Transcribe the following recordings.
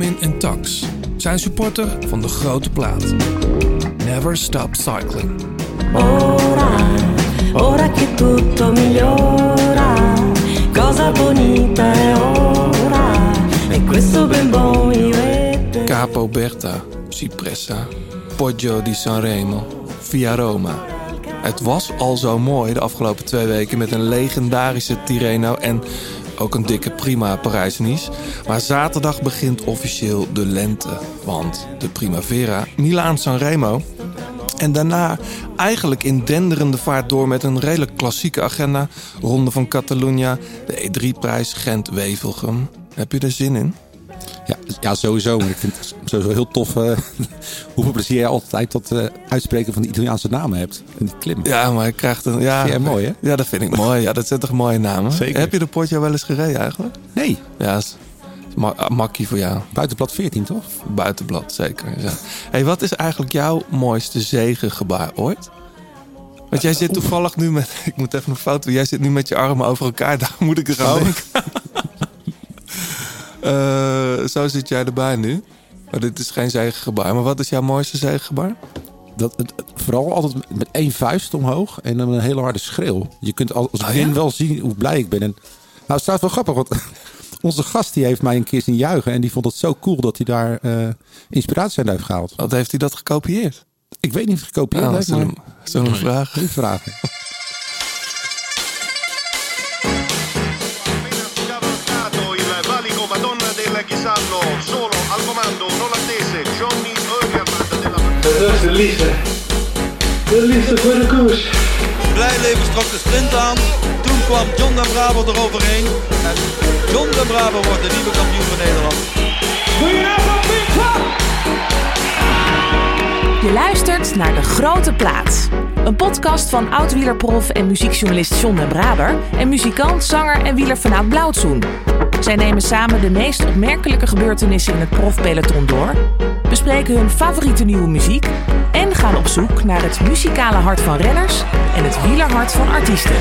Benjamin en Tax zijn supporter van de grote plaat. Never stop cycling. Ora, ora che tutto migliora, cosa bonita è ora, e questo ben buon. Capo Berta, Cipressa, Poggio di Sanremo, Via Roma. Het was al zo mooi de afgelopen twee weken met een legendarische Tirreno en ook een dikke prima Parijs-Nice. Maar zaterdag begint officieel de lente, want de Primavera, Milaan-Sanremo en daarna eigenlijk in denderende vaart door met een redelijk klassieke agenda. Ronde van Catalunya, de E3-prijs Gent-Wevelgem. Heb je er zin in? Ja, ja, sowieso. Ik vind sowieso heel tof uh, hoeveel plezier jij altijd tot uh, uitspreken van de Italiaanse namen hebt. En die klim. Ja, maar ik krijg een... Ja, Vind mooi, hè? Ja, dat vind ik mooi. Ja, dat zijn toch mooie namen? Zeker. Heb je de Portje wel eens gereden eigenlijk? Nee, Ja, is ma makkie voor jou. buitenblad 14 toch? Buitenblad, zeker. Ja. Hey, wat is eigenlijk jouw mooiste zegengebaar ooit? Want jij zit toevallig nu met... Ik moet even een foto. Jij zit nu met je armen over elkaar. Daar moet ik er aan Oh. denken. Eh, zo zit jij erbij nu. Maar dit is geen zegengebaar. Maar wat is jouw mooiste zegengebaar? Dat, het, het- vooral altijd met- één vuist omhoog en dan een hele harde schreeuw. Je kunt al- als Oh, begin ja? wel zien hoe blij ik ben. En, nou, het trouwens wel grappig, want onze gast die heeft mij een keer zien juichen. En die vond het zo cool dat hij daar eh, inspiratie uit heeft gehaald. Wat heeft hij dat gekopieerd? Ik weet niet of het gekopieerd Ja, heeft, maar zullen we vragen? vragen. Dat is de liefde. De liefde voor de koers. Blijleven trok de sprint aan. Toen kwam John de Bravo eroverheen. En John de Bravo wordt de nieuwe kampioen van Nederland. Je luistert naar De Grote Plaats. Een podcast van oud-wielerprof en muziekjournalist John den Braber... en muzikant, zanger en wieler vanuit Blauwtsoen. Zij nemen samen de meest opmerkelijke gebeurtenissen in het profpeloton door... bespreken hun favoriete nieuwe muziek... en gaan op zoek naar het muzikale hart van renners... en het wielerhart van artiesten.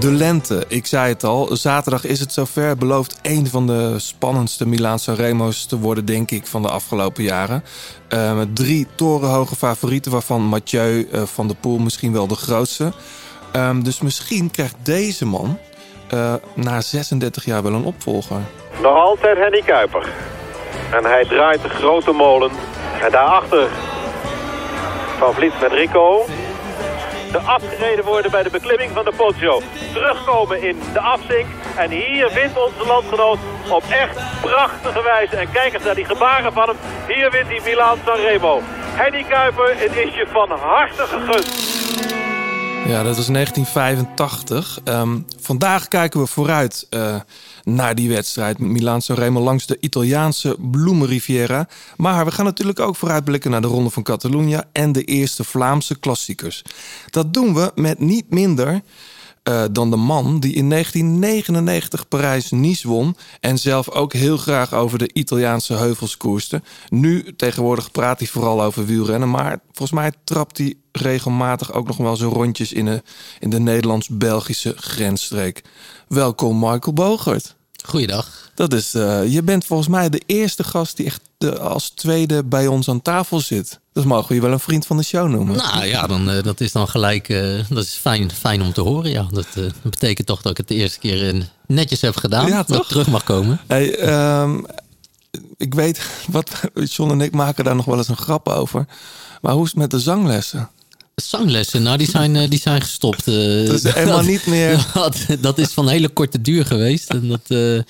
De lente, ik zei het al. Zaterdag is het zover. Belooft een van de spannendste Milaanse Remo's te worden, denk ik, van de afgelopen jaren. Eh, met drie torenhoge favorieten, waarvan Mathieu eh, van der Poel misschien wel de grootste. Ehm, dus misschien krijgt deze man eh, na 36 jaar wel een opvolger. Nog altijd Henny Kuiper. En hij draait de grote molen. En daarachter Van Vliet met Rico. De afgereden worden bij de beklimming van de Poggio. Terugkomen in de afzink. En hier wint onze landgenoot op echt prachtige wijze. En kijk eens naar die gebaren van hem. Hier wint hij Milaan Sanremo. Henny Kuiper, het is je van harte gegund. Ja, dat was 1985. Ehm, vandaag kijken we vooruit eh, naar die wedstrijd met Milaan Sanremo langs de Italiaanse Bloemenriviera. Maar we gaan natuurlijk ook vooruitblikken naar de Ronde van Catalunya en de eerste Vlaamse klassiekers. Dat doen we met niet minder eh, dan de man die in 1999 Parijs-Nice won en zelf ook heel graag over de Italiaanse heuvels koerste. Nu tegenwoordig praat hij vooral over wielrennen, maar volgens mij trapt hij regelmatig ook nog wel zijn rondjes in de, in de Nederlands-Belgische grensstreek. Welkom Michael Bogert. Goeiedag. Dat is, eh, je bent volgens mij de eerste gast die echt eh, als tweede bij ons aan tafel zit. Dat mogen we je wel een vriend van de show noemen. Nou ja, dan, eh, dat is dan gelijk. dat is fijn, fijn om te horen. Ja. Dat, dat betekent toch dat ik het de eerste keer netjes heb gedaan. Ja, dat ik terug mag komen. Hey, ehm, ik weet, wat, John en ik maken daar nog wel eens een grap over. Maar hoe is het met de zanglessen? Zanglessen, nou, die zijn, eh, die zijn gestopt. eh. Dat is helemaal niet meer- Dat, dat is van hele korte duur geweest. En dat, eh,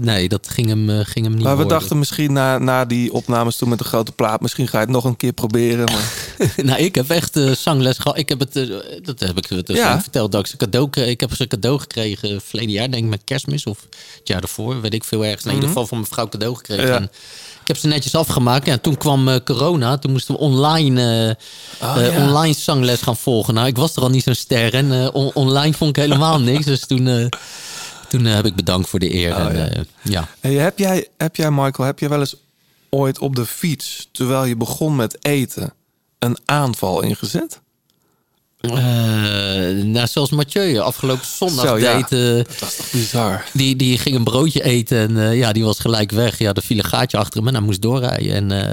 nee, dat ging hem, ging hem niet Maar we worden. dachten misschien na, na die opnames toen met de grote plaat... misschien ga je het nog een keer proberen. Maar... nou, ik heb echt zangles gehad. Ik heb het, dat heb ik het Ja. verteld. Dat ik, ze cadeau, kreeg. ik heb ze cadeau gekregen verleden jaar, denk ik, met kerstmis of het jaar ervoor. Weet ik veel ergens. Nee, in ieder geval van mijn vrouw cadeau gekregen. Mhm. Ja. En ik heb ze netjes afgemaakt. En toen kwam eh, corona. Toen moesten we online, eh, Oh, eh, ja. online zangles gaan volgen. Nou, ik was er al niet zo'n ster. En on- online vond ik helemaal niks. Dus toen, toen heb ik bedankt voor de eer. Oh, en, ja. ja. Hey, heb, jij, heb jij, Michael, heb jij wel eens ooit op de fiets... terwijl je begon met eten, een aanval ingezet? Eh, nou, zoals Mathieu afgelopen zondag Zo, ja. deed. eh, Dat was toch bizar. die, die ging een broodje eten en eh, ja, die was gelijk weg. Ja, er viel een gaatje achter hem en hij moest doorrijden. En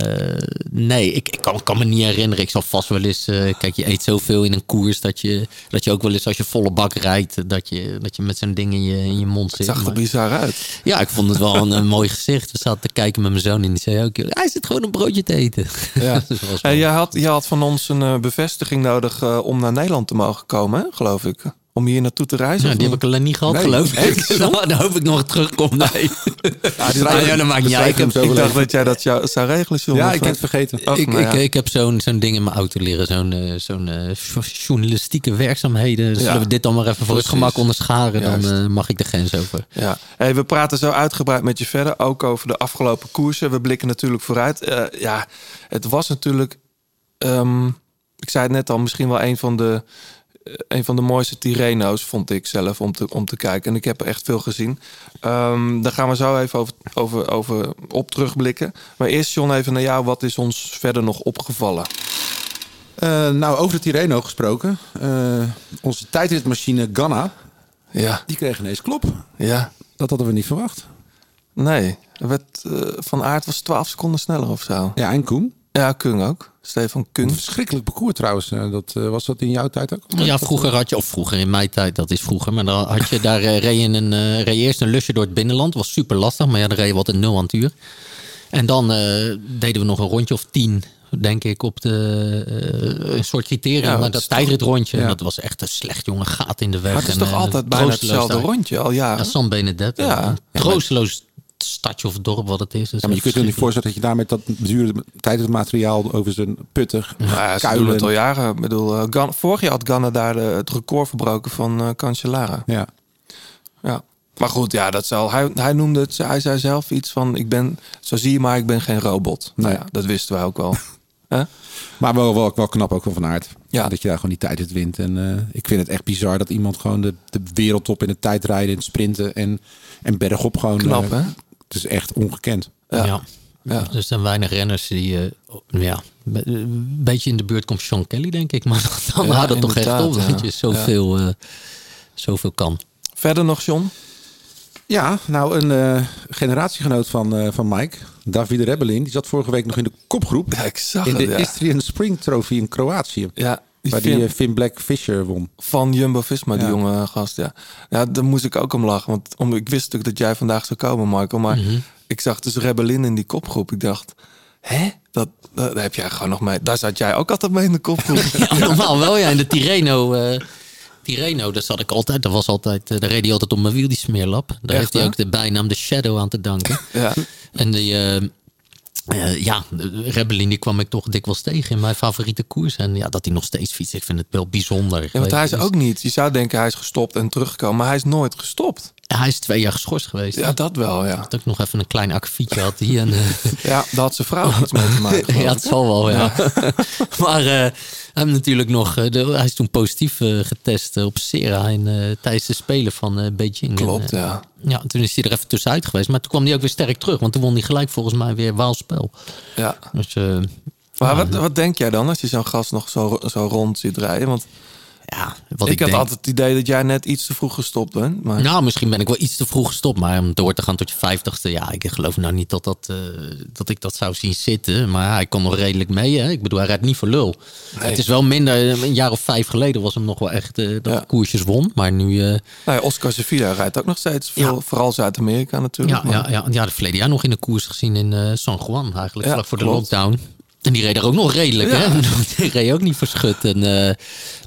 nee, ik, ik kan, kan me niet herinneren. Ik zal vast wel eens... kijk, je eet zoveel in een koers dat je, dat je ook wel eens als je volle bak rijdt... dat je, dat je met zo'n ding in je, in je mond Het zit. zag er bizar uit. ja, ik vond het wel een, een mooi gezicht. We zaten te kijken met mijn zoon en die zei ook... Hij zit gewoon een broodje te eten. Ja. Dus Hey, wel- jij, had, jij had van ons een bevestiging nodig om naar Nederland te mogen komen, geloof ik. Om hier naartoe te reizen. Of die niet? heb ik alleen niet gehad, Nee, geloof ik. Nou, dan hoop ik nog terugkom. Nee. Ja, ja, dat maakt niet uit. ik, heb, ik dacht dat jij dat jou, zou regelen, John. Ja, ik eh, het vergeten. oh, ik, nou ja. ik, ik heb zo'n zo'n ding in mijn auto leren. Zo'n eh, zo'n eh, journalistieke werkzaamheden. Dus Ja. Zullen we dit dan maar even voor het gemak onderscharen? Dan eh, mag ik de grens over. Ja, hey, we praten zo uitgebreid met je verder, ook over de afgelopen koersen. We blikken natuurlijk vooruit. Ja, het was natuurlijk, ehm, ik zei het net al, misschien wel een van de, eh, een van de mooiste Tirreno's, vond ik zelf, om te, om te kijken. En ik heb er echt veel gezien. Ehm, daar gaan we zo even over, over, over op terugblikken. Maar eerst, John, even naar jou. Wat is ons verder nog opgevallen? Eh, nou, over de Tirreno gesproken. Eh, onze tijdritmachine Ganna, Ja, die kreeg ineens klop. ja. Dat hadden we niet verwacht. Nee, er werd, Van Aert was 12 seconden sneller of zo. Ja, en Koen. Ja, Kung ook. Stefan Kung. verschrikkelijk parcours trouwens. Eh, dat, eh, was dat in jouw tijd ook? Ja, vroeger had je, of vroeger in mijn tijd, dat is vroeger. Maar dan had je daar eh, reed je een, eh, reed je eerst een lusje door het binnenland. Was super lastig, maar ja, dan reed je wat een nul aan het uur. En dan eh, deden we nog een rondje of tien, denk ik, op de eh, een soort criterium. Ja, maar dat tijdritrondje, ja. dat was echt een slecht jongen gaat in de weg. Maar het is En, toch eh, altijd bijna hetzelfde daar. rondje al jaren? Ja, San Benedetto. Ja. Troosteloos stadje of dorp wat het is. Dus Ja, maar je kunt je niet voorstellen dat je daar met dat dure tijdritmateriaal over zijn putter, ja, ze doen kuilen. het al jaren. Ik bedoel, eh, Gan- vorig jaar had Ganna daar de- het record verbroken van eh Cancellara. Ja. Ja. Maar goed, ja, dat zal. Hij, hij noemde het, hij zei zelf iets van: ik ben, zo zie je maar, ik ben geen robot. Nou Nee. ja, dat wisten wij ook wel. Hè? Maar wel, wel, wel knap ook van Van Aert. Ja. Dat je daar gewoon die tijdrit wint. En eh, ik vind het echt bizar dat iemand gewoon de, de wereldtop in het tijdrijden, in het sprinten en, en bergop gewoon... Knap, hè? Het is echt ongekend. Ja. Ja. Ja. Dus er zijn weinig renners die eh, ja, een beetje in de buurt komt Sean Kelly, denk ik. Maar dan Ja, houdt het toch echt op ja. dat je zoveel, eh, zoveel kan. Verder nog, John? Ja, nou een eh, generatiegenoot van, eh, van Mike, David Rebellin, die zat vorige week nog in de kopgroep. Ja, ik zag in het. de Ja, Istrian Spring Trophy in Kroatië. ja die Waar die Finn- eh, Finn Black Fisher won. van Jumbo Visma, die Ja. jonge gast. Ja. ja, daar moest ik ook om lachen. Want om, ik wist natuurlijk dat jij vandaag zou komen, Michael. Maar Mhm. ik zag dus Rebellin in die kopgroep. Ik dacht, hè? Dat, dat, daar heb jij gewoon nog mee. Daar zat jij ook altijd mee in de kopgroep. Ja, normaal wel, ja. In de Tirreno, eh Tirreno, daar zat ik altijd. Dat was altijd, eh, daar reed hij altijd op mijn wiel, die smeerlap. Daar Echt, heeft hij ook de bijnaam de Shadow aan te danken. ja. En die, eh, ja, de Rebellin, die kwam ik toch dikwijls tegen in mijn favoriete koers. En ja, dat hij nog steeds fietst, ik vind het wel bijzonder. ja, want hij is dus- ook niet. Je zou denken hij is gestopt en teruggekomen. Maar hij is nooit gestopt. Hij is twee jaar geschorst geweest. Ja, dat wel, ja. Dat ik nog even een klein akkefietje had hier. En, eh, Ja, daar had zijn vrouw iets mee te maken. ja, hè? zal wel, ja. maar eh, hij, natuurlijk nog, eh, de- hij is toen positief getest op Sera in, tijdens de Spelen van Beijing. Klopt, En, ja. ja. Toen is hij er even tussenuit geweest. Maar toen kwam hij ook weer sterk terug. Want toen won hij gelijk volgens mij weer Waalspel. ja. Dus Maar wat, wat denk jij dan als je zo'n gast nog zo, zo rond ziet rijden? Want ja, wat ik, ik, had denk... altijd het idee dat jij net iets te vroeg gestopt bent. Maar... Nou, misschien ben ik wel iets te vroeg gestopt. Maar om door te gaan tot je vijftigste... Ja, ik geloof nou niet dat, dat, eh, dat ik dat zou zien zitten. Maar hij kon nog redelijk mee. Hè? Ik bedoel, hij rijdt niet voor lul. Het is wel minder... Een jaar of vijf geleden was hem nog wel echt... eh, dat Ja. koersjes won. Maar nu... eh, Nou ja, Oscar Sevilla rijdt ook nog steeds veel. Ja. Vooral Zuid-Amerika natuurlijk. ja, maar- ja, ja, ja, de verleden jaar nog in de koers gezien in San Juan. Eigenlijk vlak voor de lockdown. En die reed er ook nog redelijk, Ja. hè? Die reed ook niet verschut. En, eh, maar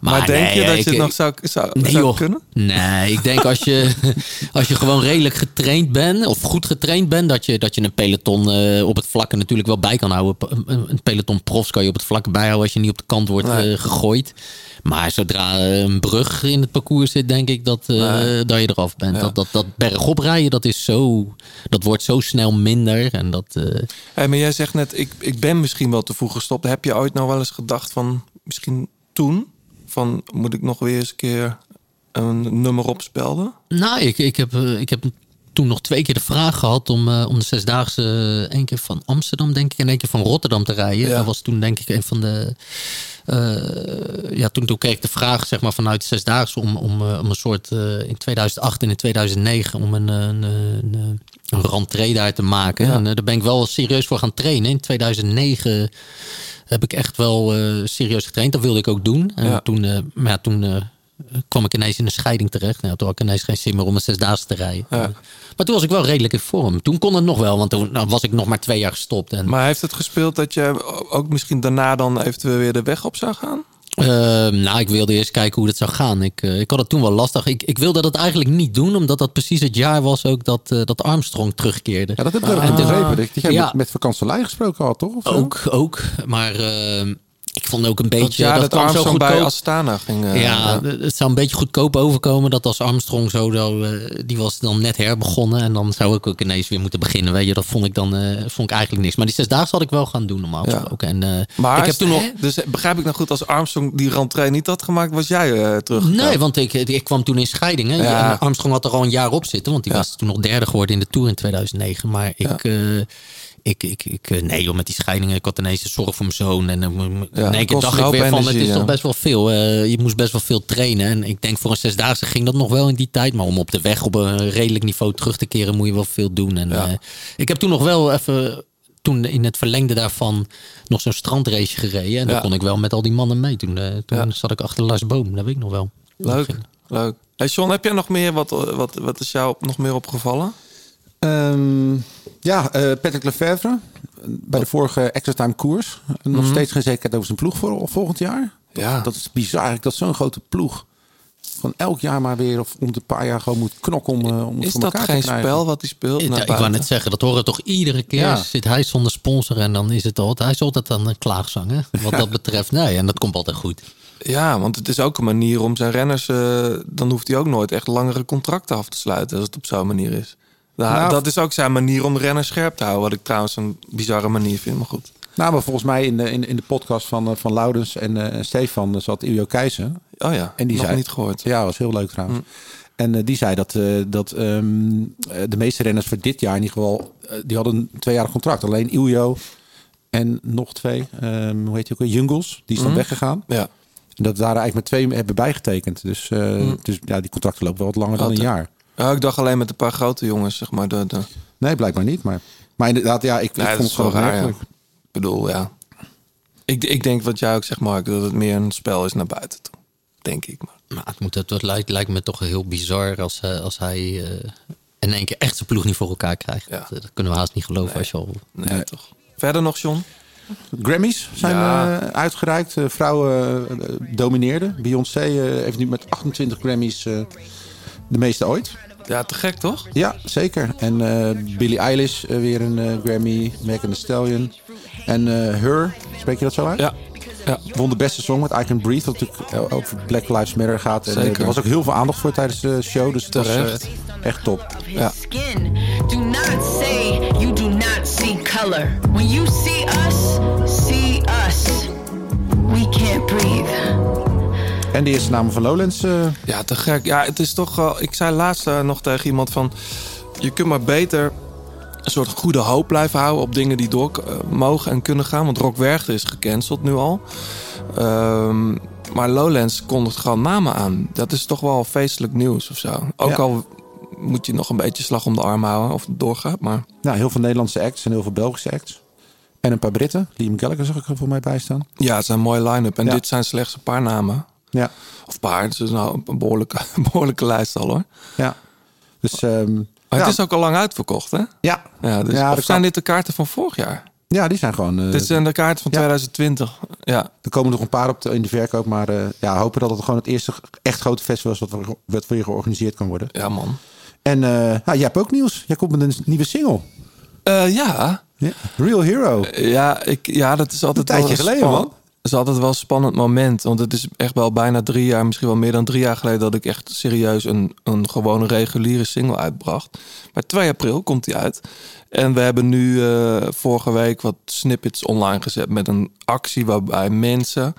Maar, denk nee, je dat ik- je het nog zou, zou, Nee, zou kunnen? Nee, ik denk als je, als je gewoon redelijk getraind bent, of goed getraind bent, dat je, dat je een peloton eh, op het vlakke natuurlijk wel bij kan houden. Een, peloton profs kan je op het vlakke bijhouden als je niet op de kant wordt Nee. eh, gegooid. Maar zodra eh, een brug in het parcours zit, denk ik dat, Nee. dat je eraf bent. Ja. Dat, dat, dat bergop rijden, dat, is zo, dat wordt zo snel minder. En dat, eh, Hey, maar jij zegt net, ik, ik ben misschien wel te vroeg gestopt. Heb je ooit nou wel eens gedacht van, misschien toen, van moet ik nog weer eens een keer een nummer opspelden? Nou, ik, ik, heb, ik heb toen nog twee keer de vraag gehad om, eh, om de zesdaagse eh, één keer van Amsterdam, denk ik, en één keer van Rotterdam te rijden. Ja. Dat was toen denk ik een van de eh, ja, toen, toen kreeg ik de vraag zeg maar, vanuit de Zesdaagse om, om, om een soort in 2008 en in 2009 om een, een, een, een daar te maken. En daar ben ik wel serieus voor gaan trainen. In 2009 heb ik echt wel serieus getraind. Dat wilde ik ook doen. En Ja. toen, maar ja, toen kwam ik ineens in een scheiding terecht. Nou, toen had ik ineens geen zin meer om een zesdaagse te rijden. Ja. Maar toen was ik wel redelijk in vorm. Toen kon het nog wel, want toen nou, was ik nog maar twee jaar gestopt. En, Maar heeft het gespeeld dat je ook misschien daarna dan eventueel weer de weg op zou gaan? Ehm, nou, ik wilde eerst kijken hoe het zou gaan. Ik, eh, ik had het toen wel lastig. Ik, ik wilde dat eigenlijk niet doen, omdat dat precies het jaar was ook dat, eh, dat Armstrong terugkeerde. Ja, dat heb ik toen- begrepen. Dat jij Ja. met, met gesproken had, toch? Of? Ook, ook. Maar ehm, ik vond ook een beetje... Dat jaar dat, kwam zo Armstrong bij goedkoop. Astana ging. eh, ja, het zou een beetje goedkoop overkomen dat als Armstrong zo, zo, eh, die was dan net herbegonnen en dan zou ik ook ineens weer moeten beginnen. Weet je, dat vond ik dan eh, vond ik eigenlijk niks. Maar die zesdaagse had ik wel gaan doen normaal Ja. gesproken. En, eh, Maar ik heb toen nog. Dus begrijp ik nou goed, als Armstrong die rentree niet had gemaakt, was jij terug? Nee, want ik, ik kwam toen in scheiding. Hè. Ja. En Armstrong had er al een jaar op zitten, want die Ja. was toen nog derde geworden in de Tour in 2009. Maar ik, Ja. Ik, ik, ik, eh, nee joh, met die scheidingen, ik had ineens een zorg voor mijn zoon. En uh, Ja, in één keer dacht ik weer van, energie, het is ja. toch best wel veel. Eh, je moest best wel veel trainen. En ik denk voor een zesdaagse ging dat nog wel in die tijd. Maar om op de weg op een redelijk niveau terug te keren, moet je wel veel doen. En Ja. eh, ik heb toen nog wel even... Toen in het verlengde daarvan nog zo'n strandrace gereden. En dan Ja. kon ik wel met al die mannen mee. Toen, eh, toen Ja. zat ik achter Lars Boom. Dat weet ik nog wel. Leuk, leuk. Hey John, heb jij nog meer, wat, wat, wat is jou nog meer opgevallen? Ehm, ja, eh, Patrick Lefevre. Bij de vorige extra time koers. Nog Mhm. steeds geen zekerheid over zijn ploeg voor volgend jaar. Ja. Dat is bizar eigenlijk dat zo'n grote ploeg van elk jaar maar weer of om de paar jaar gewoon moet knokken om, eh, om het Is voor dat elkaar geen te krijgen. spel wat hij speelt? Ja, ik wou net zeggen, dat horen toch iedere keer. Ja. Zit hij zonder sponsor en dan is het altijd, hij is altijd aan een klaagzang. Hè? Wat dat betreft, nee, en dat komt altijd goed. Ja, want het is ook een manier om zijn renners... eh, dan hoeft hij ook nooit echt langere contracten af te sluiten... als het op zo'n manier is. Da- Nou, dat is ook zijn manier om de renners scherp te houden. Wat ik trouwens een bizarre manier vind, maar goed. Nou, maar volgens mij in de, in, in de podcast van, eh, van Loudens en eh, Stefan zat Iljo Keizer. Oh ja, En die nog zei, niet gehoord. Ja, was heel leuk trouwens. Hm. En eh, die zei dat, eh, dat ehm, eh, de meeste renners voor dit jaar in ieder geval... eh, die hadden een tweejarig contract. Alleen Iljo en nog twee, ehm, hoe heet je ook, weer? Jungles. Die is dan Mhm. weggegaan. Ja. En dat waren eigenlijk met twee hebben bijgetekend. Dus, eh, Hm. dus ja, die contracten lopen wel wat langer dan een jaar. Ja, ik dacht alleen met een paar grote jongens, zeg maar. De, de... Nee, blijkbaar niet. Maar, maar inderdaad, ja, ik, Nee, ik dat vond is het gewoon raar, ja. Ik bedoel, ja. Ik, ik denk wat jij ook zegt, Mark, dat het meer een spel is naar buiten toe. Denk ik. Maar. Maar het, moet, het, lijkt, lijkt me toch heel bizar als, eh, als hij eh, in één keer echt zijn ploeg niet voor elkaar krijgt. Ja. Dat, dat kunnen we haast niet geloven als je al... Nee, toch. Verder nog, John? Grammys zijn Ja. eh, uitgereikt. Eh, vrouwen eh, domineerden. Beyoncé eh, heeft nu met 28 Grammys eh, de meeste ooit. Ja, te gek, toch? Ja, zeker. En eh Billie Eilish eh, weer een eh, Grammy. Megan Thee Stallion. En eh Her, spreek je dat zo uit? Ja. ja. Won de beste song met I Can Breathe. Wat natuurlijk over Black Lives Matter gaat. En, Zeker. er was ook heel veel aandacht voor tijdens de show. Dus het was Terecht. echt top. Ja. skin. Do not say you do not see color. When you see us, see us. We can't breathe. En de eerste namen van Lowlands. eh, Ja, te gek. Ja, het is toch wel... Ik zei laatst eh, nog tegen iemand van... Je kunt maar beter een soort goede hoop blijven houden... op dingen die door eh, mogen en kunnen gaan. Want Rock Werchter is gecanceld nu al. Ehm, maar Lowlands kondigt gewoon namen aan. Dat is toch wel feestelijk nieuws of zo. Ook Ja. al moet je nog een beetje slag om de arm houden... of het doorgaat, maar... nou, heel veel Nederlandse acts en heel veel Belgische acts. En een paar Britten. Liam Gallagher zag ik er voor mij bij staan. Ja, het is een mooie line-up. En Ja. dit zijn slechts een paar namen. Ja. Of paar, het is nou een behoorlijke, behoorlijke lijst al hoor. Ja. Dus, ehm, Maar ja. het is ook al lang uitverkocht, hè? Ja. Ja, dus, Ja, of zijn kan. dit de kaarten van vorig jaar? Ja, die zijn gewoon... eh, dit zijn de kaarten van ja. 2020. Ja, Er komen nog een paar op de, in de verkoop. Maar eh, ja, hopen dat het gewoon het eerste echt grote festival is... wat, wat weer georganiseerd kan worden. ja man. En eh nou, jij hebt ook nieuws. Jij komt met een nieuwe single. Ja. Real Hero. Ja, ik, ja, dat is altijd Een tijdje geleden, man. Is altijd wel een spannend moment. Want het is echt wel bijna drie jaar, misschien wel meer dan drie jaar geleden... dat ik echt serieus een, een gewone reguliere single uitbracht. Maar 2 april komt die uit. En we hebben nu eh, vorige week wat snippets online gezet... met een actie waarbij mensen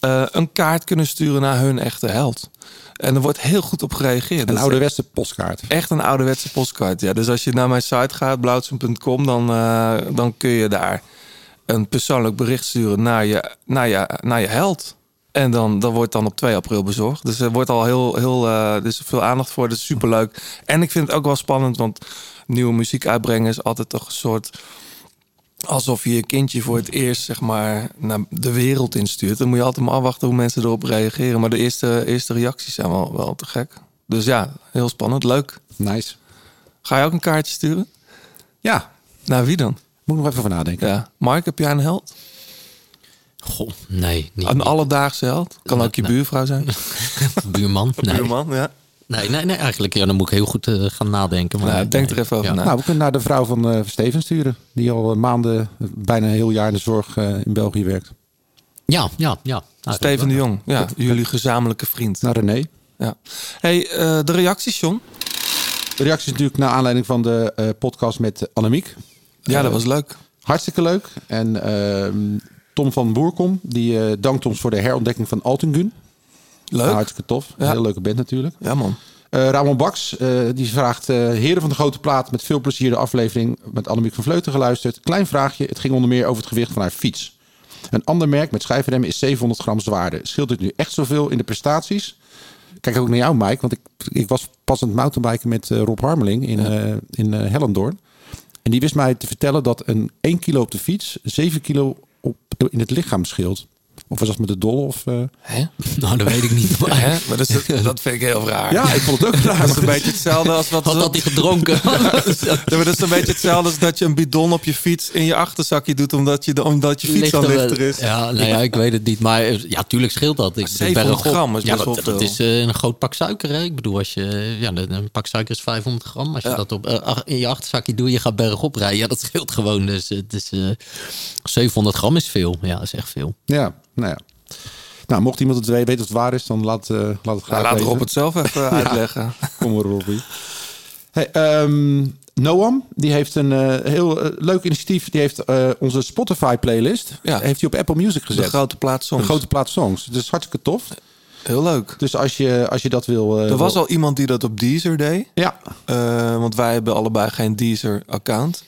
eh, een kaart kunnen sturen naar hun echte held. En er wordt heel goed op gereageerd. Een ouderwetse postkaart. Echt een ouderwetse postkaart, ja. Dus als je naar mijn site gaat, blauwtsen.com, dan, eh, dan kun je daar een persoonlijk bericht sturen naar je, naar je, naar je held. En dan, dan wordt dan op 2 april bezorgd. Dus er wordt al heel, heel er is veel aandacht voor. Dat is superleuk. En ik vind het ook wel spannend, want nieuwe muziek uitbrengen is altijd toch een soort alsof je je kindje voor het eerst zeg maar naar de wereld instuurt. Dan moet je altijd maar afwachten hoe mensen erop reageren. Maar de eerste, eerste reacties zijn wel, wel te gek. Dus ja, heel spannend. Leuk. Nice. Ga je ook een kaartje sturen? Ja. Naar wie dan? Moet ik nog even over nadenken. Ja. Mark, heb jij een held? Goh, nee. Niet, Een alledaagse held? Kan ook je buurvrouw zijn. buurman. Nee. Buurman, ja. Nee, nee, nee, eigenlijk ja, dan moet ik heel goed eh, gaan nadenken. Maar, Nou, denk nee. er even over Ja. na. Nou, we kunnen naar de vrouw van eh, Steven sturen. Die al eh, maanden, bijna een heel jaar in de zorg eh, in België werkt. Ja, ja, ja. Steven de Jong, ja, jullie gezamenlijke vriend. Naar René. Ja. Hey, eh, de reacties, John? De reactie is natuurlijk naar aanleiding van de eh, podcast met Annemiek. Ja, dat was leuk. Hartstikke leuk. En ehm, Tom van Boerkom, die eh, dankt ons voor de herontdekking van Altingun. Leuk. Nou, hartstikke tof. Ja. Heel leuke band natuurlijk. Ja, man. Eh, Ramon Baks, eh, die vraagt... eh, heren van de Grote Plaat, met veel plezier de aflevering met Annemiek van Vleuten geluisterd. Klein vraagje, het ging onder meer over het gewicht van haar fiets. Een ander merk met schijfremmen is 700 gram zwaarder. Scheelt het nu echt zoveel in de prestaties? Kijk ook naar jou, Mike, want ik, ik was pas aan het mountainbiken met Rob Harmeling in, in Hellendoorn. En die wist mij te vertellen dat een 1 kilo op de fiets 7 kilo op, in het lichaam scheelt. Of was dat met de dolle? Of, eh, Hè? Nou, dat weet ik niet. Maar... Hè? Maar dat, is, dat vind ik heel raar. Ja, ik vond het ook raar. Dat is een beetje hetzelfde als wat... Wat had hij gedronken? Ja, maar dat is een beetje hetzelfde als dat je een bidon op je fiets in je achterzakje doet omdat je, de, omdat je fiets wel- lichter is. Ja, nou ja, ik weet het niet. Maar eh, ja, tuurlijk scheelt dat. Ik, 700 bergop- gram is ja, best wel dat, dat is eh, een groot pak suiker. Hè? Ik bedoel, als je, ja, een pak suiker is 500 gram. Als je Ja. dat op, in je achterzakje doet, je gaat bergop rijden. Ja, dat scheelt gewoon. Dus het is, eh 700 gram is veel. Ja, dat is echt veel. Ja, nou ja. Nou, mocht iemand het weten of het waar is, dan laat, eh, laat het graag Nou, laat. Rob het zelf even uitleggen. Kom maar, Robbie. Hey, ehm, Noam, die heeft een eh, heel eh, leuk initiatief. Die heeft onze Spotify-playlist Ja. heeft hij op Apple Music gezet. De grote plaat De soms. grote plaat songs. Dat is hartstikke tof. Heel leuk. Dus als je, als je dat wil... Er was wil- al iemand die dat op Deezer deed. Ja, want wij hebben allebei geen Deezer-account.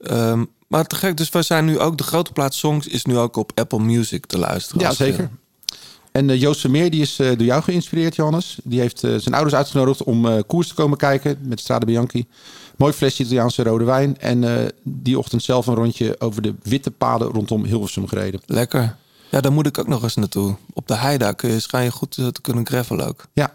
Ehm, maar te gek, dus wij zijn nu ook... De grote plaat songs is nu ook op Apple Music te luisteren. ja zeker. En eh, Joost Vermeer, die is eh, door jou geïnspireerd, Johannes. Die heeft eh, zijn ouders uitgenodigd om eh, koers te komen kijken met Strade Bianchi. Mooi flesje Italiaanse rode wijn. En eh, die ochtend zelf een rondje over de witte paden rondom Hilversum gereden. Lekker. Ja, daar moet ik ook nog eens naartoe. Op de Heida kun je, schijn je goed eh, te kunnen gravelen ook. Ja.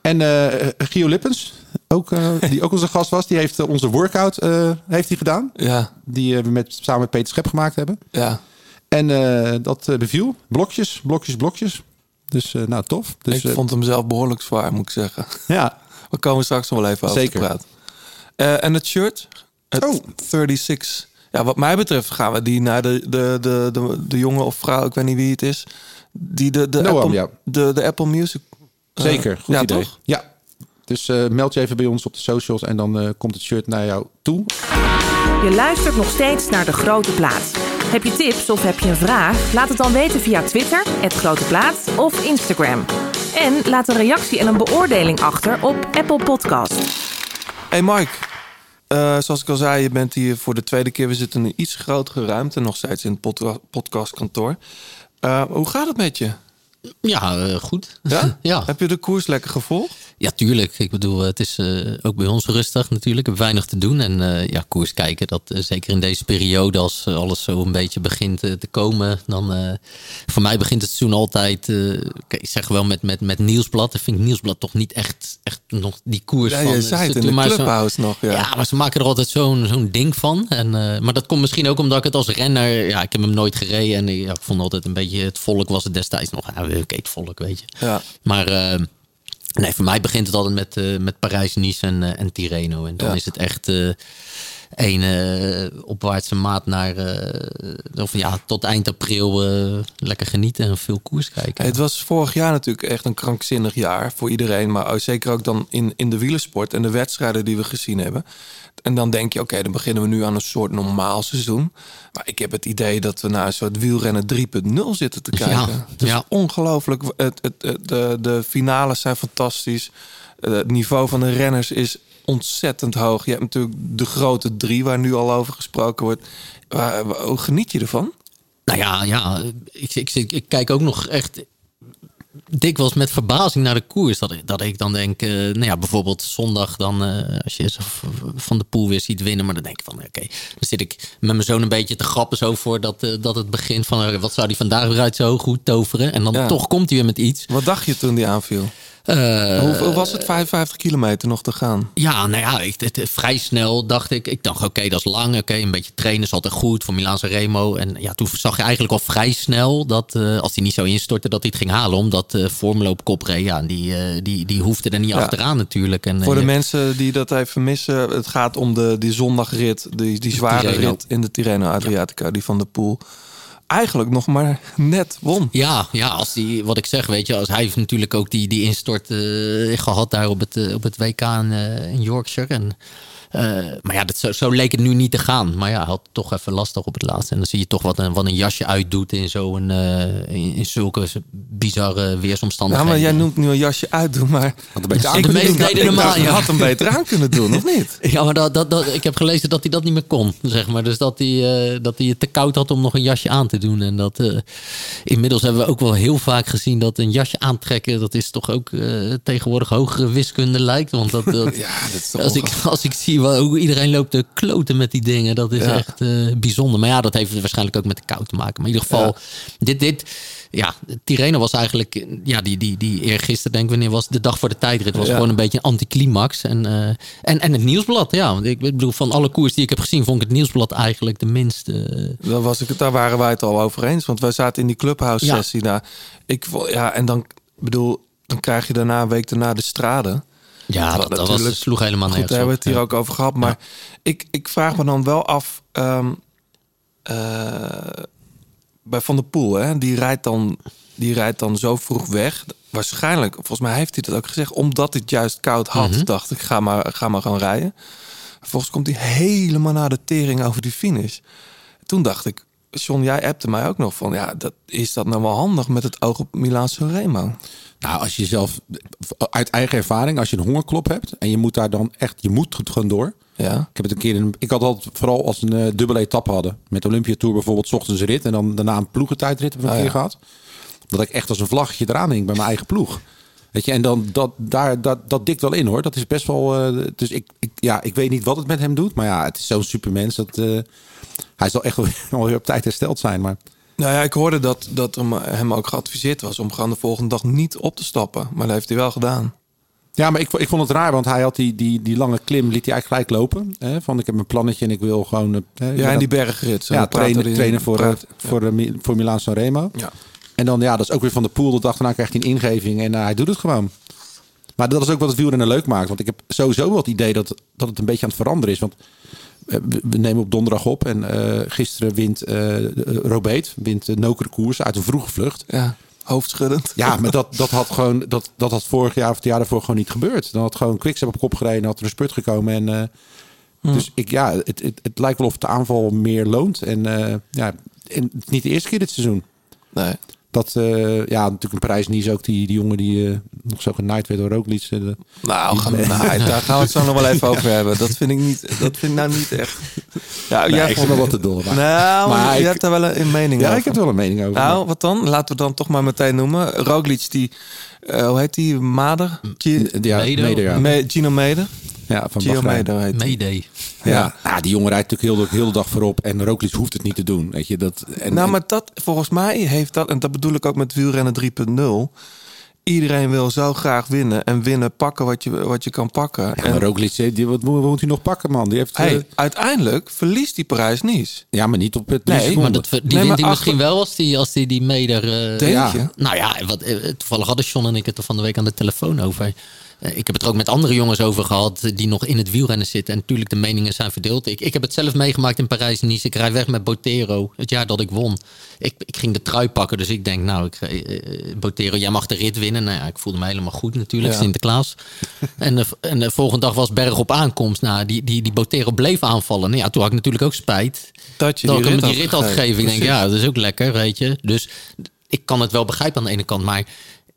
En eh Gio Lippens, ook, eh, die ook onze gast was, die heeft eh, onze workout eh, heeft hij gedaan. Ja, Die we met, samen met Peter Schep gemaakt hebben. ja. En dat beviel. Blokjes, blokjes, blokjes. Dus nou, tof. Dus, ik vond hem zelf behoorlijk zwaar, moet ik zeggen. ja, We komen straks nog wel even over Zeker. te praten. En het shirt, het Oh. 36. Ja, wat mij betreft gaan we die naar de, de, de, de, de jongen of vrouw, ik weet niet wie het is. Die de, de, Noam, Apple, ja. de, de Apple Music. zeker. Goed ja, idee. toch? Ja. Dus eh, meld je even bij ons op de socials en dan eh, komt het shirt naar jou toe. Je luistert nog steeds naar De Grote Plaat. Heb je tips of heb je een vraag? Laat het dan weten via Twitter, het Grote Plaat of Instagram. En laat een reactie en een beoordeling achter op Apple Podcast. Hey Mike, eh, zoals ik al zei, je bent hier voor de tweede keer. We zitten in een iets grotere ruimte, nog steeds in het podca- podcastkantoor. Eh, hoe gaat het met je? Ja, eh, goed. Ja? ja. Heb je de koers lekker gevolgd? Ja, tuurlijk. Ik bedoel, het is eh, ook bij ons rustig natuurlijk. We hebben weinig te doen. En eh, ja, koers kijken, dat eh, zeker in deze periode, als eh, alles zo een beetje begint eh, te komen, dan eh, voor mij begint het seizoen altijd, eh, ik zeg wel met, met, met Nieuwsblad. Dan vind ik Nieuwsblad toch niet echt, echt nog die koers Ja, van. je zei het in de clubhouse nog. Ja. Ja. maar ze maken er altijd zo'n zo'n ding van. En, eh, maar dat komt misschien ook omdat ik het als renner... Ja, ik heb hem nooit gereden. En ja, ik vond altijd een beetje... Het volk was het destijds nog. Ja, oké, het volk, weet je. Ja. Maar eh, nee, voor mij begint het altijd met, eh, met Parijs-Nice en, eh, en Tirreno. En dan Ja. is het echt... een eh, opwaartse maat naar... eh, of ja, tot eind april eh, lekker genieten en veel koers kijken. Het was vorig jaar natuurlijk echt een krankzinnig jaar voor iedereen. Maar zeker ook dan in, in de wielersport en de wedstrijden die we gezien hebben. En dan denk je, oké, dan beginnen we nu aan een soort normaal seizoen. Maar ik heb het idee dat we naar een soort wielrennen 3.0 zitten te kijken. Ja, het is ja. ongelooflijk. Het, het, het- de, de finales zijn fantastisch. Het niveau van de renners is ontzettend hoog. Je hebt natuurlijk de grote drie waar nu al over gesproken wordt. Waar- waar- Hoe geniet je ervan? Nou ja, ja ik, ik, ik, ik kijk ook nog echt dikwijls met verbazing naar de koers. Dat ik, dat ik dan denk, eh, nou ja, bijvoorbeeld zondag dan, eh, als je van de pool weer ziet winnen. Maar dan denk ik van, oké, dan zit ik met mijn zoon een beetje te grappen zo voor dat, eh, dat het begint van, wat zou die vandaag weer uit zo goed toveren? En dan Ja. toch komt hij weer met iets. Wat dacht je toen die aanviel? Eh, hoe, hoe was het 55 kilometer nog te gaan? Ja, nou ja, ik, het, vrij snel dacht ik. Ik dacht, oké, dat is lang. Oké, een beetje trainen is altijd goed voor Milaan Remo. En ja, toen zag je eigenlijk al vrij snel dat eh, als hij niet zou instorten, dat hij het ging halen. Omdat uh, Formloop kopree, ja, die, eh, die, die hoefde er niet Ja. achteraan natuurlijk. En, Voor de eh, mensen die dat even missen, het gaat om de, die zondagrit, die, die zware rit in de Tirreno Adriatica, die van de Poel. Eigenlijk nog maar net won. Ja, ja, als die, wat ik zeg, weet je, als hij heeft natuurlijk ook die, die instort eh, gehad daar op het, eh, op het WK in, eh, in Yorkshire. En, maar ja, dat, zo, zo leek het nu niet te gaan. Maar ja, hij had het toch even lastig op het laatste. En dan zie je toch wat een, wat een jasje uitdoet in zo'n eh, in, in zulke bizarre Ja, weersomstandigheden. maar jij noemt nu een jasje uitdoen, maar een beetje ik, aan deden normaal, je ja. had hem beter aan kunnen doen, of niet? Ja, maar dat, dat, dat, ik heb gelezen dat hij dat niet meer kon, zeg maar. Dus dat hij, eh, dat hij het te koud had om nog een jasje aan te doen. En dat, eh, inmiddels hebben we ook wel heel vaak gezien dat een jasje aantrekken... dat is toch ook eh, tegenwoordig hogere wiskunde lijkt. Want dat, dat, Ja, dat is toch als, ik, als ik zie hoe iedereen loopt te kloten met die dingen... dat is Ja. echt eh, bijzonder. Maar ja, dat heeft waarschijnlijk ook met de kou te maken. Maar in ieder geval, dit... dit ja, Tirreno was eigenlijk, ja, die, die, die eergisteren, denk ik, wanneer was de dag voor de tijdrit, was Ja. gewoon een beetje een anticlimax. En, eh, en, en het nieuwsblad, ja. Want ik bedoel, van alle koers die ik heb gezien, vond ik het nieuwsblad eigenlijk de minste. Daar, was ik, het- daar waren wij het al over eens. Want wij zaten in die clubhouse sessie daar. Ik, ja, en dan, bedoel, dan krijg je daarna een week daarna de strade. Ja, dat, dat was, sloeg helemaal nergens daar hebben we het hier Ja. ook over gehad. Maar ik, ik vraag me dan wel af. ehm, eh, bij Van der Poel, hè, die, rijdt dan, die rijdt dan zo vroeg weg. Waarschijnlijk, volgens mij heeft hij dat ook gezegd, omdat het juist koud had. Mhm. Dacht ik, ga maar, ga maar gaan rijden. Volgens komt hij helemaal naar de tering over die finish. Toen dacht ik, John, jij appte mij ook nog van, ja, dat, is dat nou wel handig met het oog op Milaan Remo? Nou, als je zelf uit eigen ervaring, als je een hongerklop hebt en je moet daar dan echt, je moet gewoon door. Ja. Ik heb het een keer, in, ik had altijd vooral als een eh, dubbele etappe hadden. Met Olympia Tour bijvoorbeeld, ochtends rit en dan daarna een ploegentijdrit heb ik een Ah, keer ja. gehad. Dat ik echt als een vlaggetje eraan hing bij mijn eigen ploeg. Weet je, en dan dat, daar, dat, dat dikt wel in hoor. Dat is best wel. eh, dus ik, ik, ja, ik weet niet wat het met hem doet. Maar ja, het is zo'n supermens. Dat, eh, hij zal echt wel weer op tijd hersteld zijn. Maar Nou ja, ik hoorde dat, dat hem, ook geadviseerd was om gewoon de volgende dag niet op te stappen. Maar dat heeft hij wel gedaan. Ja, maar ik, ik vond het raar, want hij had die, die, die lange klim, liet hij eigenlijk gelijk lopen. Hè? Van ik heb een plannetje en ik wil gewoon... eh, hè, Ja, en die bergrit. Ja, trainen, trainen voor, praat- eh, voor, de Mi- voor Milaan Sanremo. Ja. En dan, ja, dat is ook weer van de pool. De dag daarna krijgt hij een ingeving en eh, hij doet het gewoon. Maar dat is ook wat het wielrennen leuk maakt. Want ik heb sowieso wel het idee dat, dat het een beetje aan het veranderen is. Want eh, we, nemen op donderdag op en eh, gisteren wint eh Robeet, wint de Nokere koers uit een vroege vlucht. Ja, hoofdschuddend. Ja, maar dat, dat had gewoon dat, dat had vorig jaar of het jaar daarvoor gewoon niet gebeurd. Dan had gewoon Quickstep op kop gereden, had er een spurt gekomen en eh, Hm. dus ik ja, het, het, het lijkt wel of de aanval meer loont en ja, en niet de eerste keer dit seizoen. Nee. Dat eh, ja, natuurlijk een prijs niet ook die, die jongen die eh, nog zo genaaid werd door Roglic. eh, Nou, gaan, nou, daar gaan we het zo nog wel even over hebben. Dat vind ik niet, dat vind ik nou niet echt. Ja, Nee, jij ik vond- wel wat te dol. Maar, Nou, Maar je ik- hebt daar wel een, mening ja, over. ik heb er wel een mening over. Nou, wat dan? Laten we dan toch maar meteen noemen. Roglic, die, hoe heet die? Mader? Gi- ja. Meder, ja. Me- Gino Meder? Ja, van Gio Bahrein. Mayday. Ja. Nou, die jongen rijdt natuurlijk heel, de- heel de dag voorop. En Roglic hoeft het niet te doen. Weet je, dat, en, nou, maar dat, volgens mij heeft dat, en dat bedoel ik ook met wielrennen 3.0. Iedereen wil zo graag winnen en winnen, pakken wat je, wat je kan pakken. ja, en, maar Roglic, eh, die, wat, moet- hij nog pakken, man? Die heeft, eh, uiteindelijk verliest die Parijs niet. ja, maar niet op het Nee, Maar dat, die Nee, wint maar hij misschien achter- wel als die, als die, die meder... eh, Denk ja. je? Nou ja, wat, toevallig hadden John en ik het er van de week aan de telefoon over. Eh, Ik heb het er ook met andere jongens over gehad eh, die nog in het wielrennen zitten. En natuurlijk, de meningen zijn verdeeld. Ik, ik heb het zelf meegemaakt in Parijs-Nice. Ik rij weg met Botero, het jaar dat ik won. Ik, ik ging de trui pakken, dus ik denk, nou, ik, eh, eh, Botero, jij mag de rit winnen. Nou ja, ik voelde me helemaal goed natuurlijk, Ja. Sinterklaas. en, de, en de volgende dag was berg op aankomst. Nou, die, die, die Botero bleef aanvallen. Nou ja, toen had ik natuurlijk ook spijt Dat je dat die ik hem rit, die rit had gegeven. Ik denk, ja, dat is ook lekker, weet je. Dus ik kan het wel begrijpen aan de ene kant, maar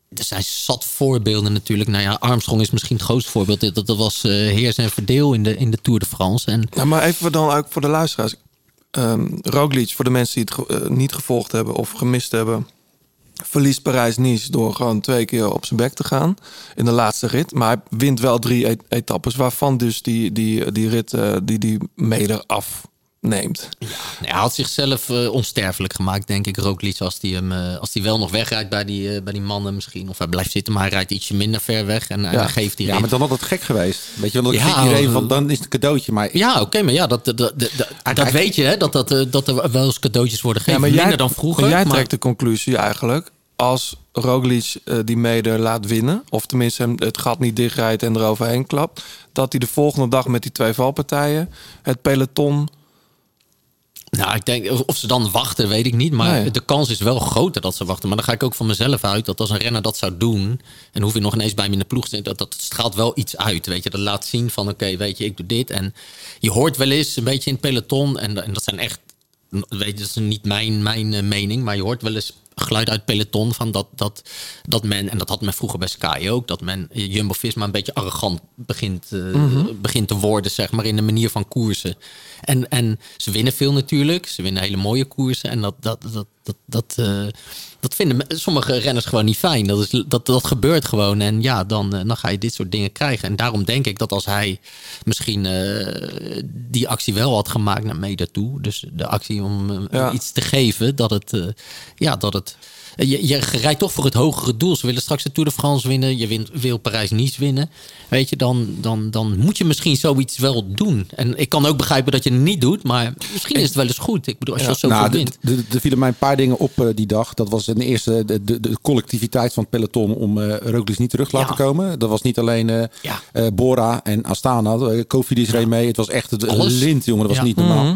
er zijn zat voorbeelden natuurlijk. Nou ja, Armstrong is misschien het grootste voorbeeld. Dat, dat was eh heers en verdeel in de, in de Tour de France. En maar even dan ook voor de luisteraars. Ehm Roglic, voor de mensen die het eh, niet gevolgd hebben of gemist hebben... verliest Parijs-Nice door gewoon twee keer op zijn bek te gaan in de laatste rit. Maar hij wint wel drie etappes, waarvan dus die, die, die rit eh, die die mede afneemt. Nee, hij had zichzelf eh, onsterfelijk gemaakt, denk ik, Roglic. Als hij hem, eh, als hij wel nog wegrijdt bij die, eh, bij die mannen misschien. Of hij blijft zitten, maar hij rijdt ietsje minder ver weg. En, Ja. geeft die ja, rit. maar dan had het gek geweest. Weet je wel, dan Ja, iedereen van, dan is het een cadeautje. Maar Ja, oké, maar ja, dat, dat, dat, dat, dat weet je, hè, dat, dat, dat er wel eens cadeautjes worden gegeven. maar jij, Minder dan vroeger. maar jij maar- trekt de conclusie eigenlijk... als Roglic die mede laat winnen... of tenminste hem het gat niet dichtrijdt en eroverheen klapt... dat hij de volgende dag met die twee valpartijen... het peloton... Nou, ik denk, of- ze dan wachten, weet ik niet. Maar Nee. de kans is wel groter dat ze wachten. Maar dan ga ik ook van mezelf uit dat als een renner dat zou doen... en hoef je nog ineens bij me in de ploeg te zitten... dat, dat straalt wel iets uit, weet je. Dat laat zien van, oké, weet je, ik doe dit. En je hoort wel eens een beetje in het peloton... en, en dat zijn echt, weet je, dat is niet mijn, mijn eh, mening... maar je hoort wel eens geluid uit peloton van dat, dat, dat men... en dat had men vroeger bij Sky ook... dat men Jumbo-Visma een beetje arrogant begint, eh, Mhm. begint te worden... zeg maar, in de manier van koersen. En, en ze winnen veel natuurlijk. Ze winnen hele mooie koersen. En dat, dat, dat, dat, dat, eh, dat vinden sommige renners gewoon niet fijn. Dat, is, dat, dat gebeurt gewoon. En ja, dan, eh, dan ga je dit soort dingen krijgen. En daarom denk ik dat als hij misschien die actie wel had gemaakt naar mede toe. Dus de actie om Ja. iets te geven. Dat het, ja, dat het je, je rijdt toch voor het hogere doel. Ze willen straks de Tour de France winnen. Je wint, wil Parijs-Nice winnen. Weet je, dan, dan, dan moet je misschien zoiets wel doen. En ik kan ook begrijpen dat je het niet doet. Maar misschien is het wel eens goed. Ik bedoel, als je al zoveel nou, wint. er vielen mij een paar dingen op eh, die dag. Dat was ten eerste de, de, de collectiviteit van het peloton om eh Roglic niet terug te laten komen. Dat was niet alleen eh, Ja. Bora en Astana. Uh, Kofidis reed mee. Het was echt het lint, jongen. Dat was Ja. niet normaal. Mhm.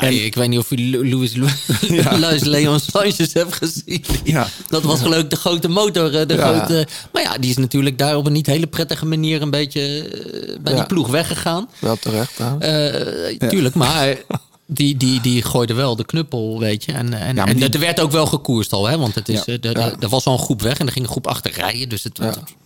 Ja, ik weet niet of je Lu- Louis, Luis Leon Sanchez hebt gezien. Ja. Dat was geloof ik de grote motor. eh, De grote, maar ja, die is natuurlijk daar op een niet hele prettige manier een beetje eh, bij die ploeg weggegaan. Wel terecht? Eh, Tuurlijk, maar die, die, die gooide wel de knuppel, weet je. En, en, en die- er werd ook wel gekoerst al, hè. Want het is, Ja. er, was al een groep weg en er ging een groep achter rijden. Dus het,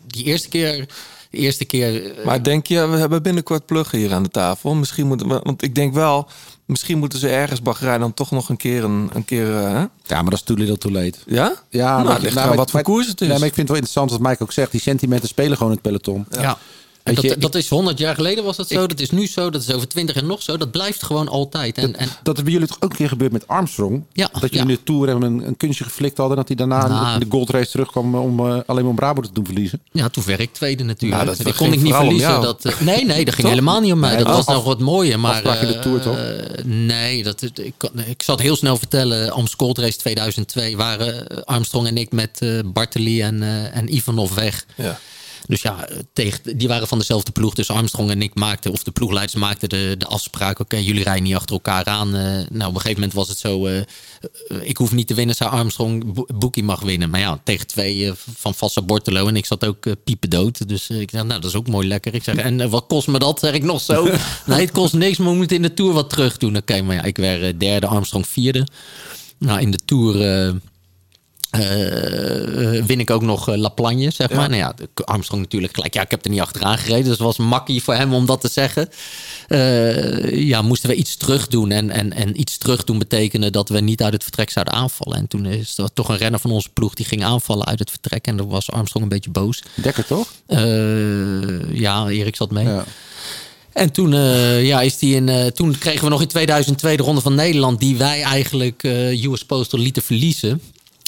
die eerste keer... De eerste keer Maar denk je, we hebben binnenkort pluggen hier aan de tafel. Misschien moeten we, want ik denk wel, misschien moeten ze ergens Bahrein dan toch nog een keer een, een keer. eh, hè? Ja, maar dat is too little too late. Ja? Ja, Nou, maar, ligt nou, eraan maar- wat voor koers het is. Nee, maar ik vind het wel interessant wat Mike ook zegt. Die sentimenten spelen gewoon in het peloton. Ja. Dat, je, dat is 100 jaar geleden was dat zo, dat is nu zo, dat is over 20 jaar nog zo. Dat blijft gewoon altijd. En, en Dat is bij jullie toch ook een keer gebeurd met Armstrong? Ja, dat jullie ja. in de Tour hebben een, een kunstje geflikt hadden... dat hij daarna Nou. in de goldrace terugkwam om eh, alleen maar om Brabo te doen verliezen. ja, toen werd ik tweede natuurlijk. Nou, dat die kon ik niet verliezen. Dat, eh, nee, nee, dat ging helemaal niet om mij. Nee, dat was af- nog wat mooier. Maar, in de Tour, eh, toch? Nee, dat, ik, ik zal het heel snel vertellen. Amstel Gold Race 2002 waren eh, Armstrong en ik met eh Bartoli en, eh, en Ivanov weg. Ja. Dus ja, tegen, die waren van dezelfde ploeg. Dus Armstrong en ik maakten, of de ploegleiders maakten de, de afspraak. Oké, jullie rijden niet achter elkaar aan. Eh, nou, op een gegeven moment was het zo. eh, eh, ik hoef niet te winnen, zou Armstrong. Bo- Boekie mag winnen. Maar ja, tegen twee eh, van Vassa Bortolo. En ik zat ook piepen dood. Dus eh, ik dacht, nou, dat is ook mooi lekker. Ik zeg, en eh, wat kost me dat? Zeg ik nog zo. nee, het kost niks, maar we moeten in de Tour wat terug doen. Oké, maar ja, ik werd eh, derde, Armstrong vierde. Nou, in de Tour... eh, eh, win ik ook nog eh, La Plagne, zeg maar. Nou ja, Armstrong natuurlijk gelijk. Ja, ik heb er niet achteraan gereden. Dus het was makkie voor hem om dat te zeggen. Ja, moesten we iets terug doen. En, en, en iets terug doen betekende dat we niet uit het vertrek zouden aanvallen. En toen is er toch een renner van onze ploeg die ging aanvallen uit het vertrek. En dan was Armstrong een beetje boos. Dekker toch? Ja, Erik zat mee. Ja. En toen, ja, is die in, toen kregen we nog in 2002 de Ronde van Nederland... die wij eigenlijk US Postal lieten verliezen.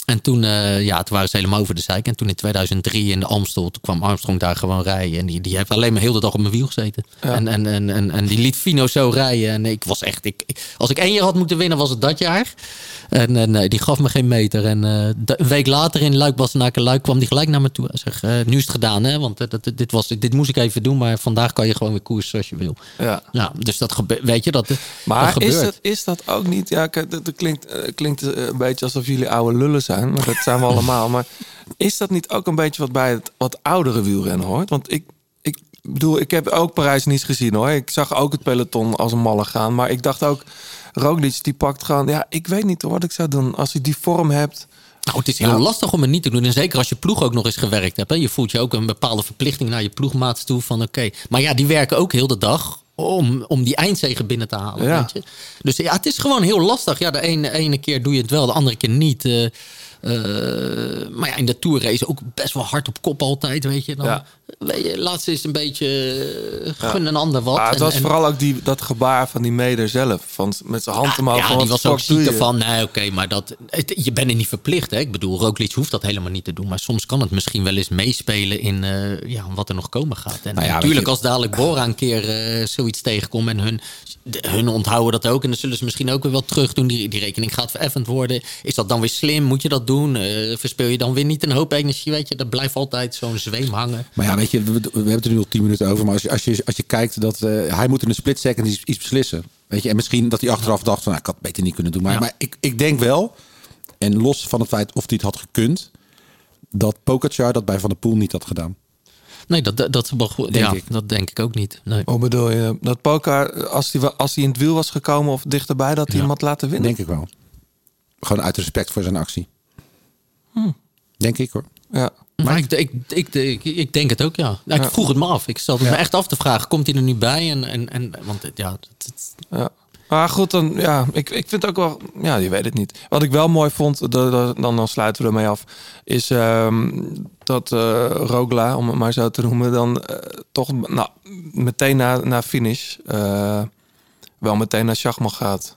En toen, eh, ja, toen waren ze helemaal over de zeik. En toen in 2003 in de Amstel, toen kwam Armstrong daar gewoon rijden. En die, die heeft alleen maar heel de dag op mijn wiel gezeten. En, en, en, en, en die liet Fino zo rijden. En ik was echt, ik, ik- als ik één jaar had moeten winnen, was het dat jaar. En eh, nee, die gaf me geen meter. En eh, een week later in Luik, Bastenaken, Luik kwam die gelijk naar me toe. Hij zegt, eh, nu is het gedaan, hè? Want eh, dat, dit, was, dit moest ik even doen, maar vandaag kan je gewoon weer koersen zoals je wil. Ja. Ja, dus dat gebeurt, weet je, dat, dat Maar gebeurt. is dat, is dat ook niet... Ja, dat, dat klinkt, eh, klinkt eh, een beetje alsof jullie oude lullen zijn. Maar dat zijn we allemaal. Maar is dat niet ook een beetje wat bij het wat oudere wielrennen hoort? Want ik, ik bedoel, ik heb ook Parijs niet gezien hoor. Ik zag ook het peloton als een malle gaan. Maar ik dacht ook, Roglic die pakt gewoon... Ja, ik weet niet wat ik zou doen. Als hij die vorm hebt... Nou, het is heel lastig om het niet te doen. En zeker als je ploeg ook nog eens gewerkt hebt. Hè. Je voelt je ook een bepaalde verplichting naar je ploegmaats toe. Van oké. Maar ja, die werken ook heel de dag. om, om die eindzegen binnen te halen. Ja. Weet je? Dus ja, het is gewoon heel lastig. Ja, de ene, ene keer doe je het wel, de andere keer niet. Eh, eh, maar ja, in de tourrace ook best wel hard op kop altijd, weet je. Dan, Ja. Laatst is een beetje eh, gun een ander wat. Maar het En- was en- vooral ook die, dat gebaar van die meder zelf. Van met zijn hand omhoog. ja, van, die wat was ook ziek van. Nee, oké, maar dat, het- je bent er niet verplicht. Hè? Ik bedoel, Roglic hoeft dat helemaal niet te doen. Maar soms kan het misschien wel eens meespelen in eh, ja, wat er nog komen gaat. En Nou ja, natuurlijk, je- als dadelijk Bora een keer eh, zoiets tegenkomt en hun, de- hun onthouden dat ook. En dan zullen ze misschien ook weer wel terug doen. Die, die rekening gaat vereffend worden. Is dat dan weer slim? Moet je dat doen? Verspil je dan weer niet een hoop energie? Weet je, dat blijft altijd zo'n zweem hangen. Maar ja, weet je, we, we hebben het er nu al tien minuten over. Maar als je, als je, als je kijkt dat eh, hij moet in een split second iets, iets beslissen. Weet je, en misschien dat hij achteraf dacht van, nou, ik had het beter niet kunnen doen. Maar, Ja. maar ik, ik denk wel, en los van het feit of hij het had gekund, dat Pogacar dat bij Van der Poel niet had gedaan. Nee, dat, dat, dat, Denk ja, ik. dat denk ik ook niet. Nee. Hoe bedoel je? Dat Pokar, als hij als hij in het wiel was gekomen of dichterbij, dat hij Ja. hem had laten winnen? Denk ik wel. Gewoon uit respect voor zijn actie. Denk ik hoor. Ja. Maar ik, ik, ik, ik, ik denk het ook, ja. Nou, ik vroeg het me af. Ik stelde me echt af te vragen, komt hij er nu bij? En, en, en, want ja, het- het- Ja. Maar goed, dan, ja, ik, ik vind ook wel, ja, je weet het niet. Wat ik wel mooi vond, de- de- dan, dan sluiten we ermee af, is ehm, dat eh Rogla, om het maar zo te noemen, dan eh, toch nou, meteen na, na finish eh, wel meteen naar Schachman gaat.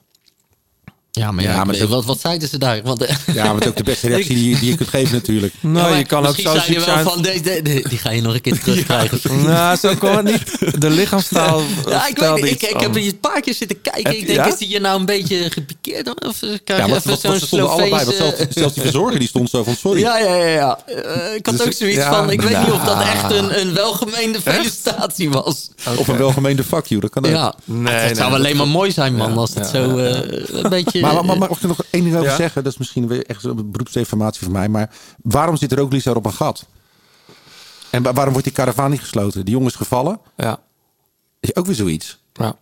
Ja, maar, ja, Ja, maar wat, wat zeiden ze daar? Want, eh, Ja, maar het is ook de beste reactie die, die je kunt geven natuurlijk. Nou, Ja, je kan ook zo zei ziek je wel zijn. van, de- die ga je nog een keer terugkrijgen. Nou, zo kon het niet. De lichaamstaal Ja, ik, weet, ik, heb een paar keer zitten kijken. Heb- ik denk, ja? is die je nou een beetje gepikeerd? Of eh, krijg Ja, je even zo'n wat ze stonden allebei. Want Sloveense- zelfs, zelfs die verzorger die stond zo van sorry. Ja, ja, ja. ja. Eh, ik had Dus ook zoiets ja, van, ik weet niet of dat echt een, een welgemeende felicitatie was. Of een welgemeende fuck you, dat kan ook. Ja, Nee, het nee, zou alleen maar mooi zijn, man, Ja, als het ja, zo ja, eh, een beetje... Maar, maar, maar mag ik er nog één ding over Ja? zeggen? Dat is misschien weer echt een beroepsdeformatie van mij. Maar waarom zit er ook Lisa op een gat? En wa- waarom wordt die karavaan niet gesloten? Die jongen is gevallen. Ja, Is ook weer zoiets. ja.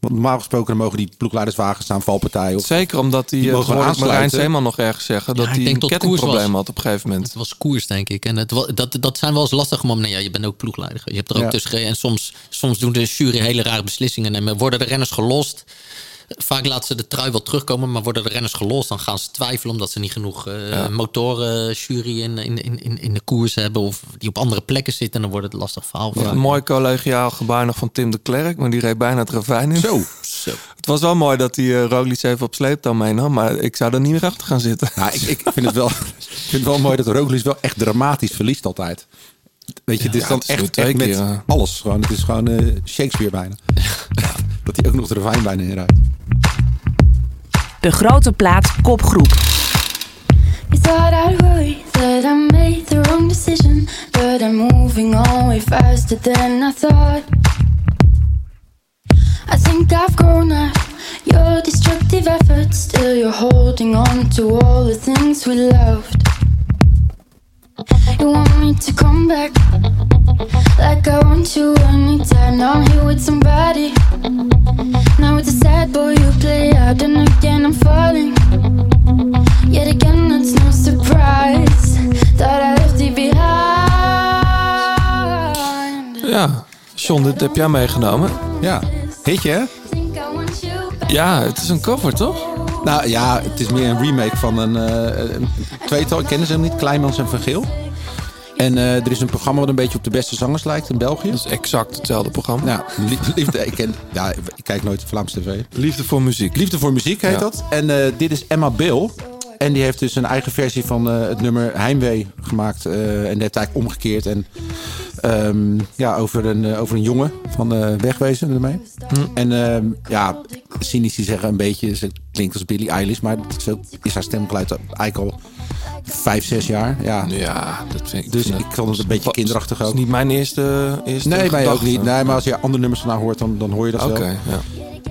Want normaal gesproken mogen die ploegleiderswagens staan, valpartijen. Of... Zeker omdat die, Die mogen we Marijn. Zeeman nog ergens zeggen dat Ja, ik hij denk een kettingprobleem had op een gegeven moment. Het was koers, denk ik. En het, dat, dat zijn wel eens lastige momenten. Ja, je bent ook ploegleider. Je hebt er ook Ja. tussen gereden. En soms, soms doen de jury hele rare beslissingen. En worden de renners gelost. Vaak laten ze de trui wel terugkomen, maar worden de renners gelost, dan gaan ze twijfelen omdat ze niet genoeg eh motoren jury in, in, in, in de koers hebben of die op andere plekken zitten. En dan wordt het lastig verhaal. Ja, Een mooi collegiaal gebaar nog van Tim de Klerk, maar die reed bijna het ravijn in. Zo. Zo. Het was wel mooi dat hij uh, Roglic even op sleeptouw meenam, maar ik zou er niet meer achter gaan zitten. Nou, ik, ik, vind het wel, ik vind het wel mooi dat Roglic wel echt dramatisch verliest altijd. Weet je, het is Ja, dan het is nu echt, twee echt met keer, ja. alles. Gewoon, het is gewoon eh, Shakespeare bijna. Dat hij ook nog de ravijn bijna inrijdt. De grote plaat kopgroep. You thought I'd worry that I made the wrong decision, but I'm moving on way faster than I thought. I think I've grown out your destructive efforts, still you're holding on to all the things we loved. You want me to come back like I want you anytime. Now I'm here with somebody. Now it's a sad boy you play out, and again I'm falling. Yet again, it's no surprise that I left you behind. Ja, John, dit heb jij meegenomen. Ja, hitje hè? Ja, het is een cover, toch? Nou ja, het is meer een remake van een, eh, een tweetal. Ik ken ze hem niet, Kleinmans en Van Geel. En eh, er is een programma wat een beetje op de beste zangers lijkt in België. Dat is exact hetzelfde programma. Lie- liefde, ik, ken, ja, ik kijk nooit Vlaams tv. Liefde voor muziek. Liefde voor muziek heet Ja. dat. En eh, dit is Emma Bill. En die heeft dus een eigen versie van eh, het nummer Heimwee gemaakt. en die heeft eigenlijk omgekeerd. En ehm, ja, over een, over een jongen van wegwezen ermee. En ehm, ja, cynici zeggen een beetje, ze klinkt als Billie Eilish. Maar zo is haar stemgeluid eigenlijk al vijf, zes jaar. Ja. Ja, dat vind ik. Dus vind ik vond het een beetje kinderachtig Dat ook. is niet mijn eerste, eerste Nee, mij ook niet. Nee, maar als je andere nummers van haar hoort, dan, dan hoor je dat Oké, wel. ja.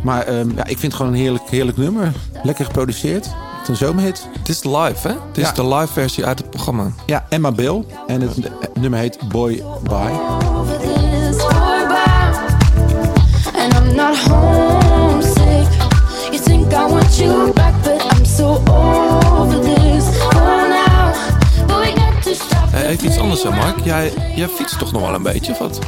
Maar ehm, ja, ik vind het gewoon een heerlijk, heerlijk nummer. Lekker geproduceerd. Het is een zomerhit. Het is live, hè? Het is Ja. de live versie uit het programma. Ja, Emma Bill. En het nummer heet Boy Bye. Even iets anders, hè, Mark. Jij, jij fietst toch nog wel een beetje, of wat?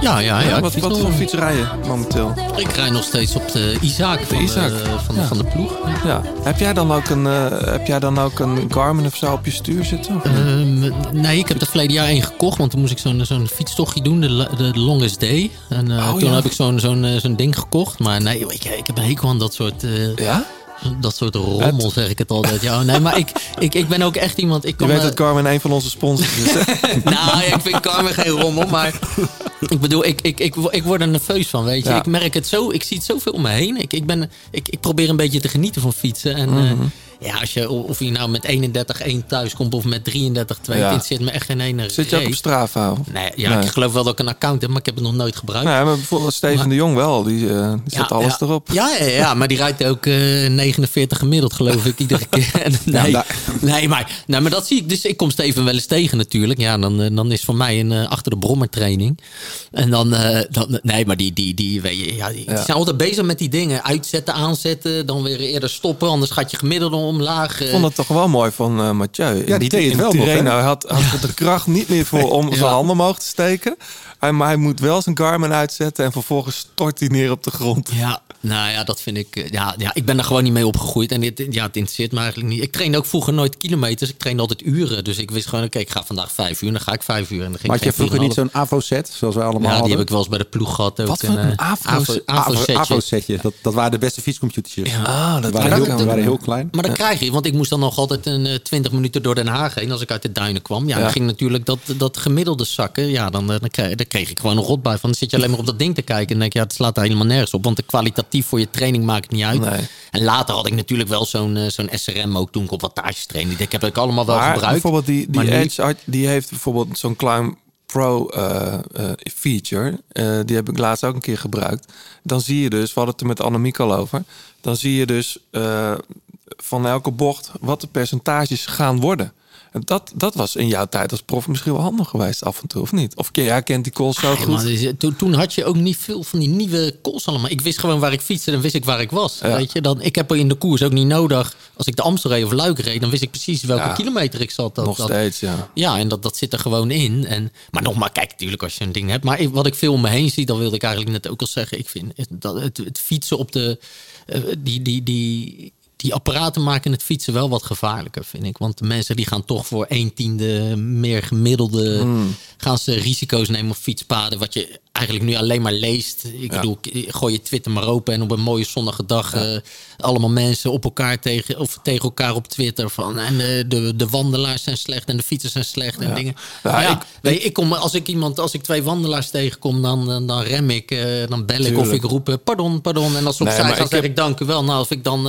Ja, ja, ja. ik wat wat voor fiets rij je momenteel? Ik rij nog steeds op de Isaac van de, Isaac. van, Ja. van de ploeg. Ja. Heb jij dan ook een, eh, heb jij dan ook een Garmin of zo op je stuur zitten? Ehm, nee, ik heb er verleden jaar één gekocht, want toen moest ik zo'n zo'n fietstochtje doen, de, de Longest Day. En eh, Oh, toen ja. heb ik zo'n zo'n eh, zo'n ding gekocht. Maar nee, je, ik heb een hekel aan dat soort, ja? Dat soort rommel, zeg ik het altijd. Ja, nee, maar ik, ik, ik ben ook echt iemand... Ik Je kan weet dat Garmin een van onze sponsors is. nou, ik vind Carmen geen rommel, maar ik bedoel, ik, ik, ik, ik word er nerveus van, weet je. Ja. Ik merk het zo, ik zie het zoveel om me heen. Ik, ik, ben, ik, ik probeer een beetje te genieten van fietsen. En Mhm. eh, ja, als je, of je nou met 31-1 thuis komt of met 33-2, Ja. interesseert me echt geen ene Zit je ook op. Strava? of? Nee, ja, Nee. ik geloof wel dat ik een account heb, maar ik heb het nog nooit gebruikt. Nee, maar bijvoorbeeld Steven Maar- de Jong wel. Die, eh, die zet alles ja. erop. Ja, ja, ja, maar die rijdt ook eh 49 gemiddeld, geloof ik, iedere keer. Nee, nee, maar, nou, maar dat zie ik. Dus ik kom Steven wel eens tegen natuurlijk. Ja, dan, eh, dan is voor mij een achter de brommer training. En dan, dan nee, maar die, die, die, weet je, ja, die, Ja. zijn altijd bezig met die dingen. Uitzetten, aanzetten, dan weer eerder stoppen. Anders gaat je gemiddelde omlaag. Ik eh. vond het toch wel mooi van eh Mathieu. Ja, die deed het wel nog, had, had de kracht niet meer voor om zijn handen omhoog te steken. Hij, maar hij moet wel zijn Garmin uitzetten en vervolgens stort hij neer op de grond. Ja, nou ja, dat vind ik. eh, Ja, ja, ik ben er gewoon niet mee opgegroeid. En dit, ja, het interesseert me eigenlijk niet. Ik train ook vroeger nooit kilometers. Ik trainde altijd uren. Dus ik wist gewoon, oké, ik ga vandaag vijf uur. Dan ga ik vijf uur. En dan ging Maar had je vroeger niet 4,5. zo'n AVO-set, zoals wij allemaal Ja, die hadden? heb ik wel eens bij de ploeg gehad. Ook. Wat voor een Avro- Avro-setje. AVO-setje. Dat, dat waren de beste fietscomputertjes. Ah, dat Die waren, heel, waren heel klein. Maar dat krijg je, want ik moest dan nog altijd een eh, 20 minuten door Den Haag heen als ik uit de duinen kwam. Ja, Ja. dan ging natuurlijk dat, dat gemiddelde zakken. Ja, dan, eh, dan, kreeg, dan kreeg ik gewoon een rot bij. Van, dan zit je alleen maar op dat ding te kijken. En dan denk je, ja, het slaat daar helemaal nergens op. Want de kwalitatief voor je training maakt niet uit. Nee. En later had ik natuurlijk wel zo'n eh, zo'n SRM ook toen ik op wattages trainde. Die heb ik allemaal wel Maar gebruikt. bijvoorbeeld die, die nu- Edge Art, die heeft bijvoorbeeld zo'n Climb Pro eh, eh, feature. Eh, die heb ik laatst ook een keer gebruikt. Dan zie je dus, we hadden het er met Annemiek al over. Dan zie je dus eh, van elke bocht wat de percentages gaan worden. En dat, dat was in jouw tijd als prof misschien wel handig geweest af en toe, of niet? Of jij kent die calls zo goed? maar toen, toen had je ook niet veel van die nieuwe calls allemaal. Ik wist gewoon waar ik fietste en wist ik waar ik was. Ja. Weet je? Dan, ik heb er in de koers ook niet nodig. Als ik de Amstel reed of Luik reed, dan wist ik precies welke Ja. kilometer ik zat. Dat, Nog dat- steeds, ja. Ja, en dat, dat zit er gewoon in. En, maar nogmaals, kijk, natuurlijk als je een ding hebt. Maar ik- wat ik veel om me heen zie, dat wilde ik eigenlijk net ook al zeggen. Ik vind het, dat het, het fietsen op de... eh, die, die, die, die apparaten maken het fietsen wel wat gevaarlijker, vind ik. Want de mensen die gaan toch voor een tiende meer gemiddelde... Hmm. gaan ze risico's nemen op fietspaden... wat je eigenlijk nu alleen maar leest. Ik Ja. bedoel, gooi je Twitter maar open... en op een mooie zonnige dag eh, allemaal mensen op elkaar tegen... of tegen elkaar op Twitter van... en eh, de, de wandelaars zijn slecht en de fietsers zijn slecht en Ja. dingen. Ja, Maar ja, ik- weet ik kom, als ik iemand, als ik twee wandelaars tegenkom, dan, dan, dan rem ik, eh, dan bel ik of ik roep pardon, pardon. En als ze opzij gaan, ik zeg heb- ik dank u wel. Nou, of ik dan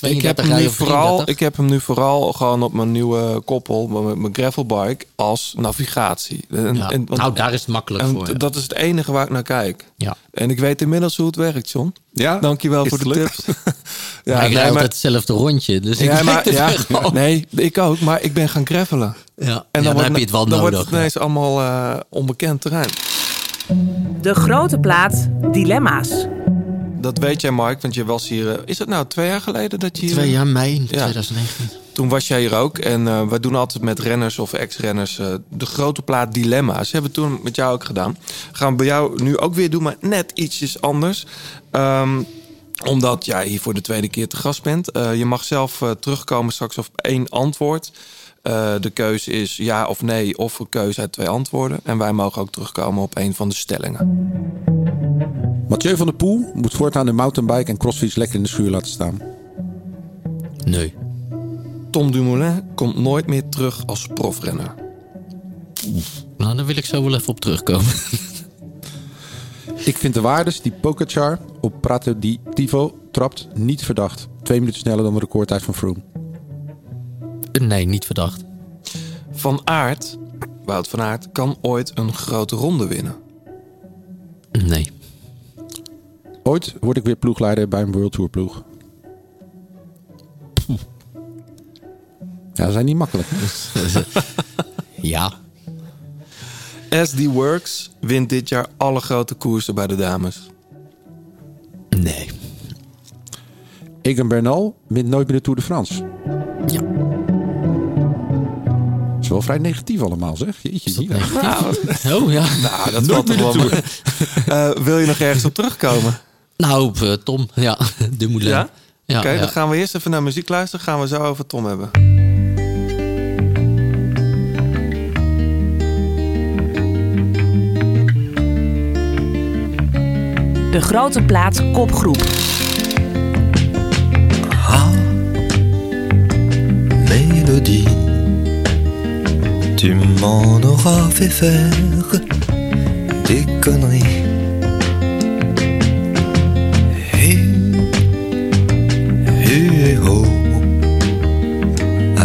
Ik heb, 32 hem nu vooral, 33. ik heb hem nu vooral gewoon op mijn nieuwe koppel, mijn, mijn gravelbike, als navigatie. En, Ja. en- want- nou, daar is het makkelijk en voor. ja. Dat is het enige waar ik naar kijk. Ja. En ik weet inmiddels hoe het werkt, John. Ja? Dankjewel Is voor de tips. Ja, ik rijd altijd hetzelfde rondje, dus ik ja, weet maar, het ja, wel. Nee, ik ook. Maar ik ben gaan gravelen. Ja, En ja, dan, dan, wordt heb je het wel dan nodig. wordt het ineens allemaal eh, onbekend terrein. De grote plaat Dilemma's. Dat weet jij, Mark, want je was hier... eh, Is het nou twee jaar geleden dat je hier... Twee jaar mei Ja. 2019. Toen was jij hier ook. En eh wij doen altijd met renners of ex-renners eh, de grote plaat dilemma's. Hebben we toen met jou ook gedaan. Gaan we bij jou nu ook weer doen, maar net ietsjes anders. Ehm, omdat jij hier voor de tweede keer te gast bent. Je mag zelf terugkomen straks op één antwoord. De keuze is ja of nee, of een keuze uit twee antwoorden. En wij mogen ook terugkomen op een van de stellingen. Mathieu van der Poel moet voortaan de mountainbike en crossfiets lekker in de schuur laten staan. Nee. Tom Dumoulin komt nooit meer terug als profrenner. Nou, daar wil ik zo wel even op terugkomen. Ik vind de waardes die Pogacar op Prato di Tivo trapt niet verdacht. Twee minuten sneller dan de recordtijd van Froome. nee, niet verdacht. Van Aert, Wout van Aert, kan ooit een grote ronde winnen. Nee. Ooit word ik weer ploegleider bij een World Tour ploeg. Ja, dat zijn niet makkelijk. Ja. SD Works wint dit jaar alle grote koersen bij de dames. Nee. Egan Bernal wint nooit meer de Tour de France. Ja. Zoals wel vrij negatief allemaal, zeg. Jeetje, Nina. Oh ja. Nou, dat Nooit valt toch meer wel. Eh, wil je nog ergens op terugkomen? Nou, op, eh, Tom, ja. De Moulin. Ja? Ja, Oké, ja. dan gaan we eerst even naar muziek luisteren. Gaan we zo over Tom hebben. De grote plaats kopgroep. Mélodie, tu m'en auras fait faire des conneries.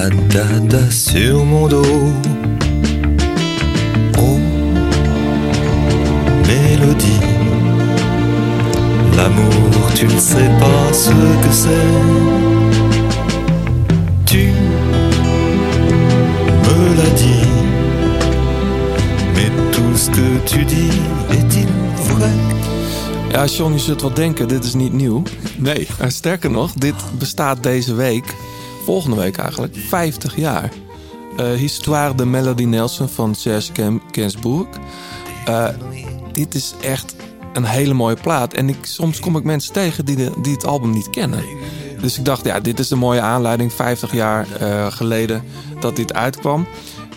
À dada sur mon dos. Oh, mélodie, l'amour, tu ne sais pas ce que c'est. Tu me l'as dit, mais tout ce que tu dis est-il vrai? Ja, John, je zult wel denken, dit is niet nieuw. Nee. sterker nog, dit bestaat deze week, volgende week eigenlijk, 50 jaar. Eh, Histoire de Melody Nelson van Serge. Eh, dit is echt een hele mooie plaat. En ik, soms kom ik mensen tegen die, die het album niet kennen. Dus ik dacht, ja, dit is een mooie aanleiding. 50 jaar eh, geleden dat dit uitkwam.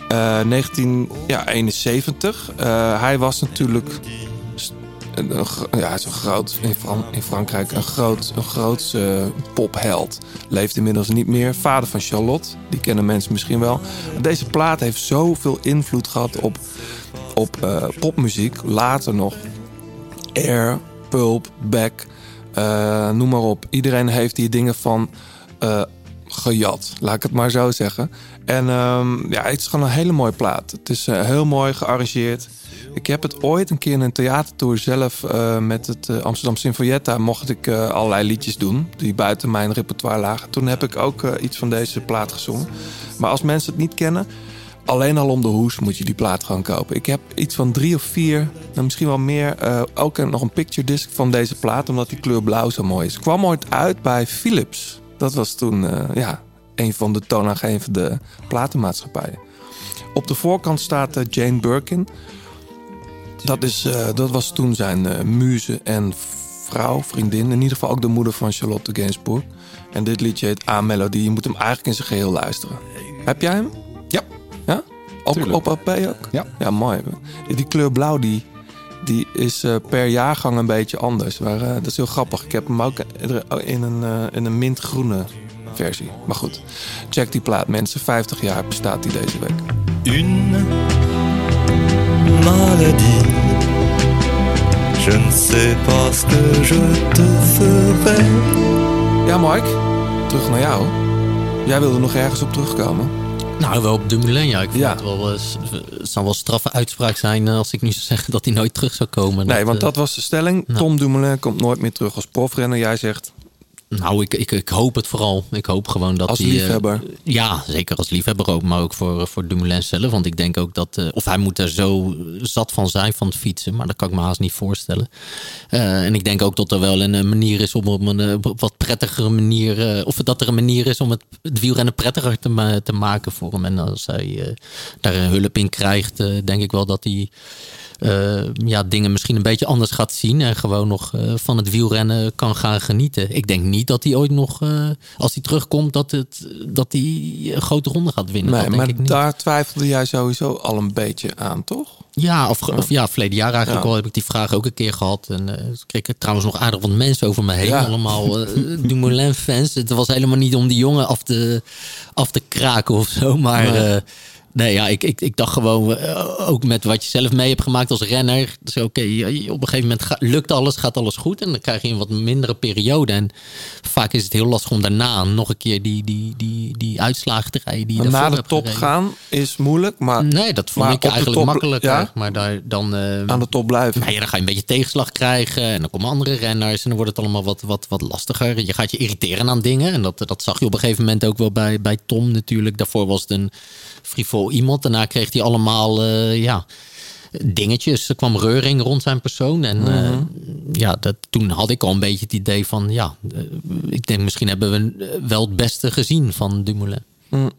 Eh 1971. Eh, hij was natuurlijk een, een ja, zo groot in, in Frankrijk. Een groot, een groot eh, popheld. Leeft inmiddels niet meer. Vader van Charlotte. Die kennen mensen misschien wel. Deze plaat heeft zoveel invloed gehad op, op eh, popmuziek. Later nog. Air, Pulp, Beck, eh, noem maar op. Iedereen heeft hier dingen van gejat, laat ik het maar zo zeggen. En ehm, ja, het is gewoon een hele mooie plaat. Het is eh, heel mooi gearrangeerd. Ik heb het ooit een keer in een theatertour zelf eh, met het eh, Amsterdam Sinfonietta mocht ik allerlei liedjes doen die buiten mijn repertoire lagen. Toen heb ik ook iets van deze plaat gezongen. Maar als mensen het niet kennen, alleen al om de hoes moet je die plaat gewoon kopen. Ik heb iets van drie of vier, nou misschien wel meer, ook nog een picture disc van deze plaat, omdat die kleur blauw zo mooi is. Kwam ooit uit bij Philips. Dat was toen ja, een van de toonaangevende platenmaatschappijen. Op de voorkant staat eh, Jane Birkin. Dat, is, eh, dat was toen zijn eh, muze en vrouw, vriendin. In ieder geval ook de moeder van Charlotte Gainsbourg. En dit liedje heet A Melody. Je moet hem eigenlijk in zijn geheel luisteren. Heb jij hem? Ja. Ja? Op, Tuurlijk. op LP ook? Ja. Ja, mooi. Die kleur blauw die, die is per jaargang een beetje anders. Maar dat is heel grappig. Ik heb hem ook in een, in een mintgroene versie. Maar goed, check die plaat mensen. 50 jaar bestaat die deze week. Une maladie. Je ne sais pas ce que je te ferai. Ja, Mike. Terug naar jou. Jij wilde nog ergens op terugkomen. Nou, wel op de Moulin, ja. Ik vind Ja. het wel, eh, het zou wel straffe uitspraak zijn eh, als ik nu zou zeggen dat hij nooit terug zou komen. Nee, want eh, dat was de stelling. nou. Tom Dumoulin komt nooit meer terug als profrenner. Jij zegt Nou, ik, ik, ik hoop het vooral. Ik hoop gewoon dat Als hij, eh, liefhebber. ja, zeker als liefhebber ook. Maar ook voor, voor Dumoulin zelf. Want ik denk ook dat... eh, of hij moet er zo zat van zijn van het fietsen. Maar dat kan ik me haast niet voorstellen. Eh, en ik denk ook dat er wel een, eh, manier is om op een eh, op wat prettigere manier... eh, of dat er een manier is om het, het wielrennen prettiger te, te maken voor hem. En als hij eh, daar een hulp in krijgt, eh, denk ik wel dat hij... eh, ja, dingen misschien een beetje anders gaat zien. En gewoon nog eh, van het wielrennen kan gaan genieten. Ik denk niet dat hij ooit nog, eh, als hij terugkomt, dat, het, dat hij een grote ronde gaat winnen. Nee, dat denk maar ik niet. daar twijfelde jij sowieso al een beetje aan, toch? Ja, of, of ja, verleden jaar eigenlijk Ja. al heb ik die vraag ook een keer gehad. En eh kreeg ik trouwens nog aardig wat mensen over me heen. Ja. Allemaal eh Dumoulin-fans. Het was helemaal niet om die jongen af te, af te kraken of zo. Maar Nee. Nee ja, ik, ik, ik dacht gewoon, eh, ook met wat je zelf mee hebt gemaakt als renner. Dus oké, op een gegeven moment lukt alles, gaat alles goed. En dan krijg je een wat mindere periode. En vaak is het heel lastig om daarna nog een keer die, die, die, die uitslagen te rijden. Die naar de top gereden. gaan is moeilijk, maar Nee, dat vond ik eigenlijk top- makkelijker. ja? Maar daar, dan, eh, aan de top blijven. nou ja, dan ga je een beetje tegenslag krijgen. En dan komen andere renners. En dan wordt het allemaal wat, wat, wat lastiger. Je gaat je irriteren aan dingen. En dat, dat zag je op een gegeven moment ook wel bij, bij Tom natuurlijk. Daarvoor was het een frivol iemand. Daarna kreeg hij allemaal eh, ja, dingetjes. Er kwam reuring rond zijn persoon. En eh, Mhm. ja, dat, toen had ik al een beetje het idee van... Ja, eh, ik denk misschien hebben we wel het beste gezien van Dumoulin. Mm.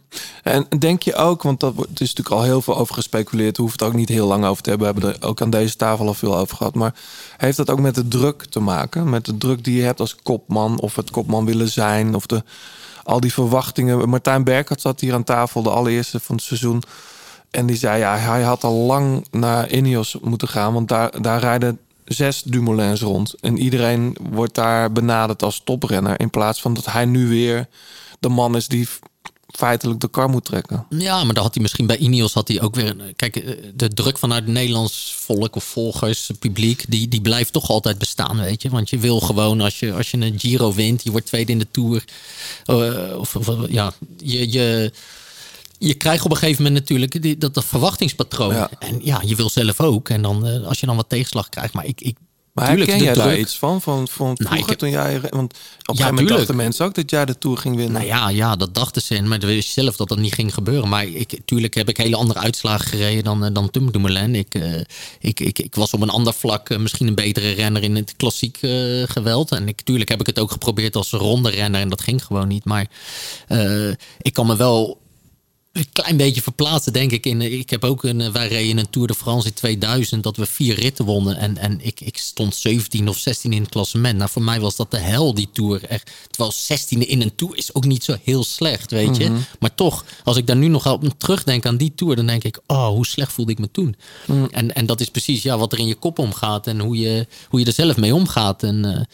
En denk je ook, want dat wordt- het is natuurlijk al heel veel over gespeculeerd, hoeft het ook niet heel lang over te hebben. We hebben er ook aan deze tafel al veel over gehad. Maar heeft dat ook met de druk te maken? Met de druk die je hebt als kopman, of het kopman willen zijn, of de, al die verwachtingen. Martijn Berkert zat hier aan tafel, de allereerste van het seizoen. En die zei, ja, hij had al lang naar Ineos moeten gaan, want daar, daar rijden zes Dumoulins rond. En iedereen wordt daar benaderd als toprenner, in plaats van dat hij nu weer de man is die feitelijk de kar moet trekken. Ja, maar dan had hij misschien bij Ineos had hij ook weer. Kijk, eh, de druk vanuit het Nederlands volk of volgers, publiek, die, die blijft toch altijd bestaan, weet je. Want je wil gewoon, als je, als je een Giro wint, je wordt tweede in de Tour. eh, of, of ja, je. je je krijgt op een gegeven moment natuurlijk die, dat, dat verwachtingspatroon. Ja. En ja, je wil zelf ook. En dan eh, als je dan wat tegenslag krijgt. Maar ik, ik Maar tuurlijk, ken de jij daar iets van? Van, van vroeger ik heb- toen jij... Want op een gegeven moment dachten mensen ook dat jij de Tour ging winnen. Nou ja, ja, dat dachten ze. Maar dan wist zelf dat dat niet ging gebeuren. Maar ik, tuurlijk heb ik hele andere uitslagen gereden dan, eh, dan Tim Dumoulin. Ik, eh, ik, ik, ik was op een ander vlak eh, misschien een betere renner in het klassiek geweld. En ik, tuurlijk heb ik het ook geprobeerd als ronde renner. En dat ging gewoon niet. Maar ik kan me wel een klein beetje verplaatsen, denk ik. In, ik heb ook een, eh, wij reden een Tour de France in 2000 dat we vier ritten wonnen. En, en ik, ik stond 17 of 16 in het klassement. Nou, voor mij was dat de hel, die Tour. Echt. Terwijl 16 in een Tour is ook niet zo heel slecht, weet je. Mhm. Maar toch, als ik daar nu nog op terugdenk aan die Tour, dan denk ik, oh, hoe slecht voelde ik me toen. Mhm. En, en dat is precies ja, wat er in je kop omgaat en hoe je, hoe je er zelf mee omgaat. En,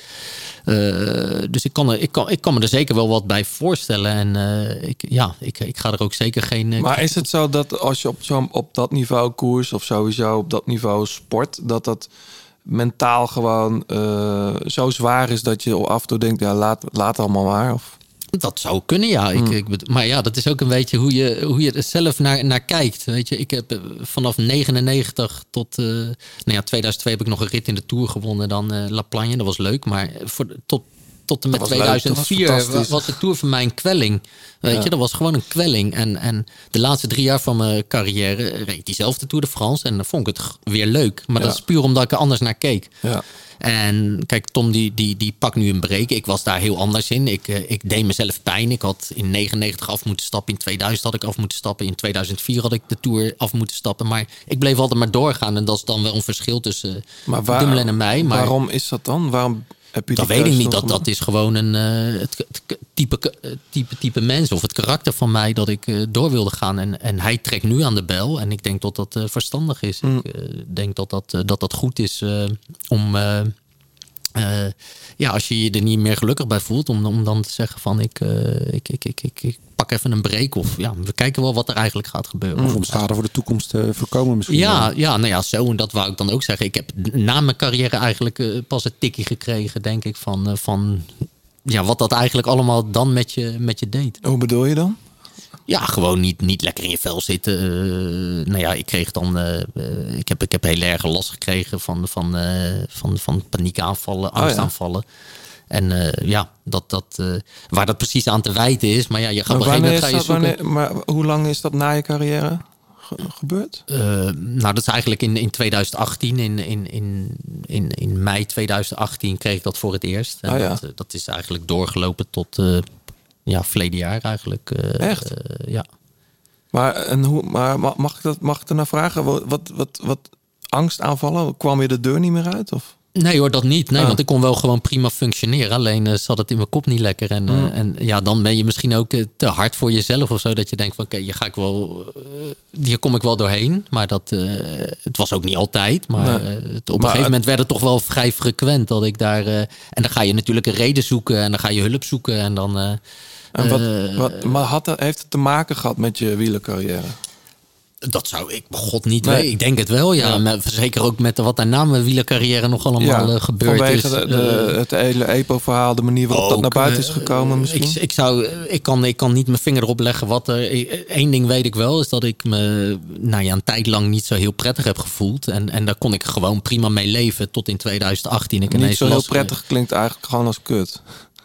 eh, eh, dus ik kan, er, ik, kan, ik kan me er zeker wel wat bij voorstellen. En ik, ja, ik, ik ga er ook zeker geen. eh, Maar is het zo dat als je op, zo, op dat niveau koers of sowieso op dat niveau sport, dat dat mentaal gewoon eh, zo zwaar is dat je af en toe denkt, ja, laat, laat allemaal maar? Of... Dat zou kunnen, ja. Ik, ik, bet- maar ja, dat is ook een beetje hoe je, hoe je er zelf naar, naar kijkt. Weet je, ik heb eh, vanaf 99 tot eh, nou ja, 2002 heb ik nog een rit in de Tour gewonnen, dan La Plagne. Dat was leuk, maar voor, tot, tot en met Dat was leuk, dat was 2004 was, de Tour voor mij een kwelling. Weet Ja. je, dat was gewoon een kwelling. En, en de laatste drie jaar van mijn carrière reed ik diezelfde Tour de France. En dan vond ik het weer leuk. Maar dat is puur omdat ik er anders naar keek. Ja. En kijk, Tom die, die, die pakt nu een break. Ik was daar heel anders in. Ik, eh, ik deed mezelf pijn. Ik had in 99 af moeten stappen. In 2000 had ik af moeten stappen. In 2004 had ik de Tour af moeten stappen. Maar ik bleef altijd maar doorgaan. En dat is dan wel een verschil tussen Maar en mij. Maar waarom is dat dan? Waarom heb je dat weet ik niet. Dat, dat is gewoon een, eh, het, het type, eh, type, type mens of het karakter van mij dat ik eh, door wilde gaan. En, en hij trekt nu aan de bel. En ik denk dat dat verstandig is. Mm. Ik denk dat dat, dat dat goed is om. Eh, eh, ja, als je je er niet meer gelukkig bij voelt, om, om dan te zeggen van ik, eh, ik, ik, ik, ik, ik pak even een break. Of ja, we kijken wel wat er eigenlijk gaat gebeuren. Of om schade voor de toekomst te voorkomen misschien. Ja, ja, nou ja, zo. En dat wou ik dan ook zeggen. Ik heb na mijn carrière eigenlijk eh, pas een tikkie gekregen, denk ik, van, eh, van ja, wat dat eigenlijk allemaal dan met je, met je deed. Hoe bedoel je dan? Ja, gewoon niet, niet lekker in je vel zitten. Eh, nou ja, ik kreeg dan. eh, eh, ik, heb, ik heb heel erg last gekregen van, van, van, van paniekaanvallen, ja. angstaanvallen. En eh, ja, dat, dat, waar dat precies aan te wijten is. Maar ja, je gaat Maar op een gegeven wanneer moment is ga je dat, wanneer, maar hoe lang is dat na je carrière ge- gebeurd? Nou, dat is eigenlijk in, in 2018. In, in, in, in, in mei 2018 kreeg ik dat voor het eerst. En Oh ja. dat, dat is eigenlijk doorgelopen tot eh, ja, verleden jaar eigenlijk. eh, Echt? eh, ja. Maar, en hoe, maar ma- mag ik, dat, mag ik ernaar vragen? Wat, wat, wat, wat angstaanvallen? Kwam je de deur niet meer uit? Of? Nee hoor, dat niet. Nee, Ah. want ik kon wel gewoon prima functioneren. Alleen eh, zat het in mijn kop niet lekker. En, Hmm. en ja, dan ben je misschien ook te hard voor jezelf of zo. Dat je denkt van, oké, hier ga ik wel... hier kom ik wel doorheen. Maar dat, het was ook niet altijd. Maar Nee. het- op een Maar gegeven moment werd het toch wel vrij frequent dat ik daar... en dan ga je natuurlijk een reden zoeken. En dan ga je hulp zoeken. En dan... En wat, eh, wat, maar had heeft het te maken gehad met je wielercarrière? Dat zou ik, god niet Nee. weten. Ik denk het wel, ja. Zeker ook met wat er na mijn wielercarrière nog allemaal eh, gebeurd vanwege is. de- Eh, het hele EPO-verhaal, de manier waarop dat naar buiten is gekomen misschien? Ik, ik, zou, ik, kan, ik kan niet mijn vinger erop leggen wat er. Eén ding weet ik wel, is dat ik me nou ja, een tijd lang niet zo heel prettig heb gevoeld. En, en daar kon ik gewoon prima mee leven tot in 2018. Ik Niet zo heel prettig klinkt eigenlijk gewoon als kut.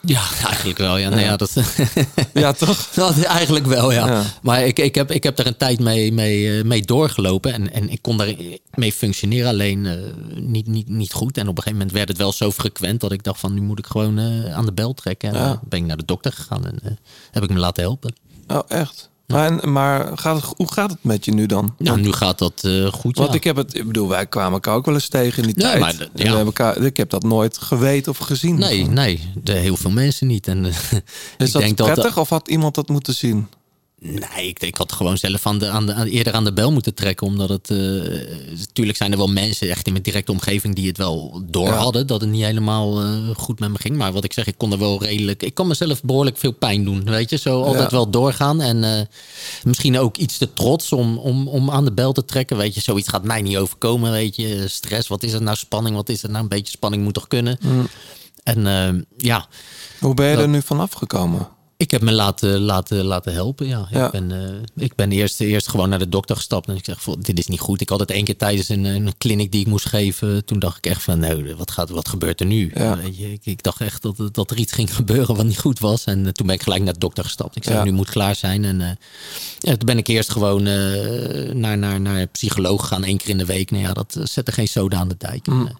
Ja, eigenlijk wel. Ja, Nou ja, dat, ja toch? Dat eigenlijk wel, ja. Ja. Maar ik, ik, heb, ik heb daar een tijd mee, mee, eh, mee doorgelopen. En, en ik kon daar mee functioneren, alleen eh, niet, niet, niet goed. En op een gegeven moment werd het wel zo frequent dat ik dacht van nu moet ik gewoon eh, aan de bel trekken. En Ja. ben ik naar de dokter gegaan en heb ik me laten helpen. Oh, echt? Maar, en- maar gaat het, hoe gaat het met je nu dan? Nou, nu gaat dat eh, goed, Want ja. ik heb het, ik bedoel, wij kwamen elkaar ook wel eens tegen in die Nee, tijd. maar de- ja. hebben elkaar, ik heb dat nooit geweten of gezien. Nee, nee, de, heel veel mensen niet. En, eh, Is ik dat denk prettig dat, of had iemand dat moeten zien? Nee, ik, ik had gewoon zelf aan de, aan de, aan- eerder aan de bel moeten trekken. Omdat het. eh, natuurlijk zijn er wel mensen echt in mijn directe omgeving die het wel door Ja. hadden. Dat het niet helemaal eh, goed met me ging. Maar wat ik zeg, ik kon er wel redelijk. Ik kon mezelf behoorlijk veel pijn doen. Weet je, zo altijd Ja. wel doorgaan. En eh, misschien ook iets te trots om, om, om aan de bel te trekken. Weet je, zoiets gaat mij niet overkomen. Weet je, stress. Wat is het nou? Spanning. Wat is het nou? Een beetje spanning moet toch kunnen. Mm. En ja. Hoe ben je Dat- er nu van afgekomen? Ik heb me laten, laten, laten helpen, ja. Ja. Ik ben, eh, ik ben eerst, eerst gewoon naar de dokter gestapt en ik zeg, "Goh, dit is niet goed. Ik had het één keer tijdens een, een clinic die ik moest geven. Toen dacht ik echt van, nee, wat, gaat, wat gebeurt er nu? Weet je, ik, ik dacht echt dat, dat er iets ging gebeuren wat niet goed was. En eh, toen ben ik gelijk naar de dokter gestapt. Ik zei, Ja. nu moet klaar zijn. En eh, ja, toen ben ik eerst gewoon eh, naar, naar, naar een psycholoog gegaan, één keer in de week. Nou ja, dat eh, zette geen soda aan de dijk. Mm. eh,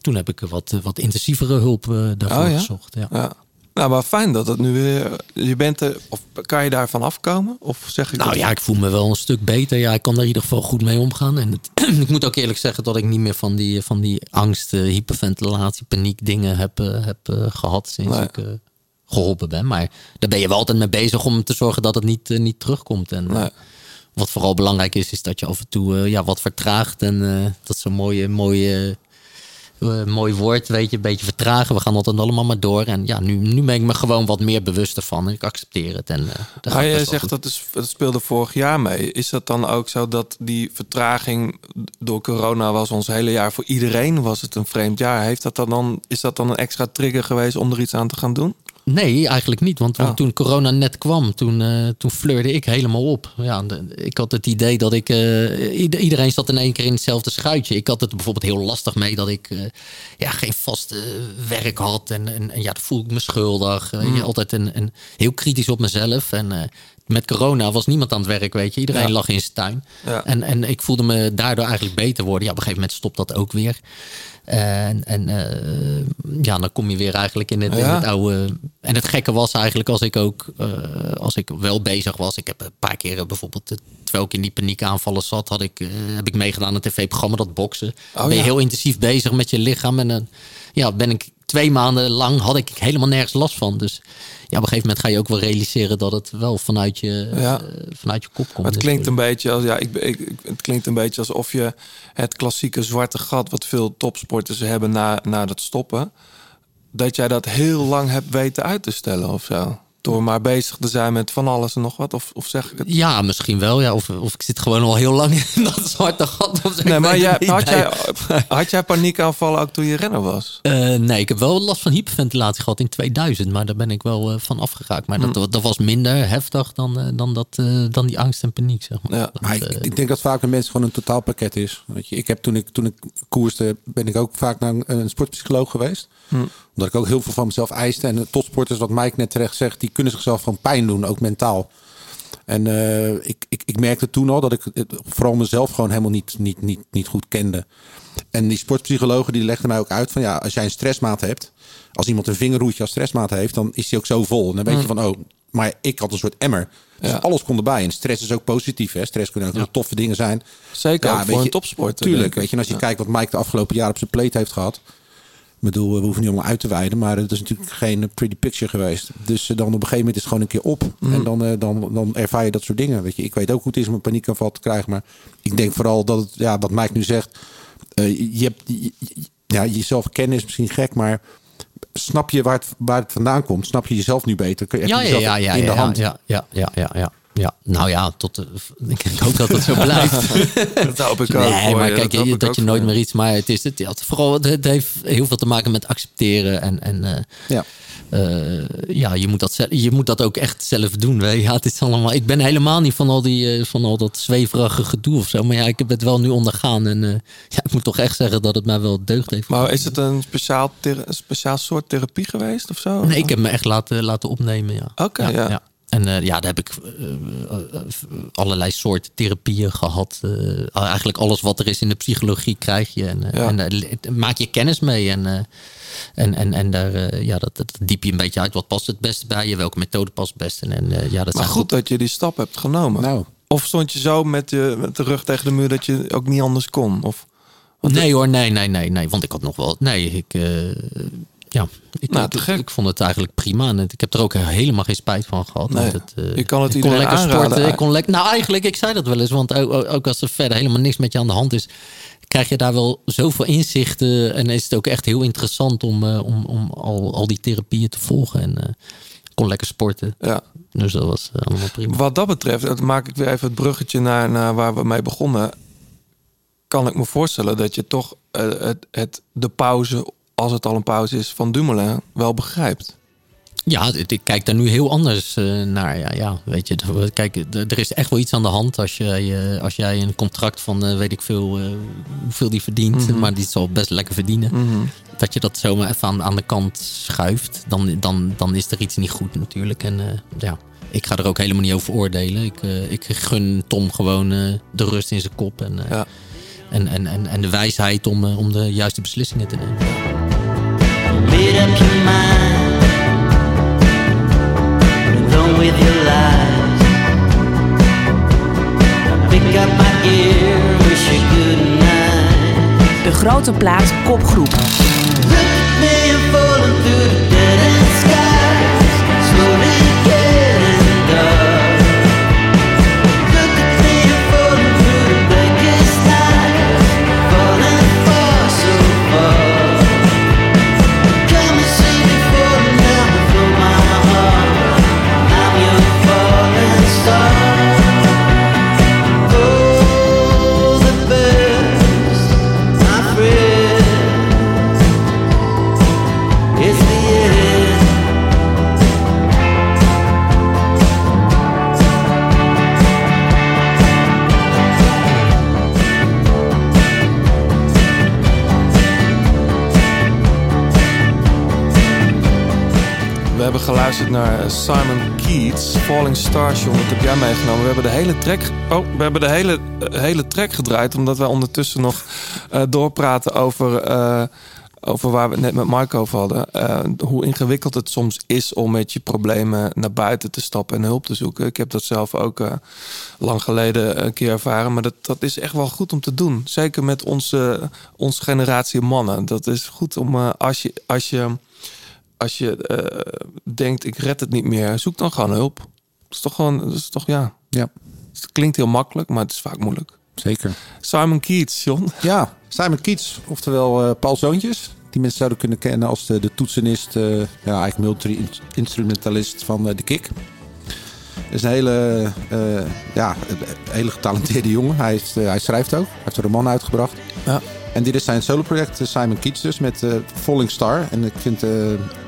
toen heb ik wat, wat intensievere hulp eh, daarvoor Oh, ja? gezocht. Ja. Nou, maar fijn dat het nu weer. Je bent er. Of kan je daarvan afkomen? Of zeg ik Nou ja, ik voel me wel een stuk beter. Ja, ik kan er in ieder geval goed mee omgaan. En het- ik moet ook eerlijk zeggen dat ik niet meer van die, van die angst, eh, hyperventilatie, paniek dingen heb, eh, heb eh, gehad sinds Nee. ik eh, geholpen ben. Maar daar ben je wel altijd mee bezig om te zorgen dat het niet, niet terugkomt. En wat vooral belangrijk is, is dat je af en toe ja, wat vertraagt. En dat is zo'n mooie, mooie, eh, mooi woord, weet je, een beetje vertragen. We gaan altijd allemaal maar door. En ja, nu, nu ben ik me gewoon wat meer bewust ervan. En ik accepteer het. En, eh, je best wel zegt dat, is, dat speelde vorig jaar mee. Is dat dan ook zo dat die vertraging door corona was ons hele jaar voor iedereen? Was het een vreemd jaar? Heeft dat dan, dan, is dat dan een extra trigger geweest om er iets aan te gaan doen? Nee, eigenlijk niet. Want, want Oh. toen corona net kwam, toen, eh toen fleurde ik helemaal op. Ja, de- ik had het idee dat ik... eh, ieder- iedereen zat in één keer in hetzelfde schuitje. Ik had het bijvoorbeeld heel lastig mee dat ik eh, ja, geen vast werk had. En, en, en ja, dan voel ik me schuldig. Mm. altijd een, een, heel kritisch op mezelf. En met corona was niemand aan het werk, weet je. Iedereen Ja. lag in zijn tuin. Ja. En, en ik voelde me daardoor eigenlijk beter worden. Ja, op een gegeven moment stopt dat ook weer. En, en eh, ja, dan kom je weer eigenlijk in het, in het oude. En het gekke was eigenlijk als ik ook, eh, als ik wel bezig was. Ik heb een paar keer eh, bijvoorbeeld, terwijl ik in die paniekaanvallen zat, had ik, heb ik meegedaan aan een tv-programma, dat boksen. Dan ben je heel intensief bezig met je lichaam. En dan ja, ben ik twee maanden lang had ik helemaal nergens last van. Dus ja, op een gegeven moment ga je ook wel realiseren dat het wel vanuit je, Ja. eh, vanuit je kop komt. Het klinkt een beetje als ja, ik, ik, het klinkt een beetje alsof je het klassieke zwarte gat wat veel topsporters hebben na, na het stoppen, dat jij dat heel lang hebt weten uit te stellen of zo. Door maar bezig te zijn met van alles en nog wat. Of, of zeg ik het? Ja, misschien wel. Ja. Of, of ik zit gewoon al heel lang in dat zwarte gat. Of Nee, maar jij, had, jij, had jij paniekaanvallen ook toen je renner was? Eh, nee, ik heb wel last van hyperventilatie gehad in 2000, maar daar ben ik wel eh, van afgeraakt. Maar dat, dat was minder heftig dan, eh, dan, dat, eh, dan die angst en paniek, zeg maar. Ja. Maar ik, ik denk dat vaak een mens gewoon een totaalpakket is. Weet je, ik heb toen ik, toen ik koerste, ben ik ook vaak naar een, een sportpsycholoog geweest. Hm. Omdat ik ook heel veel van mezelf eiste. En topsporters, wat Mike net terecht zegt, die kunnen zichzelf gewoon pijn doen, ook mentaal. En eh, ik, ik, ik merkte toen al dat ik het vooral mezelf gewoon helemaal niet, niet, niet, niet goed kende. En die sportpsychologen die legden mij ook uit van ja, als jij een stressmaat hebt, als iemand een vingerroetje als stressmaat heeft, dan is die ook zo vol. En dan weet je Mm. van oh, maar ik had een soort emmer. Dus Ja. alles kon erbij. En stress is ook positief. Hè? Stress kunnen ook heel toffe dingen zijn. Zeker weet voor je, een topsporter. Tuurlijk. Weet je, en als je Ja. kijkt wat Mike de afgelopen jaar op zijn plate heeft gehad. Ik bedoel, we hoeven niet allemaal uit te wijden. Maar het is natuurlijk geen pretty picture geweest. Dus eh, dan op een gegeven moment is het gewoon een keer op. Mm. En dan, eh, dan, dan ervaar je dat soort dingen. Weet je, ik weet ook hoe het is om een paniekaanval te krijgen. Maar ik denk vooral dat het, ja, wat Mike nu zegt. eh, je hebt, je- ja, jezelf kennen is misschien gek, maar snap je waar het, waar het vandaan komt? Snap je jezelf nu beter? Kun je- Ja, je ja, jezelf ja, ja, in de hand. ja, ja, ja, ja, ja, ja. Nou ja, tot, de- ik hoop dat het zo blijft. Dat hoop ik ook Nee, maar je. kijk, Dat je, dat nooit meer iets... Maar het, is, het, vooral, het, heeft heel veel te maken met accepteren. En, en eh, Ja. eh, ja, je moet, dat, je moet dat ook echt zelf doen. Ja, het is allemaal, ik ben helemaal niet van al, die, eh, van al dat zweverige gedoe of zo. Maar ja, ik heb het wel nu ondergaan. En ja, ik moet toch echt zeggen dat het mij wel deugd heeft. Maar is het een speciaal, een speciaal soort therapie geweest of zo? Nee, ik heb me echt laten, laten opnemen, ja. Oké, ja. ja. En eh, ja, daar heb ik eh, eh, allerlei soorten therapieën gehad. Eh, eigenlijk alles wat er is in de psychologie krijg je. En, Ja. en daar maak je kennis mee. En, en, en, en daar, ja, dat, dat diep je een beetje uit. Wat past het beste bij je? Welke methode past het beste? En, ja, dat Maar goed dat je die stap hebt genomen. Nou. Of stond je zo met, je, met de rug tegen de muur dat je ook niet anders kon? Of, Nee hoor, nee, nee, nee, nee. Want ik had nog wel. Nee, ik. Eh, ja, ik, Nou, ik, ik vond het eigenlijk prima. En ik heb er ook helemaal geen spijt van gehad. Nee, want het, eh, je kan het ik kon lekker aanraden. sporten. Ik kon lekker, nou, eigenlijk, ik zei dat wel eens. Want ook, ook als er verder helemaal niks met je aan de hand is, krijg je daar wel zoveel inzichten. En is het ook echt heel interessant om, eh, om, om al, al die therapieën te volgen. En eh, ik kon lekker sporten. ja. Dus dat was eh, allemaal prima. Wat dat betreft, dan maak ik weer even het bruggetje naar, naar waar we mee begonnen. Kan ik me voorstellen dat je toch eh, het, het, de pauze, als het al een pauze is, van Dumoulin wel begrijpt. Ja, ik kijk daar nu heel anders eh, naar. Ja, ja, weet je, kijk, er is echt wel iets aan de hand als jij, eh, als jij een contract van eh, weet ik veel hoeveel die verdient, Mhm. maar die zal best lekker verdienen. Dat je dat zomaar even aan, aan de kant schuift, dan, dan, dan is er iets niet goed natuurlijk. En ja, ik ga er ook helemaal niet over oordelen. Ik, ik gun Tom gewoon de rust in zijn kop en, Ja. en, en, en, en de wijsheid om, om de juiste beslissingen te nemen. De grote plaat kopgroep. Geluisterd naar Simon Keats, Falling Stars, John. Dat heb jij meegenomen. We hebben de hele track, oh, we hebben de hele, eh, hele track gedraaid, omdat wij ondertussen nog eh, doorpraten over, eh, over waar we net met Marco over hadden. Hoe ingewikkeld het soms is om met je problemen naar buiten te stappen en hulp te zoeken. Ik heb dat zelf ook lang geleden een keer ervaren, maar dat, dat is echt wel goed om te doen. Zeker met onze, onze generatie mannen. Dat is goed om als je. Als je als je eh, denkt, ik red het niet meer, zoek dan gewoon hulp. Dat is toch gewoon, dat is toch ja. Ja. Het klinkt heel makkelijk, maar het is vaak moeilijk. Zeker. Simon Keats, John. Ja, Simon Keats, oftewel eh, Paul Zoontjes. Die mensen zouden kunnen kennen als de, de toetsenist, eh, ja, eigenlijk multi-instrumentalist van de Kik. is een hele, ja, een hele getalenteerde jongen. Hij, is, hij schrijft ook. Hij heeft een roman uitgebracht. Ja. En dit is zijn soloproject, eh, Simon Keats dus, met eh, Falling Star. En ik vind, eh,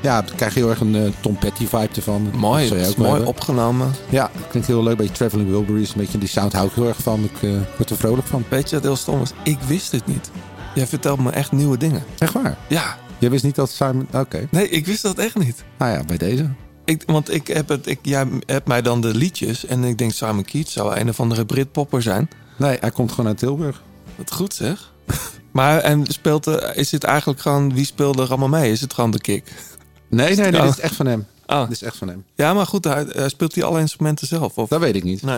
ja, ik krijg heel erg een Tom Petty vibe ervan. Mooi, Dat is mooi hebben. opgenomen. Ja, het klinkt heel leuk. Beetje Traveling Wilburys, een beetje die sound hou ik heel erg van. Ik word er vrolijk van. Weet je wat heel stom is? Ik wist het niet. Jij vertelt me echt nieuwe dingen. Echt waar? Ja. Jij wist niet dat Simon... Oké. Nee, ik wist dat echt niet. Nou ja, bij deze. Ik, want ik heb het, ik, jij hebt mij dan de liedjes en ik denk Simon Keats zou een of andere Britpopper zijn. Nee, hij komt gewoon uit Tilburg. Wat goed zeg. maar en speelt de, is het eigenlijk gewoon, wie speelde er allemaal mee? Is het gewoon de kick? Nee, nee, nee, Oh. dit is echt van hem. Ah. Dit is echt van hem. Ja, maar goed, hij, hij speelt hij alle instrumenten zelf? Of? Dat weet ik niet. Nee.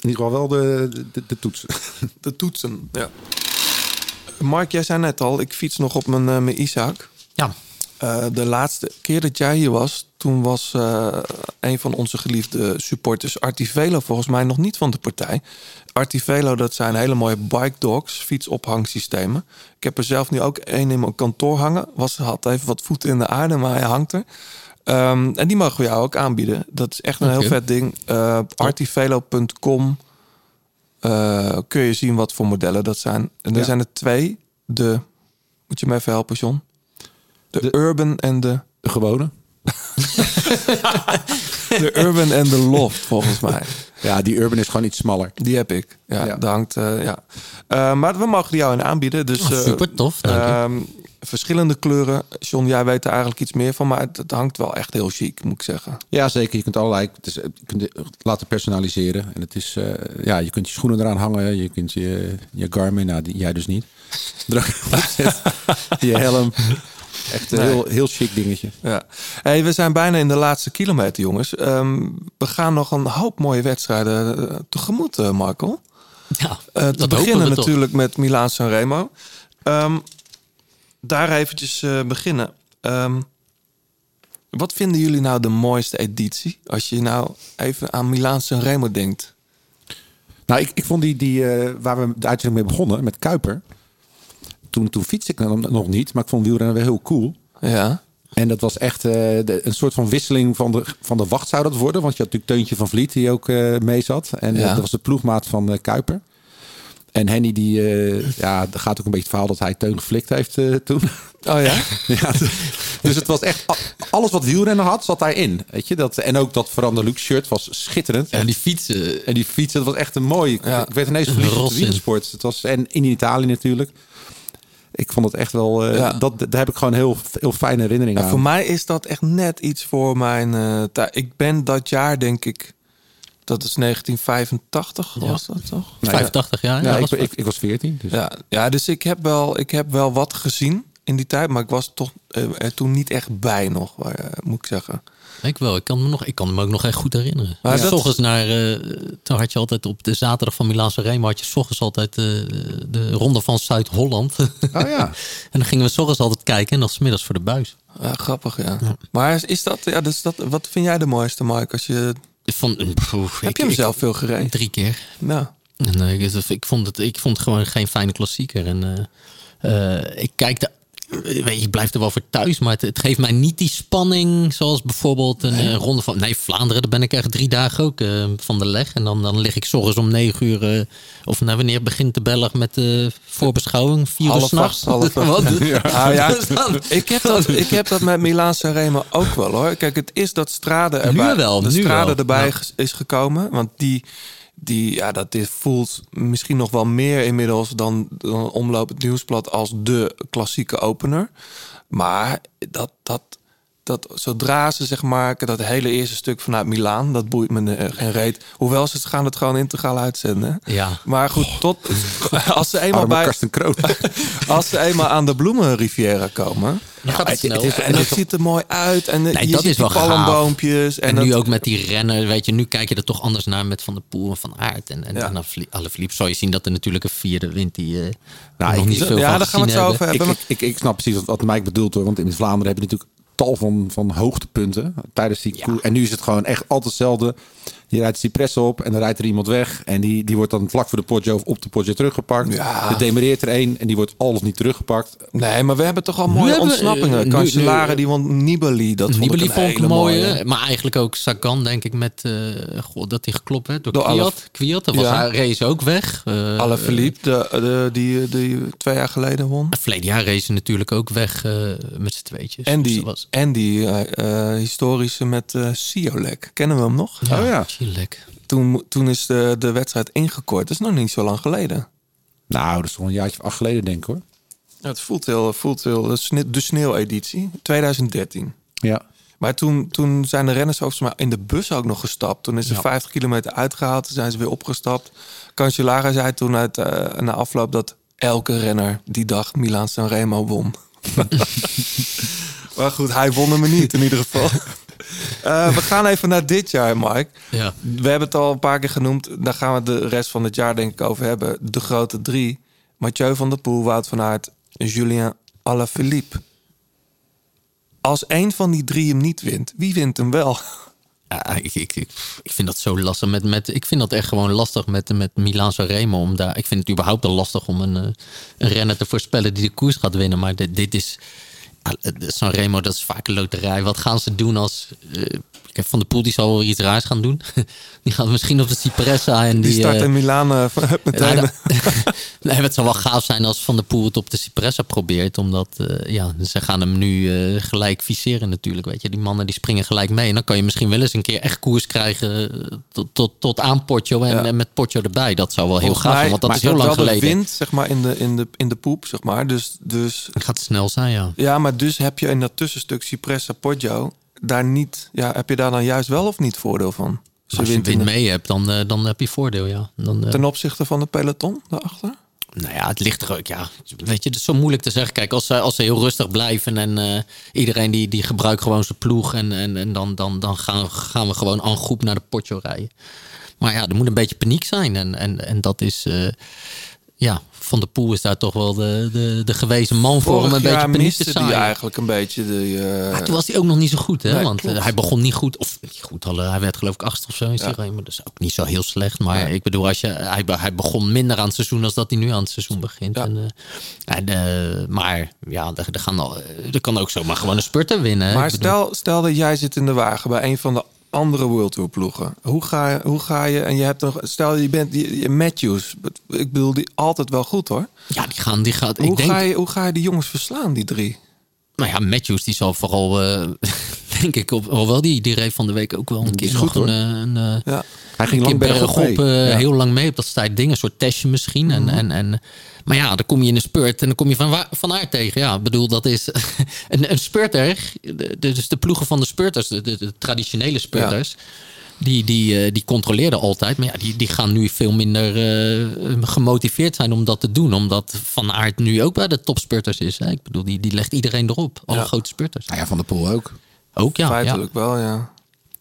In ieder geval wel de, de, de toetsen. De toetsen, ja. Mark, jij zei net al, ik fiets nog op mijn, eh, mijn Isaac. Ja. Eh, de laatste keer dat jij hier was, toen was eh, een van onze geliefde supporters, Artivelo, volgens mij nog niet van de partij. Artivelo, dat zijn hele mooie bike dogs, fietsophangsystemen. Ik heb er zelf nu ook één in mijn kantoor hangen. Was, had even wat voeten in de aarde, maar hij hangt er. Ehm, en die mogen we jou ook aanbieden. Dat is echt een heel vet ding. Eh artivelo.com kun je zien wat voor modellen dat zijn. En er Ja. zijn er twee. De, moet je me even helpen, John? De, Urban en de... De gewone. De Urban en de Loft, volgens mij. Ja, die Urban is gewoon iets smaller. Die heb ik. Ja, Ja. daar hangt... eh, ja. Eh, maar we mogen die jou in aanbieden. Dus, Oh, eh, super tof, ehm, verschillende kleuren. John, jij weet er eigenlijk iets meer van, maar het, het hangt wel echt heel chic, moet ik zeggen. Ja, zeker. Je kunt allerlei het is, je kunt het laten personaliseren. En het is, eh, ja, je kunt je schoenen eraan hangen. Je kunt je, je Garmin, nou, die, jij dus niet. Druk je helm. Echt een Nee. heel, heel chic dingetje. Ja. Hey, we zijn bijna in de laatste kilometer, jongens. Ehm, we gaan nog een hoop mooie wedstrijden eh, tegemoet, eh, Marco. Ja, Eh, te dat beginnen toch. natuurlijk met Milaan Sanremo. Ehm daar eventjes eh, beginnen. Ehm, wat vinden jullie nou de mooiste editie? Als je nou even aan Milaan Sanremo denkt. Nou, ik, ik vond die, die eh, waar we de uitzending mee begonnen, met Kuiper. Toen, toen fietste ik nog niet, maar ik vond wielrennen wel heel cool. Ja. En dat was echt eh, de, een soort van wisseling van de, van de wacht zou dat worden. Want je had natuurlijk Teuntje van Vliet die ook eh, mee zat. En eh, dat was de ploegmaat van Kuiper. En Henny die, ja, er gaat ook een beetje het verhaal dat hij Teun geflikt heeft toen. Oh ja? ja dus het was echt, alles wat wielrennen had, zat daarin. Weet je? Dat, en ook dat Veranda Luxe shirt was schitterend. En die fietsen. En die fietsen, dat was echt een mooi. Ik, Ja. ik werd ineens verliefd op de. Het was, en in Italië natuurlijk. Ik vond het echt wel, eh, Ja. dat, daar heb ik gewoon heel, heel fijne herinneringen Ja, aan. voor mij is dat echt net iets voor mijn eh tijd. Ik ben dat jaar, denk ik, dat is 1985 was dat toch? Nou, 85 jaar. Ja, Ja, ik, was- ik, ik was 14. Dus. Ja, ja dus ik heb, wel, ik heb wel wat gezien in die tijd, maar ik was toch eh, er toen niet echt bij nog, eh, moet ik zeggen. Ik wel. Ik kan me, nog, ik kan me ook nog echt goed herinneren. Maar ochtends naar, eh, toen had je altijd op de zaterdag van Milaan Remo had je 's ochtends altijd eh, de ronde van Zuid-Holland. Oh ja. en dan gingen we 's ochtends altijd kijken en dan 's middags voor de buis. Ja, grappig, ja. Maar is- dat, ja, dus dat, wat vind jij de mooiste, Mike? Als je, Van, poeh, heb ik- je hem zelf veel gereden? Drie keer. Nou, En, ik, ik, vond het, ik vond het gewoon geen fijne klassieker. En ik kijk de, weet je, ik blijf er wel voor thuis, maar het, het geeft mij niet die spanning zoals bijvoorbeeld een eh, ronde van. Nee, Vlaanderen, daar ben ik echt drie dagen ook eh, van de leg. En dan, dan lig ik 's ochtends om negen uur. eh, of nou, wanneer begint de Belg met de voorbeschouwing? Vier uur s'nachts? Ah, ja. Dan- ik, heb dat, ik heb dat met Milaan Sanremo ook wel hoor. Kijk, het is dat Strade erbij, wel, de nu Strade wel. erbij Ja. is gekomen. Want die, die ja, dat dit voelt misschien nog wel meer inmiddels dan, dan Omloop het Nieuwsblad als de klassieke opener. Maar dat, dat, dat zodra ze zeg maar dat hele eerste stuk vanuit Milaan, dat boeit me eh, geen reet. Hoewel ze gaan het gewoon integraal uitzenden. Ja. Maar goed, tot als ze eenmaal Arme bij als ze eenmaal aan de Bloemenriviera komen. Dan gaat het het- snel. het is- en het ziet er mooi uit. En Nee, je dat ziet is wel palmboompjes. En, En, nu ook met die rennen, weet je, nu kijk je er toch anders naar met Van der Poel en Van Aert. En, en, Ja. alle zal je zien dat er natuurlijk een vierde wint die eh Nou, nog ik- niet veel ja, van daar gaan we het zo over hebben. Ik, ik, ik, ik snap precies wat, wat Mike bedoelt hoor. Want in Vlaanderen hebben we natuurlijk tal van, van hoogtepunten tijdens die. En nu is het gewoon echt altijd hetzelfde. Je rijdt Cypress op en dan rijdt er iemand weg. En die, die wordt dan vlak voor de Poggio of op de Poggio teruggepakt. Ja. Er demereert er één en die wordt al of niet teruggepakt. Nee, maar we hebben toch al mooie hebben ontsnappingen. eh, nu- Cancellara, nu- die won Nibali. Dat vond Nibali ik een vond ik hele een mooie, mooie. maar eigenlijk ook Sagan denk ik met eh, goh, dat hij geklopt werd door, Door Kwiat. Kwiat, dan was Ja. hij race ook weg. Uh, Alaphilippe, de, de, die, die twee jaar geleden won. Verleden jaar race natuurlijk ook weg eh, met z'n tweetjes. En Dus die, dat was, en die eh, eh, historische met eh Siolek. Kennen we hem nog? Oh ja. Toen, toen is de, de wedstrijd ingekort. Dat is nog niet zo lang geleden. Nou, dat is gewoon een jaartje of acht geleden denk ik hoor. Ja, het voelt heel, voelt heel de sne- de sneeuweditie, 2013. Ja. Maar toen, toen zijn de renners volgens mij in de bus ook nog gestapt. Toen is Ja. 50 kilometer uitgehaald. Toen zijn ze weer opgestapt. Cancellara zei toen uit, eh, na afloop dat elke renner die dag Milaan Sanremo won. maar goed, hij won hem niet in ieder geval. Eh, we gaan even naar dit jaar, Mike. Ja. We hebben het al een paar keer genoemd. Daar gaan we de rest van het jaar denk ik over hebben. De grote drie. Mathieu van der Poel, Wout van Aert en Julien Alaphilippe. Als één van die drie hem niet wint, wie wint hem wel? Ja, ik, ik, ik, ik vind dat zo lastig. Met, met, ik vind dat echt gewoon lastig met, met Milan Remo. Om daar, ik vind het überhaupt al lastig om een, eh, een renner te voorspellen die de koers gaat winnen. Maar dit, dit is. Ah, eh, Sanremo, dat is vaak een loterij. Wat gaan ze doen als. Kijk, Van der Poel die zal wel iets raars gaan doen. Die gaat misschien op de Cipressa en die... Die start eh, in Milaan eh, meteen. nee, het zou wel gaaf zijn als Van der Poel het op de Cipressa probeert. Omdat eh, ja, ze gaan hem nu gelijk viseren natuurlijk. Weet je. Die mannen die springen gelijk mee. En dan kan je misschien wel eens een keer echt koers krijgen tot, tot, tot aan Potjo en, Ja. en met Potjo erbij. Dat zou wel heel Volgens gaaf zijn, want dat is heel lang geleden. de wind, zeg maar, in de, in de, in de poep, zeg maar. Dus, dus... Het gaat snel zijn, ja. Ja, maar dus heb je in dat tussenstuk Cipressa Poggio daar niet... Ja, heb je daar dan juist wel of niet voordeel van? Als je wint in wind mee hebt, dan, eh, dan heb je voordeel, ja. Dan, eh, Ten opzichte van de peloton daarachter? Nou ja, het ligt er ook. Ja, weet je, het is zo moeilijk te zeggen. Kijk, als ze, als ze heel rustig blijven en eh, iedereen die, die gebruikt gewoon zijn ploeg. En, en, en dan, dan, dan gaan, gaan we gewoon aan groep naar de potjo rijden. Maar ja, er moet een beetje paniek zijn. En, en, en dat is. Ja, Van de Poel is daar toch wel de, de, de gewezen man voor om een beetje paniek te zaaien. eigenlijk een beetje de... eh, Maar toen was hij ook nog niet zo goed, hè? Nee, Want klopt. eh, hij begon niet goed. Of niet goed, alle- hij werd geloof ik achtste of zo in Ja. Maar dat is ook niet zo heel slecht. Maar ik bedoel, als je, hij, hij begon minder aan het seizoen als dat hij nu aan het seizoen begint. En, eh, en, eh, maar ja, er, er, gaan al, eh, er kan ook zomaar gewoon een spurter winnen. Maar stel, stel dat jij zit in de wagen bij een van de andere World Tour ploegen. Hoe ga je, hoe ga je en je hebt nog, stel je bent die, die Matthews. Ik bedoel, die altijd wel goed hoor. Ja, die gaan, die gaat. Hoe, ik denk, ga je, hoe ga je die jongens verslaan, die drie? Nou ja, Matthews die zal vooral, eh, denk ik, op, hoewel die, die reed van de week ook wel een keer nog goed, een, eh, een, eh, Ja. Hij ging een lang bergop Ja. heel lang mee op dat tijd ding, een soort testje misschien. Mhm. En, en, en, maar ja, dan kom je in een spurt en dan kom je van, waar, van aard tegen. Ja, ik bedoel, dat is een, een spurter, de- dus de ploegen van de spurters, de, de, de traditionele spurters. Die, die, eh, die controleerden altijd. Maar ja, die, die gaan nu veel minder eh, gemotiveerd zijn om dat te doen. Omdat Van Aert nu ook bij de topspurters is. Hè? Ik bedoel, die, die legt iedereen erop. Alle Ja. grote spurters. Nou ja, Van der Poel ook. Ook ja. ja. Feitelijk wel, ja.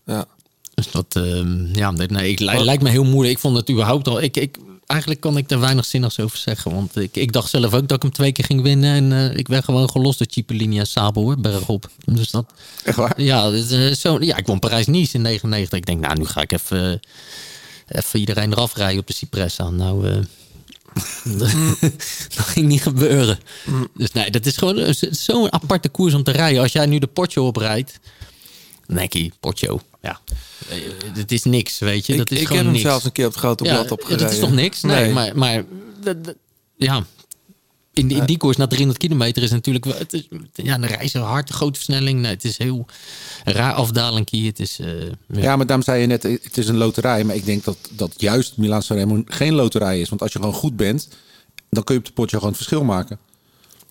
ja. Dus dat, ehm, ja, nee, nee, ik, li- lijkt me heel moeilijk. Ik vond het überhaupt al. Ik, ik, eigenlijk kan ik er weinig zinnigs over zeggen. Want ik, ik dacht zelf ook dat ik hem twee keer ging winnen. En eh, ik werd gewoon gelost door Cipollini en Sabel hoor, bergop. Dus dat. Echt waar? Ja, dus, eh, zo, ja ik won Parijs-Nice in 99. Ik denk, nou, nu ga ik even, even iedereen eraf rijden op de Cipressa. Nou, eh, dat ging niet gebeuren. Dus nee, dat is gewoon zo'n aparte koers om te rijden. Als jij nu de Porto oprijdt, je, Porto, ja, eh, het is niks, weet je. Ik, Dat is ik gewoon heb hem zelfs een keer op het grote blad ja, opgereden. dat is toch niks? Nee, maar, maar ja, in, die- in die koers na 300 kilometer is natuurlijk het is, ja, een reizen hard, grote versnelling. Nee, het is heel raar afdaling hier. Het is, eh, ja. Ja, maar daarom zei je net, het is een loterij. Maar ik denk dat, dat juist Milan Sanremo geen loterij is. Want als je gewoon goed bent, dan kun je op de potje gewoon het verschil maken.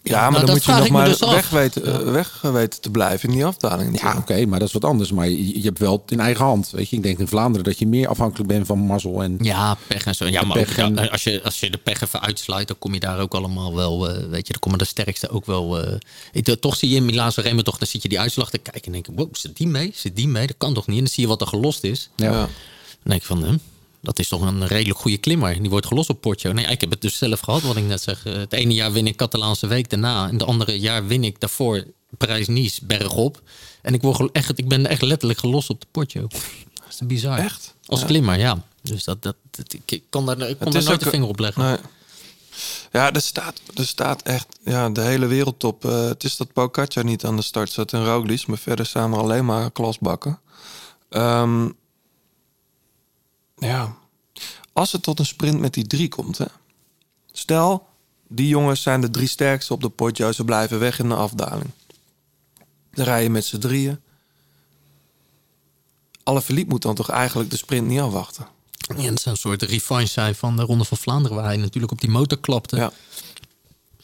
Ja, maar Nou, dan moet je nog maar dus weg, weten, eh, weg weten te blijven in die afdaling. Ja, oké, maar dat is wat anders. Maar je, je hebt wel het in eigen hand. Weet je, ik denk in Vlaanderen dat je meer afhankelijk bent van mazzel. En, Ja, pech en zo. Ja, maar ook, pech en- ja, als, je, als je de pech even uitsluit, dan kom je daar ook allemaal wel, eh, weet je, dan komen de sterkste ook wel. eh, ik- toch zie je in Milaan Sanremo toch, dan zit je die uitslag te kijken en denk je, wow, zit die mee? Zit die mee? Dat kan toch niet? En dan zie je wat er gelost is. Ja. Ja. Dan denk ik van, hm, dat is toch een redelijk goede klimmer. Die wordt gelost op Porto. Nee, ik heb het dus zelf gehad, wat ik net zeg. Eh, Het ene jaar win ik Catalaanse Week daarna. En het andere jaar win ik daarvoor Parijs-Nice bergop. En ik, word echt, ik ben echt letterlijk gelost op de Porto. Dat is bizar. Echt? Als Ja. klimmer, ja. Dus dat, dat, dat- ik kan daar, ik kon daar nooit de vinger op leggen. Nee. Ja, er staat, er staat echt ja, de hele wereldtop. eh het is dat Pogacar niet aan de start zat en Roglic, maar verder staan er alleen maar klasbakken. Ehm, ja, als het tot een sprint met die drie komt, hè. Stel, die jongens zijn de drie sterkste op de potjo, ze blijven weg in de afdaling. Dan rij je met z'n drieën. Alle verliep moet dan toch eigenlijk de sprint niet afwachten. Ja, dat zou een soort revanche zijn van de Ronde van Vlaanderen... waar hij natuurlijk op die motor klapte. Ja.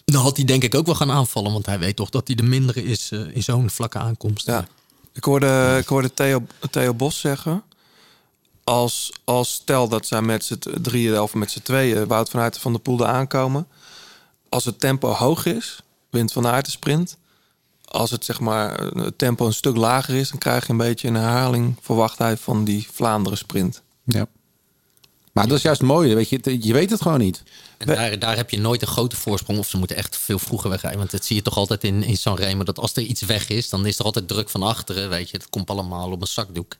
Dan had hij denk ik ook wel gaan aanvallen... want hij weet toch dat hij de mindere is eh, in zo'n vlakke aankomst. Ja. Ik hoorde, ik hoorde Theo, Theo Bos zeggen. Als, als stel dat zij met z'n drieën of met z'n tweeën Wout van Aert van de Poel er aankomen. Als het tempo hoog is, wint van Aert de sprint. Als het zeg maar het tempo een stuk lager is, dan krijg je een beetje een herhaling, verwacht hij, van die Vlaanderen sprint. Ja. Maar dat is juist mooi. Weet je, je weet het gewoon niet. En daar, daar heb je nooit een grote voorsprong. Of ze moeten echt veel vroeger wegrijden. Want dat zie je toch altijd in, in Sanremo. Dat als er iets weg is, dan is er altijd druk van achteren. Weet je, het komt allemaal op een zakdoek.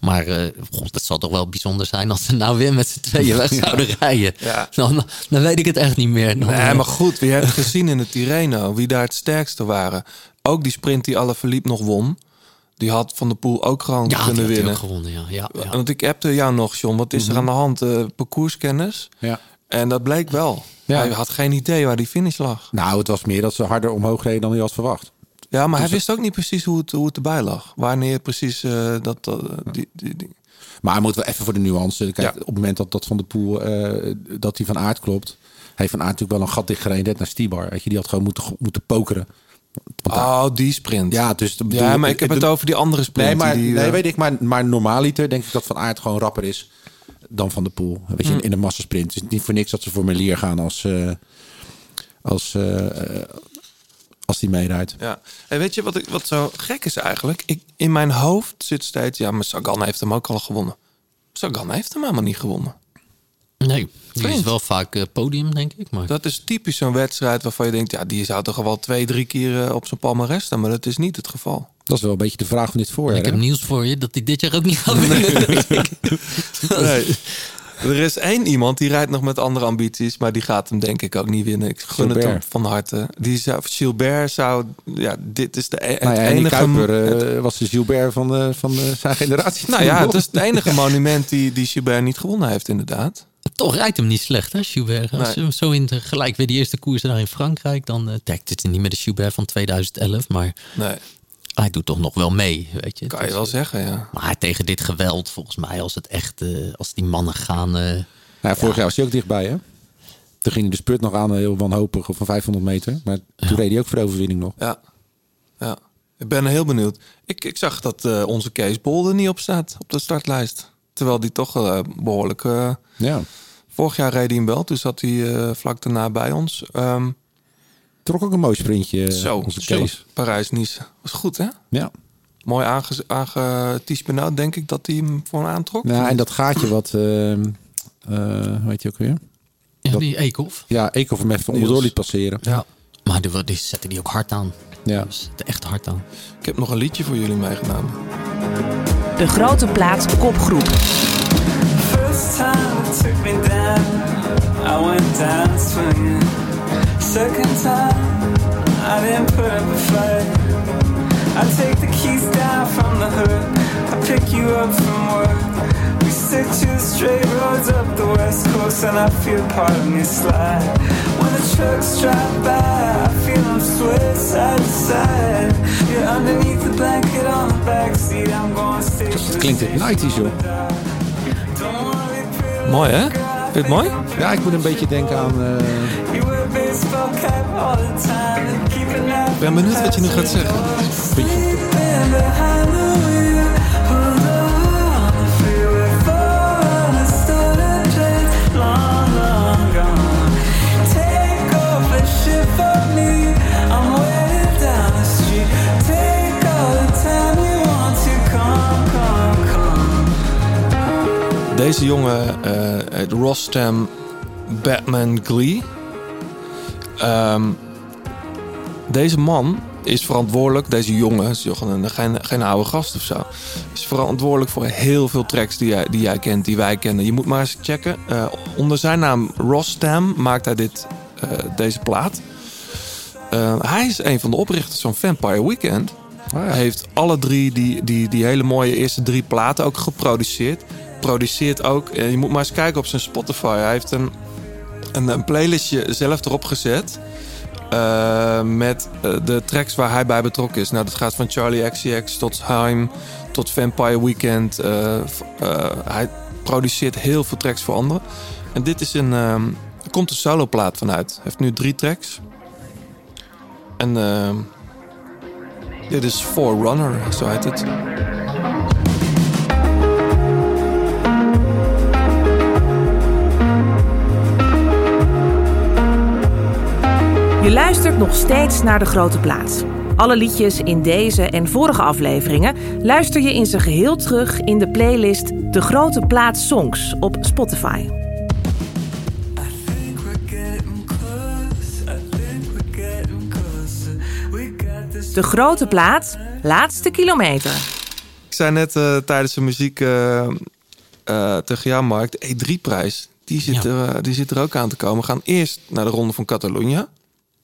Maar eh god, het zal toch wel bijzonder zijn als ze nou weer met z'n tweeën weg zouden rijden. Ja. Dan, dan weet ik het echt niet meer. Dan, Nee, eh, maar goed, wie hebt gezien in de Tirreno, wie daar het sterkste waren. Ook die sprint die alle verliep nog won. Die had Van der Poel ook gewoon Ja, kunnen winnen. ook gewonnen, ja. ja, ja. Want ik appte jou nog, John. Wat is er Mhm. aan de hand? Eh, parcourskennis. Ja. En dat bleek wel. Ja. Hij had geen idee waar die finish lag. Nou, het was meer dat ze harder omhoog reden dan hij had verwacht. Ja, maar hij Dus- wist ook niet precies hoe het, hoe het erbij lag. Wanneer precies eh, dat... dat, die, die, die- Maar hij moet wel even voor de nuance. Kijk, Ja. op het moment dat, dat Van de Poel eh, dat hij van aard klopt, heeft Van Aert natuurlijk wel een gat dichtgereden net naar Stibar. Weet je, die had gewoon moeten, moeten pokeren. Oh, die sprint. ja, dus de- Ja, maar ik heb het over die andere sprint. Nee, maar, die, nee, eh, weet ik. Maar, maar normaaliter denk ik dat Van Aert gewoon rapper is dan Van de Poel. Weet je, Hm. in, een massasprint. Het is niet voor niks dat ze voor Melier gaan als, eh, als, eh, als die meerijdt. Ja. En weet je wat, ik, wat zo gek is eigenlijk? Ik, in mijn hoofd zit steeds... Ja, maar Sagan heeft hem ook al gewonnen. Sagan heeft hem helemaal niet gewonnen. Nee, die is wel vaak eh, podium, denk ik. Maar Dat is typisch zo'n wedstrijd waarvan je denkt... Ja, die zou toch wel twee, drie keer eh, op zijn palmarès staan. Maar dat is niet het geval. Dat is wel een beetje de vraag van dit voorjaar. ik heb nieuws voor je dat hij dit jaar ook niet gaat winnen. Nee. Er is één iemand die rijdt nog met andere ambities, maar die gaat hem denk ik ook niet winnen. Ik gun het hem van harte. Die zou, Gilbert zou, ja, dit is de e- Nou ja, en die enige. Kuiper eh, was de Gilbert van, eh, van zijn generatie. nou ja, het is het enige monument die, die Gilbert niet gewonnen heeft, inderdaad. Toch rijdt hem niet slecht, hè, Schubert? Als Nee. zo in de, gelijk weer die eerste koers daar in Frankrijk, dan uh, het is niet meer de Schubert van 2011, maar Nee, hij doet toch nog wel mee, weet je? kan Het je is- wel zeggen, ja. Maar tegen dit geweld, volgens mij, als het echt, eh, als die mannen gaan. eh, Nou, vorig jaar was hij ook dichtbij, hè? Toen ging hij de spurt nog aan, eh, heel wanhopig, van 500 meter. Maar toen reed hij ook voor de overwinning nog. Ja, ja. Ik ben heel benieuwd. Ik, ik zag dat eh, onze Kees Bol er niet op staat, op de startlijst. Terwijl die toch eh, behoorlijk... eh, Ja. vorig jaar reed hij hem wel, toen zat hij eh, vlak daarna bij ons. Ehm, Trok ook een mooi sprintje, Zo, onze. Parijs-Nice. Was goed, hè? Ja. Mooi aange, aange nou, denk ik, dat hij hem voor hem aantrok. Nou, en dat gaatje wat, eh eh, hoe heet je ook weer? ja, Dat- die Eekhoff. Ja, of hem even onderdoor liet passeren. Ja. Maar die, die zetten die ook hard aan. Ja. Die zetten echt hard aan. Ik heb nog een liedje voor jullie meegenomen. De grote plaats kopgroep. Second time, I didn't put up a fight. I take the keys down from the hood, I pick you up from work. We stick to the straight roads up the west coast, and I feel part of me slide. When the trucks drive by, I feel them sway side to side. You're underneath the blanket on the backseat, I'm going station. to Klinkt het station 90s, joh. Don't wanna be pretty Mooi, hè? Vind je het mooi? Ja, ik moet een beetje denken aan... eh, Ik ben benieuwd wat je nu gaat zeggen. Deze jongen eh heet Rostam Batman Glee. Ehm, deze man is verantwoordelijk, deze jongen, is geen, geen, oude gast of zo, is verantwoordelijk voor heel veel tracks die jij, die jij kent, die wij kennen. Je moet maar eens checken. Eh, onder zijn naam Rostam maakt hij dit, eh, deze plaat. Eh, hij is een van de oprichters van Vampire Weekend. Hij heeft alle drie die, die, die hele mooie eerste drie platen ook geproduceerd. Produceert ook. eh, je moet maar eens kijken op zijn Spotify. Hij heeft een, een, een playlistje zelf erop gezet. eh, met eh, de tracks waar hij bij betrokken is. Nou, dat gaat van Charlie XCX tot Haim tot Vampire Weekend. hij produceert heel veel tracks voor anderen. En dit is een. ehm, er komt een soloplaat vanuit. Hij heeft nu drie tracks. En ehm, dit is Forerunner, zo heet het. Je luistert nog steeds naar De Grote Plaats. Alle liedjes in deze en vorige afleveringen luister je in zijn geheel terug in de playlist De Grote Plaats Songs op Spotify. De Grote Plaats, laatste kilometer. Ik zei net eh, tijdens de muziek eh, eh, tegen jou, Mark, de E3-prijs. Die, zit er, die zit er ook aan te komen. We gaan eerst naar de Ronde van Catalonië.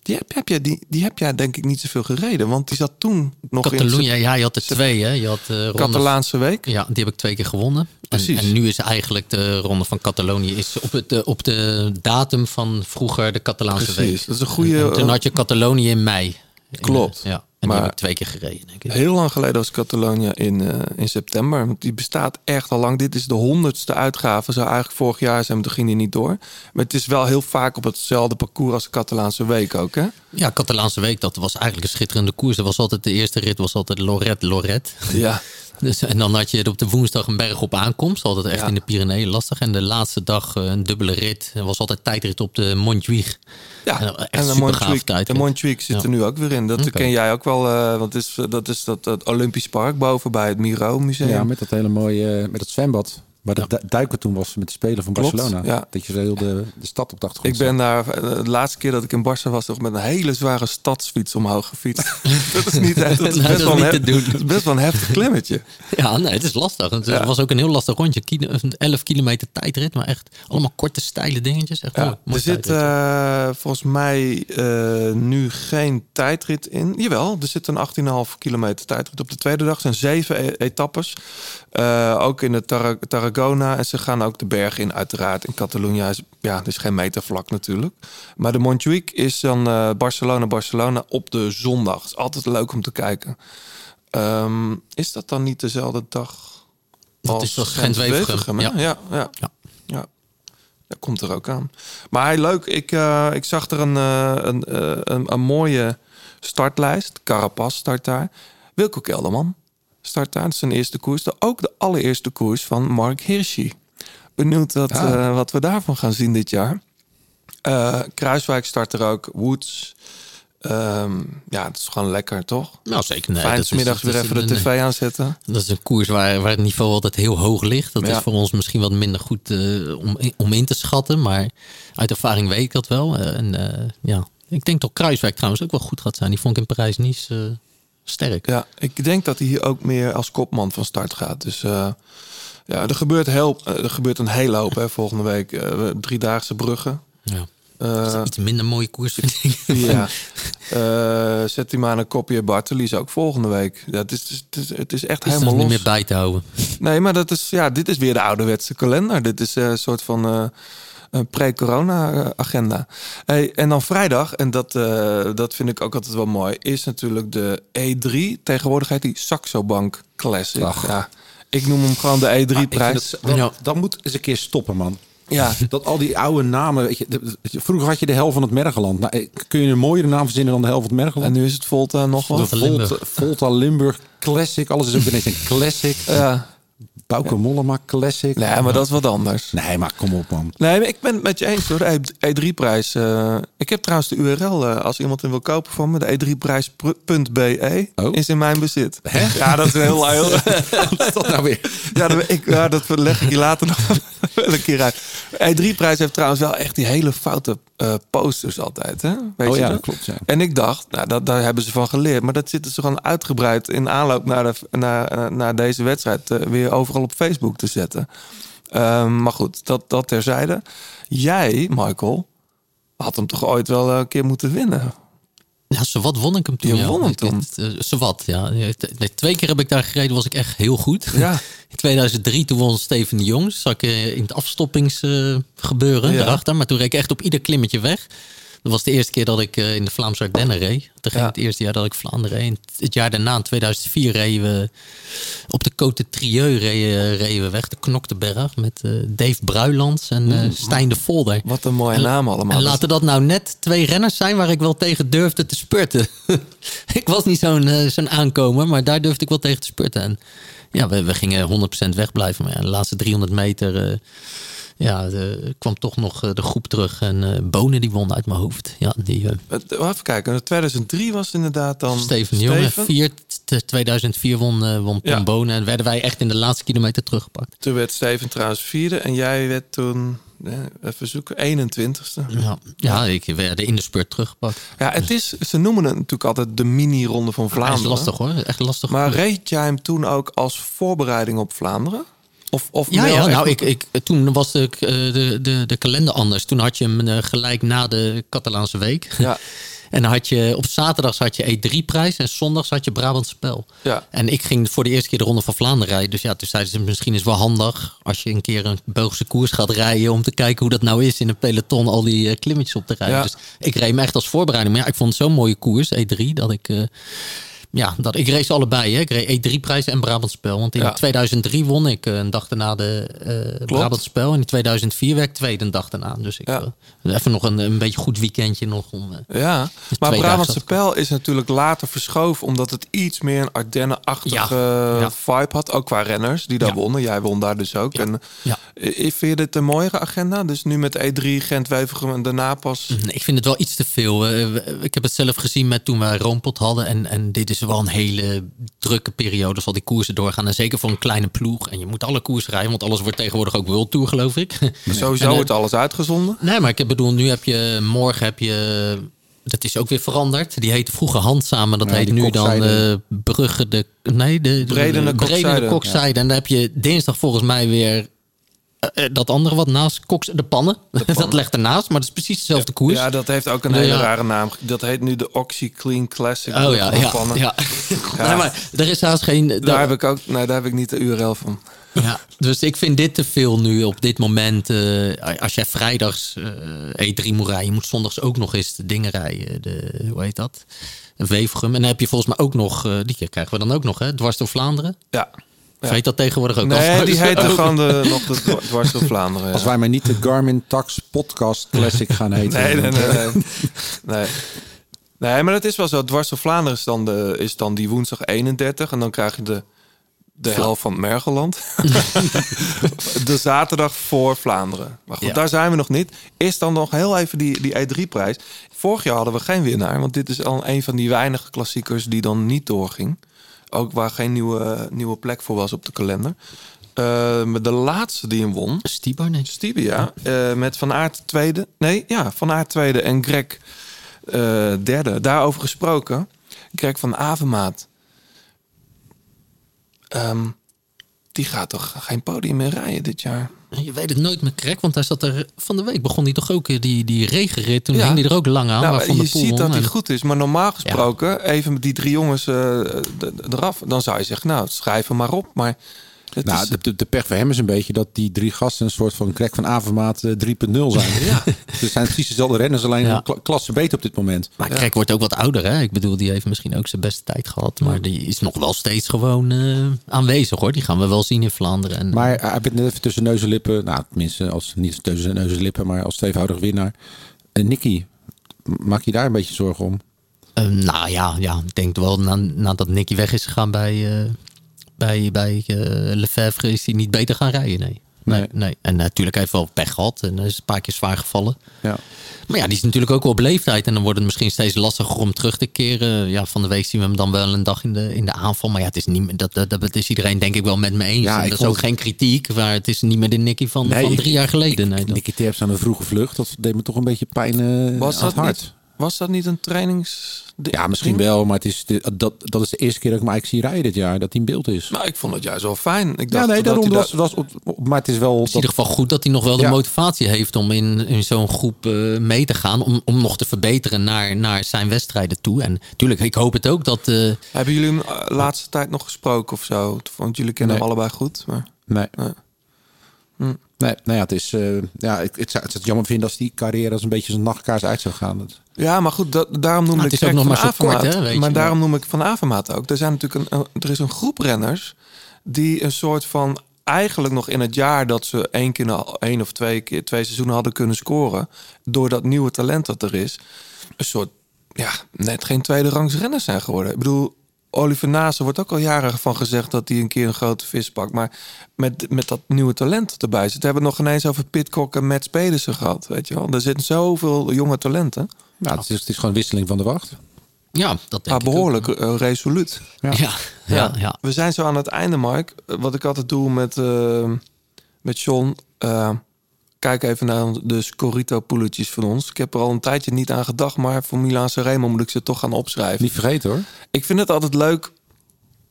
Die heb, heb jij, die, die heb jij denk ik niet zoveel gereden. Want die zat toen nog Catalonië, in... ja, je had er twee. Hè? Je had ronde Catalaanse week. Ja, die heb ik twee keer gewonnen. En, Precies. en nu is eigenlijk de ronde van Catalonië is op, het, eh, op de datum van vroeger de Catalaanse Precies, week. dat is een goede- En toen had je Catalonië in mei. In, Klopt. ja, en Maar- die heb ik twee keer gereden, denk ik. Heel lang geleden was Catalonia in, eh, in september. Want die bestaat echt al lang. Dit is de honderdste uitgave. Zou eigenlijk vorig jaar zijn, maar toen ging die niet door. Maar het is wel heel vaak op hetzelfde parcours als de Catalaanse week ook, hè? Ja, Catalaanse week, dat was eigenlijk een schitterende koers. Dat was altijd de eerste rit, was altijd Lorette, Lorette. Ja. Dus, en dan had je op de woensdag een berg op aankomst. Altijd echt Ja. in de Pyreneeën lastig. En de laatste dag eh, een dubbele rit. Er was altijd tijdrit op de Montjuïc. Ja, En, eh, echt en de Montjuïc, de. Montjuïc zit Ja. er nu ook weer in. Dat ken jij ook wel, eh, want het is, dat is dat, dat Olympisch Park boven bij het Miro Museum. Ja, met dat hele mooie, met het zwembad. Waar de du- duiken toen was met de Spelen van Klopt, Barcelona. ja. Dat je zo heel de, de stad op de achtergrond Ik ben daar eh, de laatste keer dat ik in Barça was, toch met een hele zware stadsfiets omhoog gefietst. dat is niet echt. Dat is Nou, best, dat wel is een niet te hef- doen. dat is best wel een heftig klimmetje. Ja, nee, het is lastig. Het Ja. was ook een heel lastig rondje. Kilo- 11 kilometer tijdrit, maar echt allemaal korte, steile dingetjes. Echt mooi, Ja, mooi er zit eh, volgens mij eh, nu geen tijdrit in. Jawel, er zit een 18,5 kilometer tijdrit op de tweede dag. Er zijn zeven e- etappes. Eh, ook in de Tar- Tarragona. En ze gaan ook de berg in, uiteraard. In Catalunya is, ja, het is geen metervlak natuurlijk. Maar de Montjuïc is dan eh, Barcelona-Barcelona op de zondag. is altijd leuk om te kijken. Ehm, is dat dan niet dezelfde dag Dat is als Gent-Wevelgem, hè? ja. Ja, ja. ja. Dat komt er ook aan. Maar hij leuk. Ik, eh, ik zag er een, eh, een, eh, een, een mooie startlijst. Carapaz start daar. Wilco Kelderman start daar. Is zijn eerste koers. De- Ook de allereerste koers van Mark Hirschi. Benieuwd wat, Ah. eh, wat we daarvan gaan zien dit jaar. Eh, Kruiswijk start er ook. Woods. Ehm, ja, het is gewoon lekker, toch? Nou, zeker. Nee, Fijn weer even de tv aanzetten. Dat is een koers waar, waar het niveau altijd heel hoog ligt. Dat Ja. is voor ons misschien wat minder goed eh, om, om in te schatten. Maar uit ervaring weet ik dat wel. En ja, ik denk dat Kruiswijk trouwens ook wel goed gaat zijn. Die vond ik in Parijs-Nice eh, sterk. Ja, ik denk dat hij hier ook meer als kopman van start gaat. Dus eh, ja, er gebeurt, heel, eh, er gebeurt een hele hoop hè, volgende week. Eh, we- driedaagse bruggen. Ja. Eh, Iets minder mooie koers ja. Eh Settimana Koppie Bartoli is ook volgende week. Ja, het, is, het, is, het is echt Is helemaal niet los. meer bij te houden. Nee, maar dat is, ja, dit is weer de ouderwetse kalender. Dit is eh, een soort van eh, een pre-corona-agenda. Hey, en dan vrijdag, en dat, eh, dat vind ik ook altijd wel mooi, is natuurlijk de E3. Tegenwoordig heet die Saxo Bank Classic. Ach. Ja, ik noem hem gewoon de Ah, ik vind E3-prijs. dat, dat, dat moet eens een keer stoppen, man. Ja. Dat al die oude namen, weet je, vroeger had je de helft van het Mergeland. Nou, eh, kun je een mooiere naam verzinnen dan de helft van het Mergeland? En nu is het Volta nog de wat. Volta Volta, Limburg. Volta Limburg Classic. Alles is ook ineens een classic. Ja. Bouke Mollema Classic. Nee, maar dat is wat anders. Nee, maar kom op, man. Nee, maar ik ben het met je eens hoor. De E3-prijs. eh, ik heb trouwens de URL eh, als iemand hem wil kopen voor me. De E3prijs.be Oh. is in mijn bezit. Ja, dat is heel heel. Wat is dat nou weer? ja, dat, ik, ja, dat leg ik je later nog wel een keer uit. E3-prijs heeft trouwens wel echt die hele foute eh, posters altijd. Hè? Weet Oh je ja, dat? klopt, ja. En ik dacht, nou, dat, daar hebben ze van geleerd. Maar dat zitten ze gewoon uitgebreid in aanloop naar, de, naar, eh, naar deze wedstrijd eh, weer overal op Facebook te zetten. Ehm, maar goed, dat, dat terzijde. Jij, Michael, had hem toch ooit wel een keer moeten winnen? Ja, zowat won ik hem toen. Je ja. won hem toen. het, eh, Zowat, ja. Nee, Twee keer heb ik daar gereden, was ik echt heel goed. Ja. In 2003 toen won Steven de Jong. Zat ik eh, in het afstoppingsgebeuren Ja. daarachter. Maar toen reed ik echt op ieder klimmetje weg. Dat was de eerste keer dat ik eh, in de Vlaamse Ardennen reed. Toen ging Ja. het eerste jaar dat ik Vlaanderen reed. Het jaar daarna, in 2004, reden we op de Côte de reden, reden we weg. De Knokteberg met eh, Dave Bruilands en eh, Stijn de Volder. Wat een mooie En- naam allemaal. En laten dat nou net twee renners zijn waar ik wel tegen durfde te spurten. ik was niet zo'n eh, zo'n aankomer, maar daar durfde ik wel tegen te spurten. En ja, we, we gingen 100% wegblijven. Maar ja, de laatste 300 meter eh, ja, de- kwam toch nog eh, de groep terug. En eh Bonen die won uit mijn hoofd. Ja, die eh, Even kijken, 2003 was inderdaad dan Steven Steven. t- 2004 won, eh, won Tom Ja. Bonen. En werden wij echt in de laatste kilometer teruggepakt. Toen werd Steven trouwens vierde en jij werd toen, even zoeken, 21ste. Ja, ja ik werd in de spurt teruggepakt. Ja, het is, ze noemen het natuurlijk altijd de mini-ronde van Hij is Vlaanderen. lastig hoor, echt lastig. Maar reed jij hem toen ook als voorbereiding op Vlaanderen? Of, of Ja, ja nou, ik, ik, toen was de, eh, de, de, de kalender anders. Toen had je hem eh, gelijk na de Catalaanse week. Ja. En dan had je, op zaterdags had je E3-prijs en zondags had je Brabant Spel. Ja. En ik ging voor de eerste keer de Ronde van Vlaanderen rijden. Dus ja, toen zeiden ze misschien is het wel handig als je een keer een Belgische koers gaat rijden. Om te kijken hoe dat nou is in een peloton al die eh, klimmetjes op te rijden. Ja. Dus ik reed me echt als voorbereiding. Maar ja, ik vond het zo'n mooie koers, E3, dat ik... ja, dat, ik race allebei. Hè. Ik reed E3-prijs en Brabant Spel. Want in Ja. 2003 won ik eh, een dag daarna de eh Brabant Spel. En in 2004 werd ik tweede een dag daarna. Dus ik Ja. eh, even nog een, een beetje goed weekendje nog om... Ja, Dus maar Pijl is natuurlijk later verschoven... omdat het iets meer een Ardennen-achtige Ja. vibe had. Ook qua renners die daar wonnen. Jij won daar dus ook. En, eh, Vind je dit een mooiere agenda? Dus nu met E3, Gent, Wevergem en daarna pas... Nee, ik vind het wel iets te veel. Ik heb het zelf gezien met toen wij Roompot hadden. En, en dit is wel een hele drukke periode. als al die koersen doorgaan. En zeker voor een kleine ploeg. En je moet alle koers rijden. Want alles wordt tegenwoordig ook World Tour, geloof ik. Sowieso En, eh, wordt alles uitgezonden. Nee, maar ik bedoel, nu heb je... Morgen heb je... Dat is ook weer veranderd. Die heette vroeger Handsamen. Dat Ja, heet nu dan eh Brugge de... Nee, de, de Bredene de kokzijde. kokzijde. En dan heb je dinsdag volgens mij weer... eh, eh, dat andere wat naast koks, de pannen. dat legt ernaast, maar dat is precies dezelfde koers. Ja, dat heeft ook een hele ja. rare naam. Dat heet nu de Oxy Clean Classic. Oh ja, ja, Pannen. ja. Nee, maar er is haast geen. Daar heb ik ook, nee, daar heb ik niet de URL van. Ja, dus ik vind dit te veel nu op dit moment. eh, als jij vrijdags eh E3 moet rijden, je moet zondags ook nog eens de dingen rijden. De, hoe heet dat? Een Wevergem. En dan heb je volgens mij ook nog, die krijgen we dan ook nog, hè? Dwars door Vlaanderen. Ja. Of heet dat tegenwoordig ook? Nee, Als- die heette gewoon de, nog de Dwars door Vlaanderen. ja. Als wij maar niet de Garmin Tax Podcast Classic gaan heten. Nee, nee, nee. nee. nee. Nee, maar het is wel zo. Dwars door Vlaanderen is dan, de, is dan die woensdag 31. En dan krijg je de, de helft van het Mergeland. de zaterdag voor Vlaanderen. Maar goed, Ja. daar zijn we nog niet. Is dan nog heel even die, die E3-prijs. Vorig jaar hadden we geen winnaar. Want dit is al een van die weinige klassiekers die dan niet doorging. Ook waar geen nieuwe, nieuwe plek voor was op de kalender. Maar de laatste die hem won. Stibar, nee. Stibar, ja. Eh, met Van Aert tweede. Nee, ja, Van Aert tweede en Greg eh, derde. Daarover gesproken. Greg van Avermaat. Ehm, die gaat toch geen podium meer rijden dit jaar? Je weet het nooit met Krek, want hij zat er van de week. Begon hij toch ook die, die regenrit. Toen Ja. hing hij er ook lang aan. Nou, Van je ziet dat hij En- goed is. Maar normaal gesproken, even met die drie jongens eh, eraf. Dan zou je zeggen, nou, schrijf hem maar op. Maar het Nou, is, de, pech voor hem is een beetje dat die drie gasten een soort van crack van Avermaat eh, 3.0 zijn. Ja. Ze zijn precies dezelfde renners, alleen Ja. klasse beter op dit moment. Maar Krek wordt ook wat ouder, hè? Ik bedoel, die heeft misschien ook zijn beste tijd gehad. Maar die is nog wel steeds gewoon eh, aanwezig, hoor. Die gaan we wel zien in Vlaanderen. En, Maar hij bent net even tussen neus en lippen. Nou, tenminste, als, niet tussen neus en lippen, maar als tweevoudig winnaar. En Nicky, maak je daar een beetje zorgen om? Eh, nou ja, ja, ik denk wel na, nadat Nicky weg is gegaan bij, eh, bij, bij eh, Lefebvre is hij niet beter gaan rijden. Nee. Nee, nee. En natuurlijk heeft hij wel pech gehad en is een paar keer zwaar gevallen. Ja. Maar ja, die is natuurlijk ook wel op leeftijd. En dan wordt het misschien steeds lastiger om terug te keren. Ja, van de week zien we hem dan wel een dag in de, in de aanval. Maar ja, het is, niet, meer- dat, dat, dat is iedereen denk ik wel met me eens. Ja, En dat is ook geen kritiek. Maar het is niet meer de Nicky van, Nee, van ik- drie jaar geleden. Nee, dat- Nicky Terps aan een vroege vlucht, dat deed me toch een beetje pijn eh was, aan het hart. niet, was dat niet een trainings... Ja, misschien wel, maar het is de- dat, dat is de eerste keer dat ik zie rijden dit jaar, dat hij in beeld is. Nou, ik vond het juist wel fijn. Ik ja, dacht nee, dat daarom hij was, dat- was op, op- maar het is wel... Het is in ieder geval goed dat hij nog wel de Ja. motivatie heeft om in, in zo'n groep eh, mee te gaan. Om, om nog te verbeteren naar, naar zijn wedstrijden toe. En natuurlijk, ik hoop het ook dat. eh, Hebben jullie hem eh, laatste tijd nog gesproken of zo? Want jullie kennen Nee. hem allebei goed. Maar... Nee. Nee. Nee, nou ja, het is, eh, ja, ik, het zou het zou jammer vinden als die carrière als een beetje zijn nachtkaars uit zou gaan. Dat, Ja, maar goed, dat, daarom noem Maar ik het is ook nog van maar zo kort, hè, je maar daarom noem ik Van Avermaat ook. Er, zijn natuurlijk een, er is een groep renners die een soort van... eigenlijk nog in het jaar dat ze één keer, één of twee keer, twee seizoenen hadden kunnen scoren... door dat nieuwe talent dat er is... een soort, ja, net geen tweede rangs renners zijn geworden. Ik bedoel, Oliver Nase wordt ook al jaren van gezegd... dat hij een keer een grote vis pakt. Maar met, met dat nieuwe talent dat erbij zit... hebben we het nog ineens over Pitcock en Matt Pedersen gehad. Weet je wel? Er zitten zoveel jonge talenten... nou, het, is, het is gewoon wisseling van de wacht. ja, dat denk Maar ik ook. behoorlijk eh, resoluut. Ja, ja, ja. We zijn zo aan het einde, Mark. Wat ik altijd doe met, eh, met John. eh, kijk even naar de Scorito-poeletjes van ons. Ik heb er al een tijdje niet aan gedacht, maar voor Milaan Sanremo moet ik ze toch gaan opschrijven. Niet vergeten hoor. Ik vind het altijd leuk,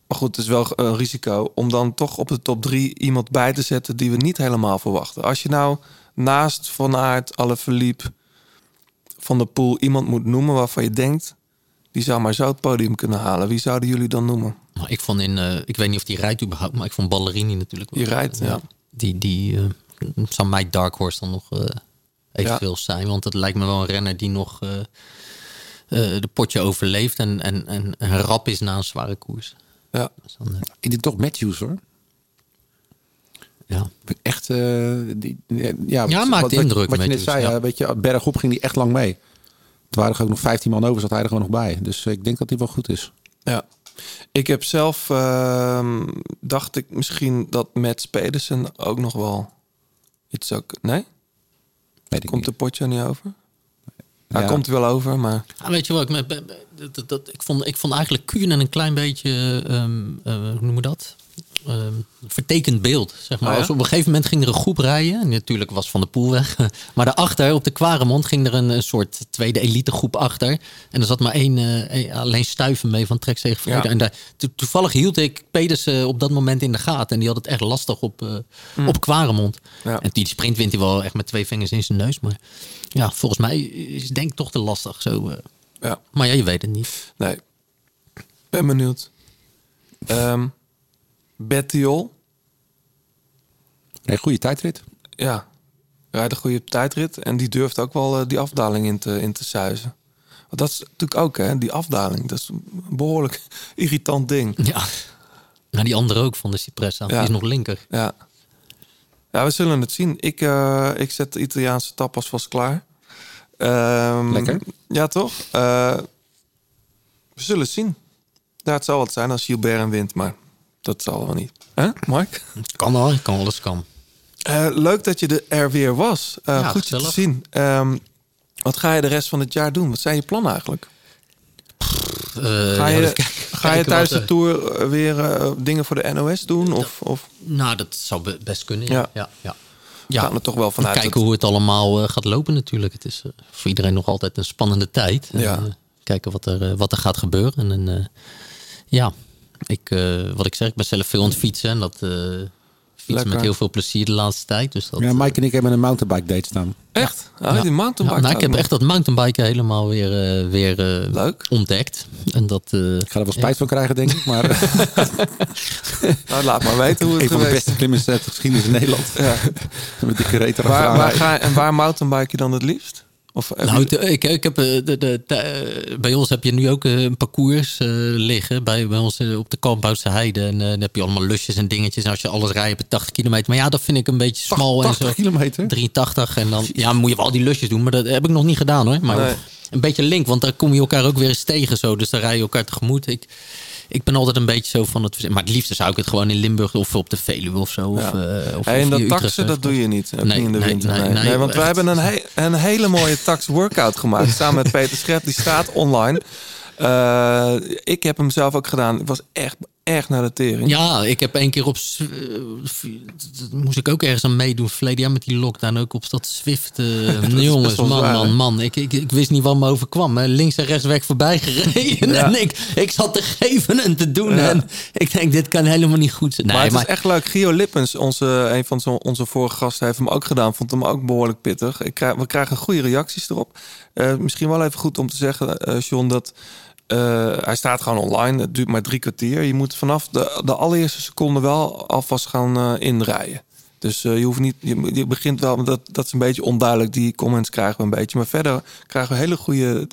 maar goed, het is wel een risico... om dan toch op de top drie iemand bij te zetten die we niet helemaal verwachten. Als je nou naast Van Aert, Alaphilippe, Van de Poel iemand moet noemen waarvan je denkt... die zou maar zo het podium kunnen halen. Wie zouden jullie dan noemen? Maar ik vond in, eh, ik weet niet of die rijdt überhaupt, maar ik vond Ballerini natuurlijk wel. Die rijdt, ja. Die, die eh, zou mij Dark Horse dan nog eh, eventueel zijn. Want het lijkt me wel een renner die nog eh, eh, de potje overleeft en, en, en, en rap is na een zware koers. Ja. Dus dan, Ik denk toch Matthews hoor. Ja. Echt, eh, die, ja, Ja, maakt wat, indruk, Wat, je net zei, ja. weet je, bergop ging die echt lang mee. Er waren er ook nog 15 man over, zat hij er gewoon nog bij. Dus ik denk dat hij wel goed is. Ja. Ik heb zelf, ehm, dacht ik misschien dat Matt Pedersen ook nog wel iets ook... Nee? Weet ik Komt de potje niet over? Hij Ja. komt wel over, maar... Ah, weet je wat, ik, dat, dat, ik, vond, ik vond eigenlijk Kuhnen een klein beetje, ehm, eh, hoe noemen we dat? Ehm, vertekend beeld. Zeg maar. Oh ja? Op een gegeven moment ging er een groep rijden. En natuurlijk was Van de Poel weg. Maar daarachter, op de Kwaremond, ging er een, een soort tweede elitegroep achter. En er zat maar één, eh, alleen Stuiven mee van Trek. Ja. En daar, to- toevallig hield ik Pedersen op dat moment in de gaten. En die had het echt lastig op, eh, op Kwaremond. Ja. En die sprint wint hij wel echt met twee vingers in zijn neus. Maar ja, volgens mij is het denk ik toch te lastig. Zo, eh. Ja. Maar ja, je weet het niet. Nee. Ben benieuwd. Ehm Bettiol. Nee, goede tijdrit. Ja. Rijdt een goede tijdrit. En die durft ook wel eh, die afdaling in te, in te suizen. Want dat is natuurlijk ook, hè, die afdaling. Dat is een behoorlijk irritant ding. Ja. Nou, die andere ook van de Cipressa. Ja. Die is nog linker. Ja. Ja, we zullen het zien. Ik, eh, ik zet de Italiaanse tapas vast klaar. Ehm, Lekker. Ja, toch? Eh, we zullen het zien. Ja, het zal wat zijn als Gilbert wint, maar dat zal wel niet. Hè, Mark? Kan hoor, kan alles kan. Eh, leuk dat je er weer was. Eh, Ja, goed je te zien. Ehm, wat ga je de rest van het jaar doen? Wat zijn je plannen eigenlijk? Eh, Ga ja, je, kijk- ga je tijdens de tour weer dingen voor de NOS doen? Of, of Nou, dat zou be- best kunnen. Ja. Ja. Ja. Ja. ja. gaan er toch wel vanuit? kijken dat- hoe het allemaal gaat lopen natuurlijk. Het is voor iedereen nog altijd een spannende tijd. En, Ja. kijken wat er, wat er gaat gebeuren. En ja, ik, eh, wat ik zeg, ik ben zelf veel aan het fietsen. En dat eh fietsen Lekker. met heel veel plezier de laatste tijd. Dus dat, Ja, Mike en ik hebben een mountainbike date staan. Echt? Ah, Ja. die mountainbike. Ja, nou, ik heb echt dat mountainbiken helemaal weer, eh, weer eh, Leuk. ontdekt. En dat, eh, Ik ga er wel spijt van krijgen, denk ik. Maar. Nou, laat maar weten hoe het een van de beste klimmers uit de geschiedenis in Nederland. Ja. Met dikke reet Waar, waar ga je, en waar mountainbike je dan het liefst? Of heb Nou, ik, ik heb eh, de, de, de- eh, bij ons heb je nu ook eh, een parcours eh, liggen. Bij, bij ons eh, op de Kalmboutse Heide. En eh, dan heb je allemaal lusjes en dingetjes. En als je alles rijdt, heb je 80 kilometer. Maar ja, dat vind ik een beetje smal. en 80 zo. kilometer? 83. En dan ja, moet je wel al die lusjes doen. Maar dat heb ik nog niet gedaan hoor. Maar Nee. een beetje link. Want daar kom je elkaar ook weer eens tegen. Zo. Dus daar rij je elkaar tegemoet. Ik, ik ben altijd een beetje zo van het... Maar het liefste zou ik het gewoon in Limburg of op de Veluwe of zo. Of, Ja. eh, of, Hey, en dat taxen, dat doe je niet. Nee, niet in de nee, winter. nee, Nee, nee, Nee, want wij echt. hebben een, he- een hele mooie tax workout gemaakt. samen met Peter Schep. Die staat online. Eh, ik heb hem zelf ook gedaan. Het was echt, echt naar de tering. Ja, ik heb één keer op. Eh, moest ik ook ergens aan meedoen. Verleden jaar met die lockdown ook op dat Swift. eh, is jongens, man, man, man. Ik, ik, ik wist niet wat me overkwam. Hè. Links en rechts werd ik voorbij gereden. Ja. En ik, ik zat te geven en te doen. Ja. En ik denk, dit kan helemaal niet goed zijn. Nee, maar het maar is echt leuk. Gio Lippens, onze, een van zo- onze vorige gasten, heeft hem ook gedaan. Vond hem ook behoorlijk pittig. Ik krijg, we krijgen goede reacties erop. Eh, misschien wel even goed om te zeggen, eh, John, dat eh, hij staat gewoon online. Het duurt maar drie kwartier. Je moet vanaf de, de allereerste seconde wel alvast gaan eh, inrijden. Dus eh, je hoeft niet. Je, begint wel. Dat, dat is een beetje onduidelijk. Die comments krijgen we een beetje. Maar verder krijgen we hele goede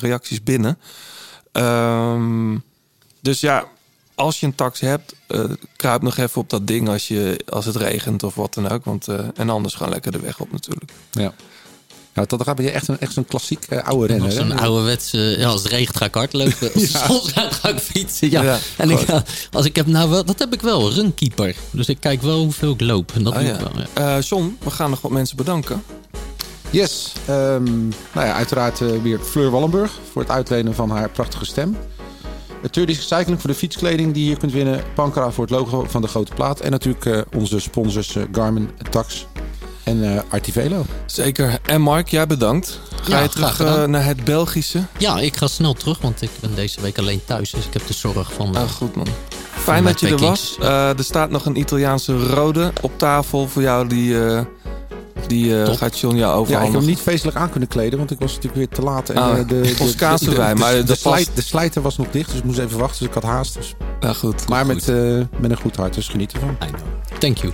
reacties binnen. Ehm, dus ja, als je een tax hebt, kruip nog even op dat ding als, je, als het regent of wat dan ook. Want, en anders gewoon lekker de weg op natuurlijk. Ja. Ja, dat gaat ben je echt, een, echt zo'n klassiek eh, oude renner. zo'n ouderwetse... Ja, als het regent ga ik hardlopen. Als het zon schijnt ga ik fietsen. Ja. Ja, en ik, goed. als ik heb nou wel... Dat heb ik wel, runkeeper. Dus ik kijk wel hoeveel ik loop. En dat doe ja. ik wel, ja. Eh, John, we gaan nog wat mensen bedanken. Yes. Ehm, nou ja, uiteraard eh, weer Fleur Wallenburg voor het uitlenen van haar prachtige stem. Het Turdisch Cycling voor de fietskleding die je hier kunt winnen. Pankra voor het logo van de grote plaat. En natuurlijk eh, onze sponsors eh, Garmin, Tax en eh Artivelo. Zeker. En Mark, jij bedankt. Ga Ja, je terug eh, naar het Belgische? Ja, ik ga snel terug, want ik ben deze week alleen thuis. Dus ik heb de zorg van... Ah, goed man. Fijn dat je er was. Eh, er staat nog een Italiaanse rode op tafel voor jou die, eh, Die eh, gaat John jou Ja, ik heb hem niet feestelijk aan kunnen kleden, want ik was natuurlijk weer te laat. En, Ah, de, ons kaaswijn, maar de, slijt- past- de slijter was nog dicht, dus ik moest even wachten. Dus ik had haast. Dus. Ja, goed. maar met, eh, met een goed hart, dus geniet ervan. Thank you.